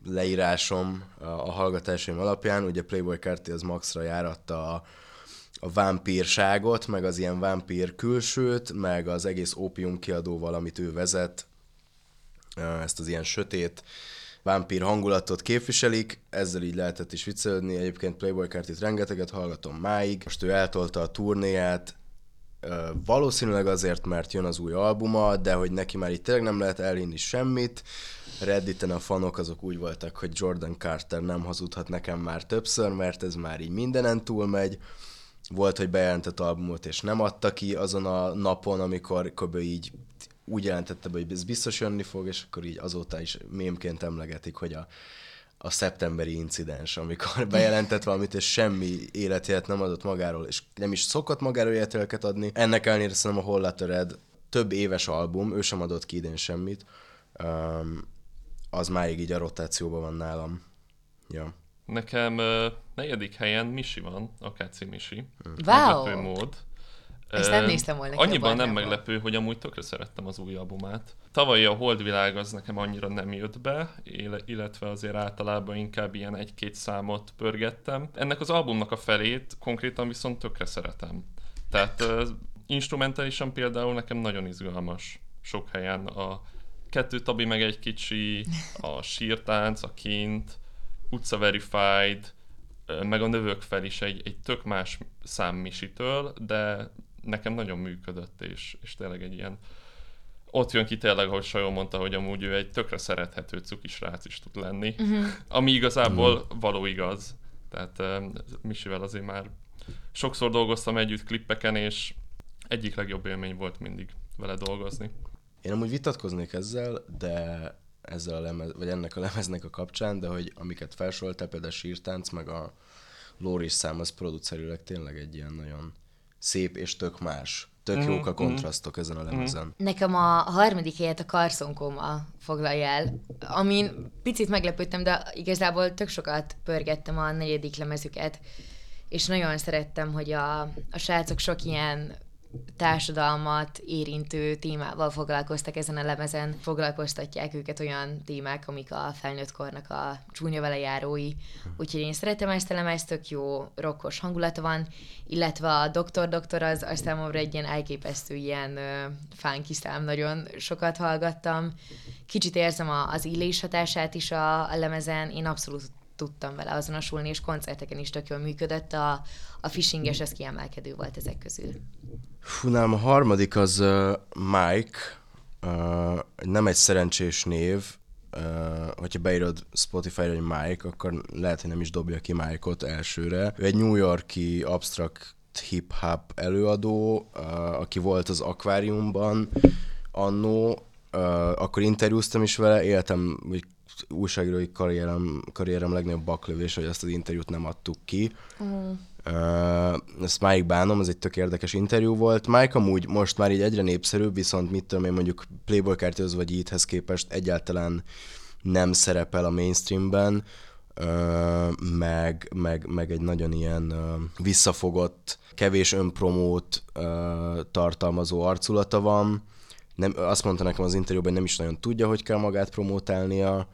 leírásom a, hallgatásaim alapján. Ugye Playboy Carti az maxra járatta a, a vámpírságot, meg az ilyen vámpír külsőt, meg az egész ópium kiadóval, amit ő vezet, ezt az ilyen sötét vámpír hangulatot képviselik, ezzel így lehetett is viccelődni. Egyébként Playboy Cartit rengeteget hallgatom máig. Most ő eltolta a turnéját, valószínűleg azért, mert jön az új albuma, de hogy neki már így tényleg nem lehet elhinni semmit. Redditen a fanok azok úgy voltak, hogy Jordan Carter nem hazudhat nekem már többször, mert ez már így mindenen túlmegy. Volt, hogy bejelentett albumot, és nem adta ki azon a napon, amikor kb. így úgy jelentette be, hogy ez biztos jönni fog, és akkor így azóta is mémként emlegetik, hogy a, a szeptemberi incidens, amikor bejelentett valamit, és semmi életélet nem adott magáról, és nem is szokott magáról életéleket adni. Ennek ellenére szerintem a Hollatered több éves album, ő sem adott ki idén semmit, um, az máig így a rotációban van nálam. Ja. Nekem ö, negyedik helyen Misi van, Akáci Misi. Wow! Meglepő mód. Ezt nem néztem volna Annyiban nem meglepő, hogy amúgy tökre szerettem az új albumát. Tavaly a Holdvilág az nekem annyira nem jött be, illetve azért általában inkább ilyen egy-két számot pörgettem. Ennek az albumnak a felét konkrétan viszont tökre szeretem. Tehát ö, instrumentálisan például nekem nagyon izgalmas sok helyen. A kettő tabi meg egy kicsi, a sírtánc, a kint, utca verified, meg a növök fel is egy, egy tök más szám Misitől, de nekem nagyon működött, és, és tényleg egy ilyen ott jön ki tényleg, ahogy Sajó mondta, hogy amúgy ő egy tökre szerethető cuki srác is tud lenni, uh-huh. ami igazából való igaz. Tehát ö, Misivel azért már sokszor dolgoztam együtt klippeken, és egyik legjobb élmény volt mindig vele dolgozni. Én amúgy vitatkoznék ezzel, de ezzel a lemez, vagy ennek a lemeznek a kapcsán, de hogy amiket felsoroltál, például a sírtánc, meg a Lóris szám, az producerileg tényleg egy ilyen nagyon szép és tök más. Tök Mhm, jók a mhm. kontrasztok ezen a lemezen. Nekem a harmadik helyet a Carson foglalja el, amin picit meglepődtem, de igazából tök sokat pörgettem a negyedik lemezüket, és nagyon szerettem, hogy a, a srácok sok ilyen társadalmat érintő témával foglalkoztak ezen a lemezen. Foglalkoztatják őket olyan témák, amik a felnőtt kornak a csúnya vele járói. Úgyhogy én szeretem ezt a lemezt, tök jó rokkos hangulata van, illetve a Doktor Doktor az, az számomra egy ilyen elképesztő ilyen ö, funky szám, nagyon sokat hallgattam. Kicsit érzem a, az illés hatását is a, a lemezen, én abszolút tudtam vele azonosulni, és koncerteken is tök jól működött. A, a fishinges, az kiemelkedő volt ezek közül. Fú, nálam a harmadik az uh, Mike, uh, nem egy szerencsés név, uh, hogyha beírod Spotify-ra, hogy Mike, akkor lehet, hogy nem is dobja ki Mike-ot elsőre. Ő egy New Yorki abstrakt hip-hop előadó, uh, aki volt az akváriumban annó, uh, akkor interjúztam is vele, éltem, vagy újságírói karrierem, karrierem legnagyobb baklövés, hogy ezt az interjút nem adtuk ki. Uh, ezt máig bánom, ez egy tök érdekes interjú volt. Mike amúgy most már így egyre népszerűbb, viszont mit tudom én mondjuk Playboy kártyához vagy Eathez képest egyáltalán nem szerepel a mainstreamben, meg, meg, meg egy nagyon ilyen visszafogott, kevés önpromót tartalmazó arculata van. Nem, azt mondta nekem az interjúban, hogy nem is nagyon tudja, hogy kell magát promótálnia,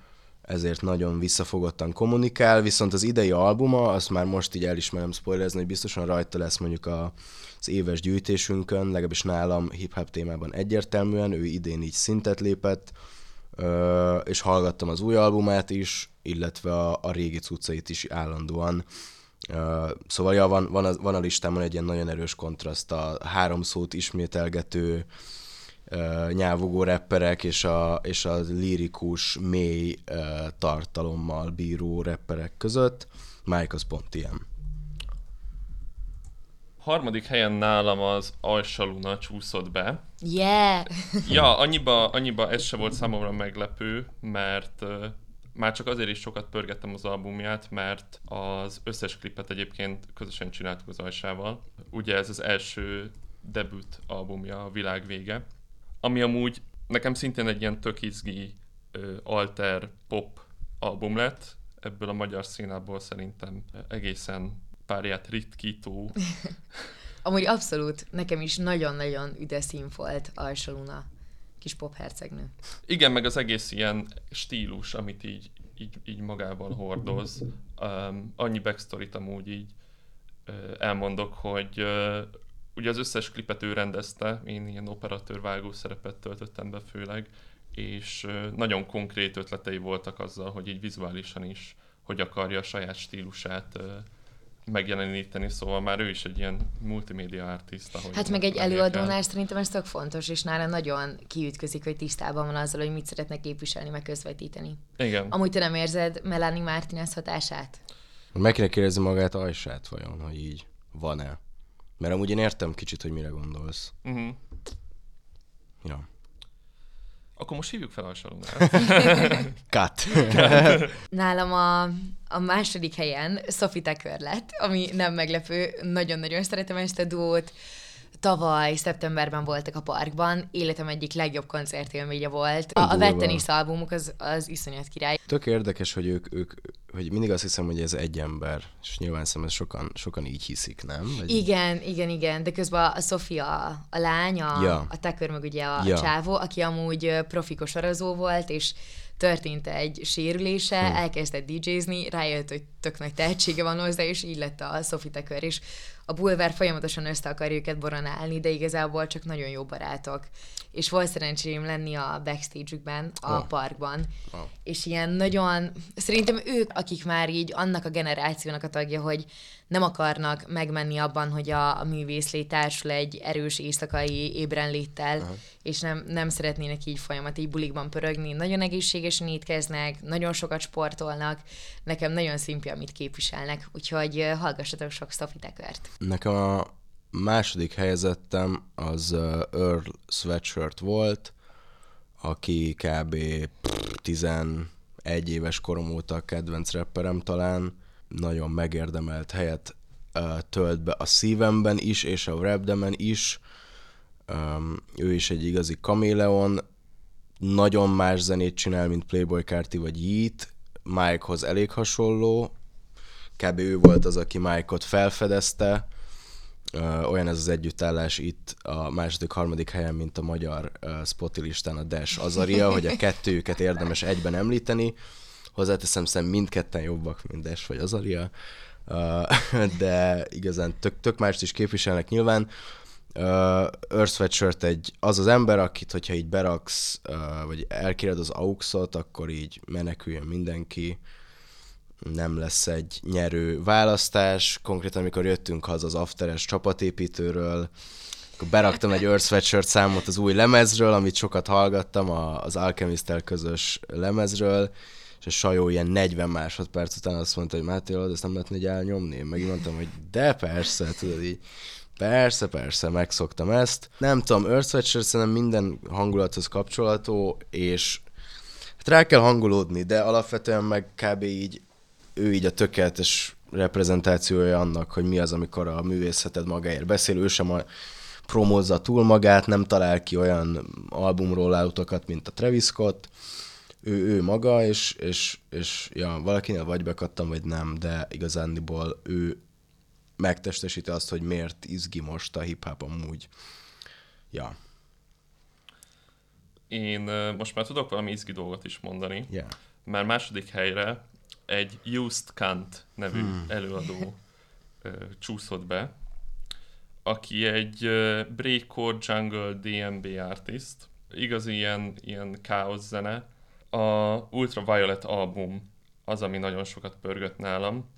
ezért nagyon visszafogottan kommunikál, viszont az idei albuma, azt már most így el is merem spoilerezni, hogy biztosan rajta lesz mondjuk a, az éves gyűjtésünkön, legalábbis nálam hip-hop témában egyértelműen, ő idén így szintet lépett, és hallgattam az új albumát is, illetve a, a régi cuccait is állandóan. Szóval ja, van, van, a, van a listámon egy ilyen nagyon erős kontraszt, a három szót ismételgető, uh, nyávogó rapperek és a, és a lirikus, mély uh, tartalommal bíró rapperek között. Mike az pont ilyen. Harmadik helyen nálam az Alsaluna csúszott be. Yeah! Ja, annyiba, annyiba ez se volt számomra meglepő, mert uh, már csak azért is sokat pörgettem az albumját, mert az összes klipet egyébként közösen csináltuk az Alsával. Ugye ez az első debüt albumja, a világ vége, ami amúgy nekem szintén egy ilyen tök izgi, alter pop album lett, ebből a magyar színából szerintem egészen párját ritkító. Amúgy abszolút, nekem is nagyon-nagyon üde szín volt Alsaluna, kis pophercegnő. Igen, meg az egész ilyen stílus, amit így, így, így magával hordoz. Um, annyi backstory amúgy így elmondok, hogy ugye az összes klipet ő rendezte, én ilyen operatőr vágó szerepet töltöttem be főleg, és nagyon konkrét ötletei voltak azzal, hogy így vizuálisan is hogy akarja a saját stílusát megjeleníteni, szóval már ő is egy ilyen multimédia artista. Hát meg egy előadónál szerintem ez tök fontos, és nála nagyon kiütközik, hogy tisztában van azzal, hogy mit szeretne képviselni, meg közvetíteni. Igen. Amúgy te nem érzed Melanie Martinez hatását? Meg kéne kérdezni magát Ajsát vajon, hogy így van-e. Mert amúgy én értem kicsit, hogy mire gondolsz. Uh-huh. Ja. Akkor most hívjuk fel a salonát. Cut. Nálam a, a második helyen Sophie Tucker lett, ami nem meglepő, nagyon-nagyon szeretem ezt a duót. Tavaly szeptemberben voltak a parkban, életem egyik legjobb koncertélménye volt. A, a. Vettenis albumuk az, az iszonyat király. Tök érdekes, hogy ők, ők, hogy mindig azt hiszem, hogy ez egy ember, és nyilván szerintem sokan, sokan így hiszik, nem? Vagy Igen, igen, igen, de közben a Sofia a lány, a, Ja. a Tucker meg ugye a Ja. csávó, aki amúgy ö, profi kosarozó volt, és történt egy sérülése, Hm. elkezdett DJ-zni, rájött, hogy tök nagy tehetsége van hozzá, és így lett a Sophie Tucker, és a bulvár folyamatosan össze akarja őket boronálni, de igazából csak nagyon jó barátok. És volt szerencsém lenni a backstage-ükben, a Oh. parkban, Oh. és ilyen nagyon, szerintem ők, akik már így annak a generációnak a tagja, hogy nem akarnak megmenni abban, hogy a, a művészlét társul egy erős éjszakai ébrenléttel, uh-huh. és nem, nem szeretnének így folyamat így bulikban pörögni. Nagyon egészségesen étkeznek, nagyon sokat sportolnak, nekem nagyon szimpi, amit képviselnek, úgyhogy hallgassatok sok Tuckert. Nekem a második helyezettem az Earl Sweatshirt volt, aki kb. 11 éves korom óta a kedvenc rapperem talán, nagyon megérdemelt helyet tölt be a szívemben is, és a rapdemen is. Ő is egy igazi kaméleon, nagyon más zenét csinál, mint Playboy Carti vagy Yeet, Mike-hoz elég hasonló, kb. ő volt az, aki Mike-ot felfedezte, olyan ez az együttállás itt a második, harmadik helyen, mint a magyar uh, Spotify listán a Dash Azaria, hogy a kettőjüket érdemes egyben említeni. Hozzáteszem, szerintem mindketten jobbak, mint Dash vagy Azaria, de igazán tök, tök mást is képviselnek nyilván. Earth Sweatshirt egy, az az ember, akit, hogyha így beraksz, vagy elkéred az AUX-ot, akkor így meneküljön mindenki nem lesz egy nyerő választás. Konkrétan, amikor jöttünk haza az afteres csapatépítőről, akkor beraktam egy Earth Sweatshirt számot az új lemezről, amit sokat hallgattam, az alchemist közös lemezről, és a sajó ilyen 40 másodperc után azt mondta, hogy Máté, hallod, ezt nem lehetne így elnyomni? Meg mondtam, hogy de persze, tudod így, Persze, persze, megszoktam ezt. Nem tudom, Earth Sweatshirt szerintem minden hangulathoz kapcsolatú, és hát rá kell hangolódni, de alapvetően meg kb. így ő így a tökéletes reprezentációja annak, hogy mi az, amikor a művészeted magáért beszél, ő sem a promózza túl magát, nem talál ki olyan albumról állatokat, mint a Travis Scott, ő, ő maga, és, és, és ja, valakinél vagy bekattam, vagy nem, de igazándiból ő megtestesíti azt, hogy miért izgi most a hip-hop amúgy. Ja, Én most már tudok valami izgi dolgot is mondani, yeah. mert második helyre egy Used Kant nevű hmm. előadó ö, csúszott be, aki egy ö, breakcore jungle DMB artist, igazi ilyen, ilyen káosz zene. A Ultraviolet album az, ami nagyon sokat pörgött nálam,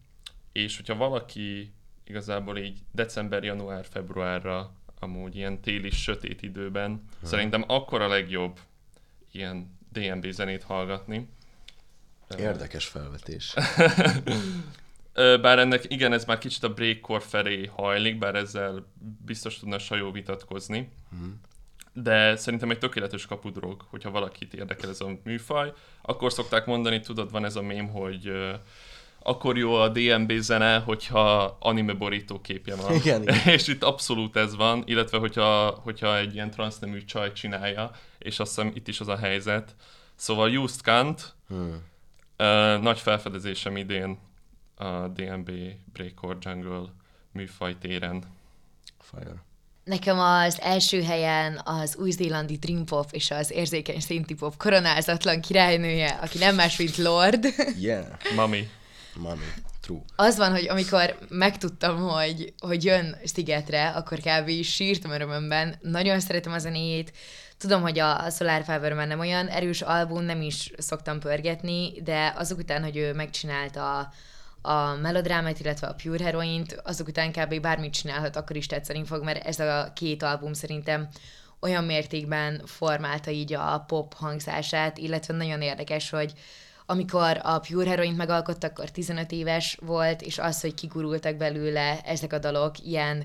és hogyha valaki igazából így december, január, februárra amúgy ilyen téli sötét időben, hmm. szerintem akkor a legjobb ilyen DMB zenét hallgatni. Érdekes felvetés. Bár ennek, igen, ez már kicsit a breakcore felé hajlik, bár ezzel biztos tudna Sajó vitatkozni. De szerintem egy tökéletes kapudrog, hogyha valakit érdekel ez a műfaj. Akkor szokták mondani, tudod, van ez a mém, hogy ö, akkor jó a DMB zene, hogyha anime borító képje van. Igen, igen. és itt abszolút ez van, illetve hogyha, hogyha egy ilyen transznemű csaj csinálja, és azt hiszem itt is az a helyzet. Szóval Used Kant, Hmm. Nagy felfedezésem idén a DMB Breakcore Jungle műfaj téren. Fire. Nekem az első helyen az új-zélandi Dream Pop és az érzékeny szinti pop koronázatlan királynője, aki nem más, mint Lord. Yeah. Mami. Mami. True. Az van, hogy amikor megtudtam, hogy, hogy jön Szigetre, akkor kb. is sírtam örömömben. Nagyon szeretem a zenéjét. Tudom, hogy a Solar Fiber már nem olyan erős album, nem is szoktam pörgetni, de azok után, hogy ő megcsinálta a, melodrámát, illetve a Pure Heroint, azok után kb. bármit csinálhat, akkor is tetszeni fog, mert ez a két album szerintem olyan mértékben formálta így a pop hangzását, illetve nagyon érdekes, hogy amikor a Pure Heroint megalkottak, akkor 15 éves volt, és az, hogy kigurultak belőle ezek a dalok ilyen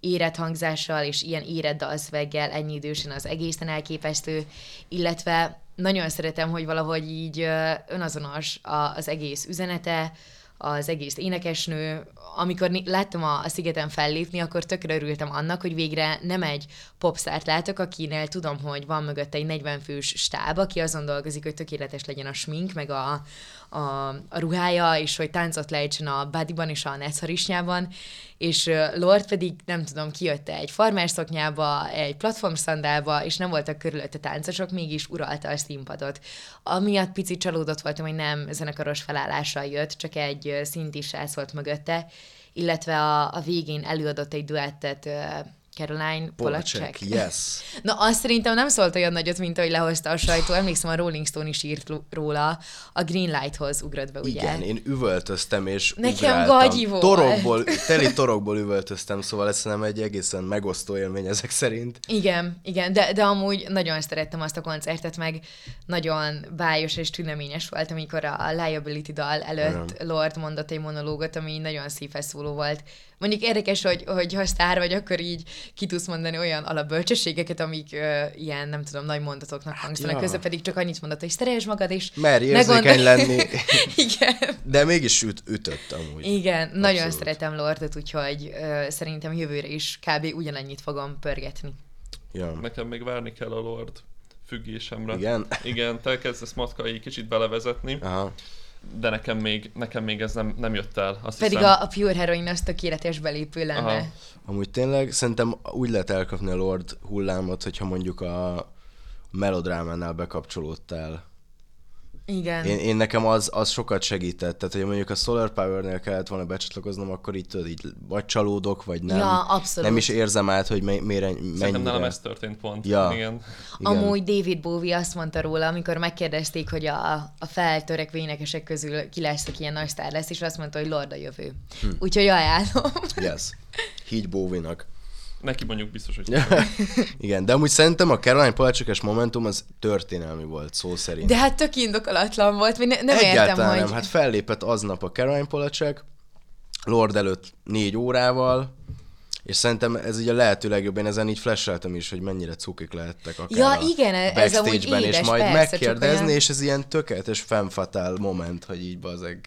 érett hangzással és ilyen érett dalszöveggel ennyi idősen az egészen elképesztő, illetve nagyon szeretem, hogy valahogy így önazonos az egész üzenete, az egész énekesnő. Amikor láttam a, a Szigeten fellépni, akkor tökre örültem annak, hogy végre nem egy popszárt látok, akinél tudom, hogy van mögötte egy 40 fős stáb, aki azon dolgozik, hogy tökéletes legyen a smink, meg a, a, a ruhája, és hogy táncot lejtsen a Buddyban és a Netharisnyában, és Lord pedig, nem tudom, kijött egy farmerszoknyába, egy platformszandálba, és nem voltak körülötte táncosok, mégis uralta a színpadot. Amiatt picit csalódott voltam, hogy nem zenekaros felállással jött, csak egy szinti srác volt mögötte, illetve a, a végén előadott egy duettet Caroline Polacek. Yes. Na, azt szerintem nem szólt olyan nagyot, mint ahogy lehozta a sajtó. Emlékszem, a Rolling Stone is írt róla. A Green Lighthoz ugrott be, ugye? Igen, én üvöltöztem és Nekem ugráltam. gagyi volt. Torokból, teli torokból üvöltöztem, szóval ez nem egy egészen megosztó élmény ezek szerint. Igen, igen, de, de amúgy nagyon szerettem azt a koncertet, meg nagyon bájos és tüneményes volt, amikor a Liability dal előtt Lord mondott egy monológot, ami nagyon szívhez szóló volt. Mondjuk érdekes, hogy, hogy ha sztár vagy, akkor így ki tudsz mondani olyan alapbölcsességeket, amik uh, ilyen, nem tudom, nagy mondatoknak hangzanak, ja. közben pedig csak annyit mondott, hogy szeresd magad, és Merj érzékeny gondolj- lenni, igen. de mégis üt, ütött amúgy. Igen, nagyon Abszolút. szeretem Lordot, úgyhogy uh, szerintem jövőre is kb. ugyanannyit fogom pörgetni. Ja. Nekem még várni kell a Lord függésemre. Igen? Igen, te kezdesz matkai kicsit belevezetni, Aha. De nekem még, nekem még ez nem, nem jött el. Azt Pedig hiszem. a, a Pure Heroin az tökéletes belépő lenne. Aha. Amúgy tényleg szerintem úgy lehet elkapni a Lord hullámot, hogyha mondjuk a melodrámánál bekapcsolódtál. Igen. Én, én nekem az, az sokat segített, tehát hogy mondjuk a Solar Power-nél kellett volna becsatlakoznom, akkor így tudod, így vagy csalódok, vagy nem. Ja, abszolút. Nem is érzem át, hogy mire, mennyire. Szerintem nálam ez történt pont. Ja. Igen. Igen. Amúgy David Bowie azt mondta róla, amikor megkérdezték, hogy a, a feltörekvő énekesek közül ki lesz, aki ilyen nagy sztár lesz, és azt mondta, hogy Lord a jövő. Hm. Úgyhogy ajánlom. Yes. Hígy Bowie-nak. Neki mondjuk biztos, hogy Igen, de amúgy szerintem a Caroline Polacsekes Momentum az történelmi volt, szó szerint. De hát tök indokolatlan volt, vagy ne, nem Egyáltalán értem, nem, hogy... hát fellépett aznap a Caroline Polacek, Lord előtt négy órával, és szerintem ez így a lehető legjobb, én ezen így flasheltem is, hogy mennyire cukik lehettek akár Ja, a igen, ez amúgy backstage-ben, és édes, majd persze, megkérdezni, olyan- és ez ilyen tökéletes femfatál moment, hogy így bazeg.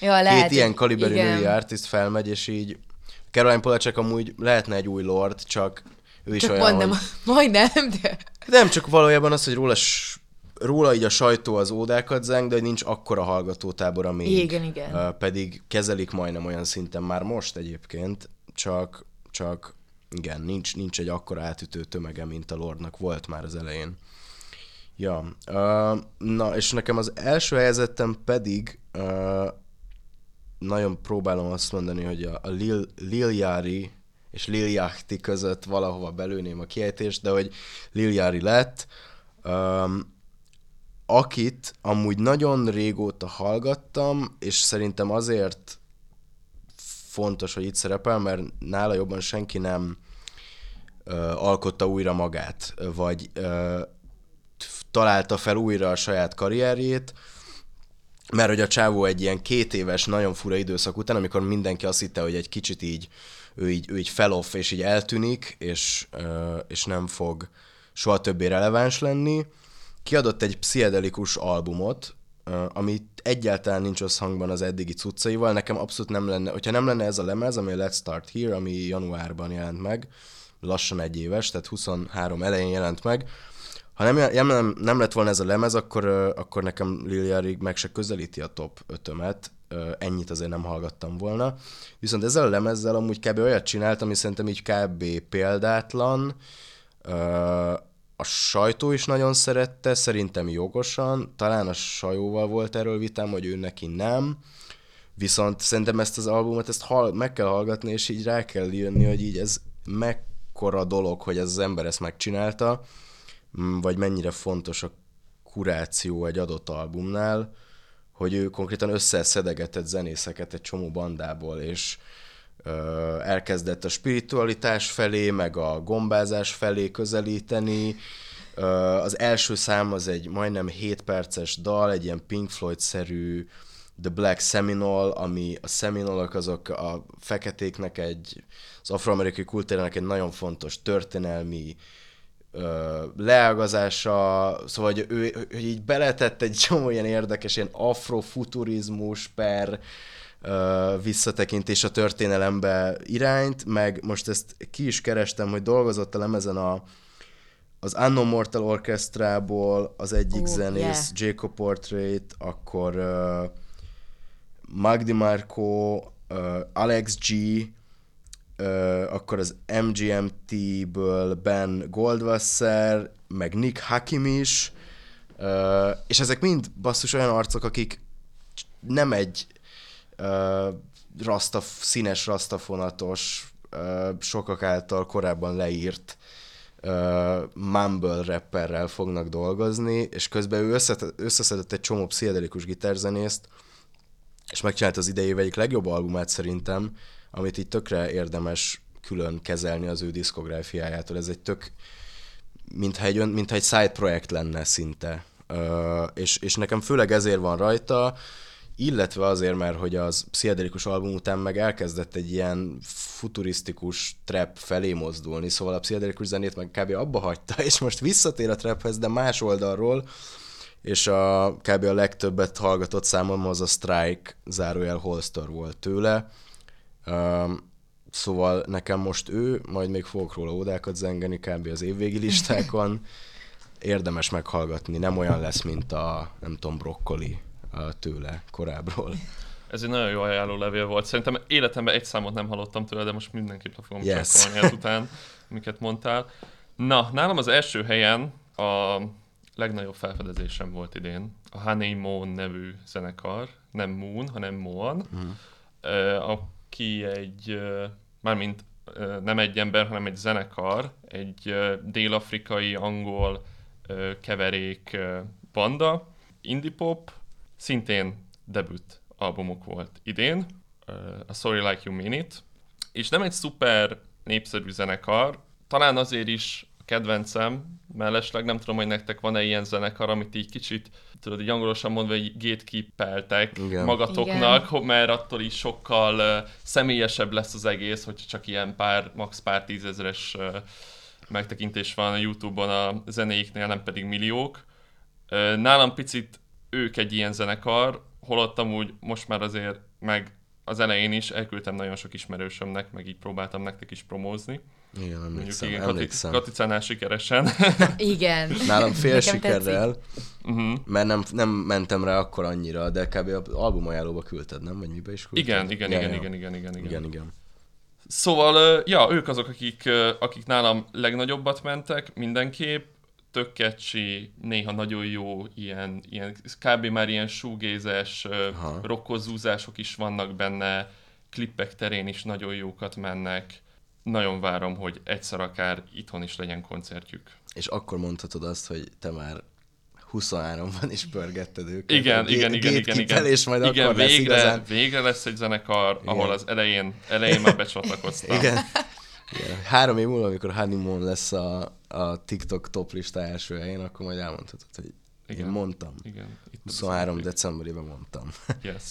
Ja, lehet, Két ilyen kaliberű női artist felmegy, és így Caroline Polacek amúgy lehetne egy új Lord, csak ő is Csak olyan, mondom, hogy... majdnem, de... Nem csak valójában az, hogy róla, róla így a sajtó az ódákat zeng, de hogy nincs akkora hallgatótábora még. Igen, igen. Pedig kezelik majdnem olyan szinten már most egyébként, csak, csak igen, nincs, nincs egy akkora átütő tömege, mint a Lordnak volt már az elején. Ja, uh, na és nekem az első helyezettem pedig uh, nagyon próbálom azt mondani, hogy a, a Lil, Liljari és Liljachti között valahova belőném a kiejtést, de hogy Liljari lett, um, akit amúgy nagyon régóta hallgattam, és szerintem azért fontos, hogy itt szerepel, mert nála jobban senki nem ö, alkotta újra magát, vagy ö, találta fel újra a saját karrierjét, mert hogy a csávó egy ilyen két éves, nagyon fura időszak után, amikor mindenki azt hitte, hogy egy kicsit így, ő így, ő így feloff, és így eltűnik, és, és nem fog soha többé releváns lenni, kiadott egy pszichedelikus albumot, ami egyáltalán nincs összhangban az eddigi cuccaival, nekem abszolút nem lenne, hogyha nem lenne ez a lemez, ami a Let's Start Here, ami januárban jelent meg, lassan egy éves, tehát 23 elején jelent meg, ha nem, nem, nem lett volna ez a lemez, akkor, akkor nekem Liliarig meg se közelíti a top 5-ömet, ennyit azért nem hallgattam volna. Viszont ezzel a lemezzel amúgy kb. olyat csinált, ami szerintem így kb. példátlan, a sajtó is nagyon szerette, szerintem jogosan, talán a sajóval volt erről vitám, hogy ő neki nem, viszont szerintem ezt az albumot ezt hall, meg kell hallgatni, és így rá kell jönni, hogy így ez mekkora dolog, hogy ez az ember ezt megcsinálta, vagy mennyire fontos a kuráció egy adott albumnál, hogy ő konkrétan összeszedegetett zenészeket egy csomó bandából, és elkezdett a spiritualitás felé, meg a gombázás felé közelíteni. Az első szám az egy majdnem 7 perces dal, egy ilyen Pink Floyd-szerű The Black Seminole, ami a Seminolok azok a feketéknek egy, az afroamerikai kultúrának egy nagyon fontos történelmi leágazása, szóval hogy ő hogy így beletett egy csomó ilyen érdekes, ilyen afrofuturizmus per visszatekintés a történelembe irányt, meg most ezt ki is kerestem, hogy dolgozott a lemezen a, az Unknown Mortal Orchestrából az egyik oh, zenész, yeah. Jacob Portrait, akkor uh, Magdi Marco, uh, Alex G, akkor az MGMT-ből Ben Goldwasser, meg Nick Hakim is, és ezek mind basszus olyan arcok, akik nem egy rasta, színes rasztafonatos, uh, sokak által korábban leírt uh, mumble rapperrel fognak dolgozni, és közben ő összeszedett egy csomó pszichedelikus gitárzenészt, és megcsinált az idejével egyik legjobb albumát szerintem, amit itt tökre érdemes külön kezelni az ő diszkográfiájától. Ez egy tök, mintha egy, mintha egy side projekt lenne szinte. Uh, és, és nekem főleg ezért van rajta, illetve azért, mert hogy az pszichedelikus album után meg elkezdett egy ilyen futurisztikus trap felé mozdulni, szóval a pszichedelikus zenét meg kb. abba hagyta, és most visszatér a traphez, de más oldalról, és a kb. a legtöbbet hallgatott számom az a Strike zárójel Holster volt tőle. Um, szóval nekem most ő, majd még fogok róla ódákat zengeni kb. az évvégi listákon. Érdemes meghallgatni, nem olyan lesz, mint a, nem tudom, brokkoli tőle korábbról. Ez egy nagyon jó ajánló levél volt. Szerintem életemben egy számot nem hallottam tőle, de most mindenképp fogom yes. csakolni ezután, amiket mondtál. Na, nálam az első helyen a legnagyobb felfedezésem volt idén. A Honey Moon nevű zenekar, nem Moon, hanem Moon, uh-huh. uh, aki egy, mármint nem egy ember, hanem egy zenekar, egy dél-afrikai, angol keverék banda, indie pop, szintén debüt albumuk volt idén, a Sorry Like You Mean It, és nem egy szuper népszerű zenekar, talán azért is kedvencem, mellesleg nem tudom, hogy nektek van-e ilyen zenekar, amit így kicsit, tudod, így angolosan mondva, hogy gatekeepeltek Igen. magatoknak, Igen. mert attól is sokkal uh, személyesebb lesz az egész, hogy csak ilyen pár, max pár tízezeres uh, megtekintés van a Youtube-on a zenéiknél, nem pedig milliók. Uh, nálam picit ők egy ilyen zenekar, holott amúgy most már azért meg az elején is elküldtem nagyon sok ismerősömnek, meg így próbáltam nektek is promózni. Igen, emlékszem, igen, emlékszem. Katicánál sikeresen. Igen. Nálam fél sikerrel, uh-huh. mert nem, nem mentem rá akkor annyira, de kb. az album ajánlóba küldted, nem? Vagy mibe is küldted? Igen, igen, ja, igen, ja. igen, igen, igen, igen, igen, igen. Szóval, ja, ők azok, akik, akik nálam legnagyobbat mentek mindenképp, tök catchy, néha nagyon jó, ilyen, ilyen kb. már ilyen shoegazes, rokkozúzások is vannak benne, klippek terén is nagyon jókat mennek. Nagyon várom, hogy egyszer akár itthon is legyen koncertjük. És akkor mondhatod azt, hogy te már 23-ban is pörgetted őket. Igen, igen, igen, igen, igen. És majd igen, akkor végre, lesz igazán... végre lesz egy zenekar, igen. ahol az elején, elején már becsatlakoztam. Igen. igen. Három év múlva, amikor Honeymoon lesz a, a TikTok top lista első helyén, akkor majd elmondhatod, hogy igen. én mondtam. Igen. Itt 23 decemberében mondtam. Yes.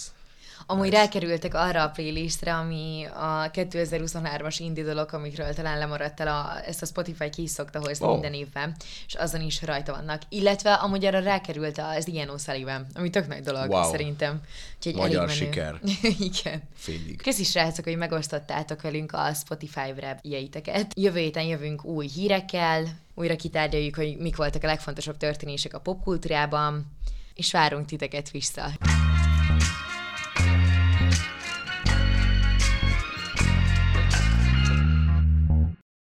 Amúgy rákerültek arra a playlistre, ami a 2023-as indie dolog, amikről talán lemaradt el, a, ezt a Spotify ki is szokta hozni Oh. minden évben, és azon is rajta vannak. Illetve amúgy arra rákerült az Ian O'Sullivan, ami tök nagy dolog Wow. szerintem. Úgyhogy Magyar elég menő. siker. Igen. Félig. Köszi srácok, hogy megosztottátok velünk a Spotify rap jeiteket. Jövő héten jövünk új hírekkel, újra kitárgyaljuk, hogy mik voltak a legfontosabb történések a popkultúrában, és várunk titeket vissza.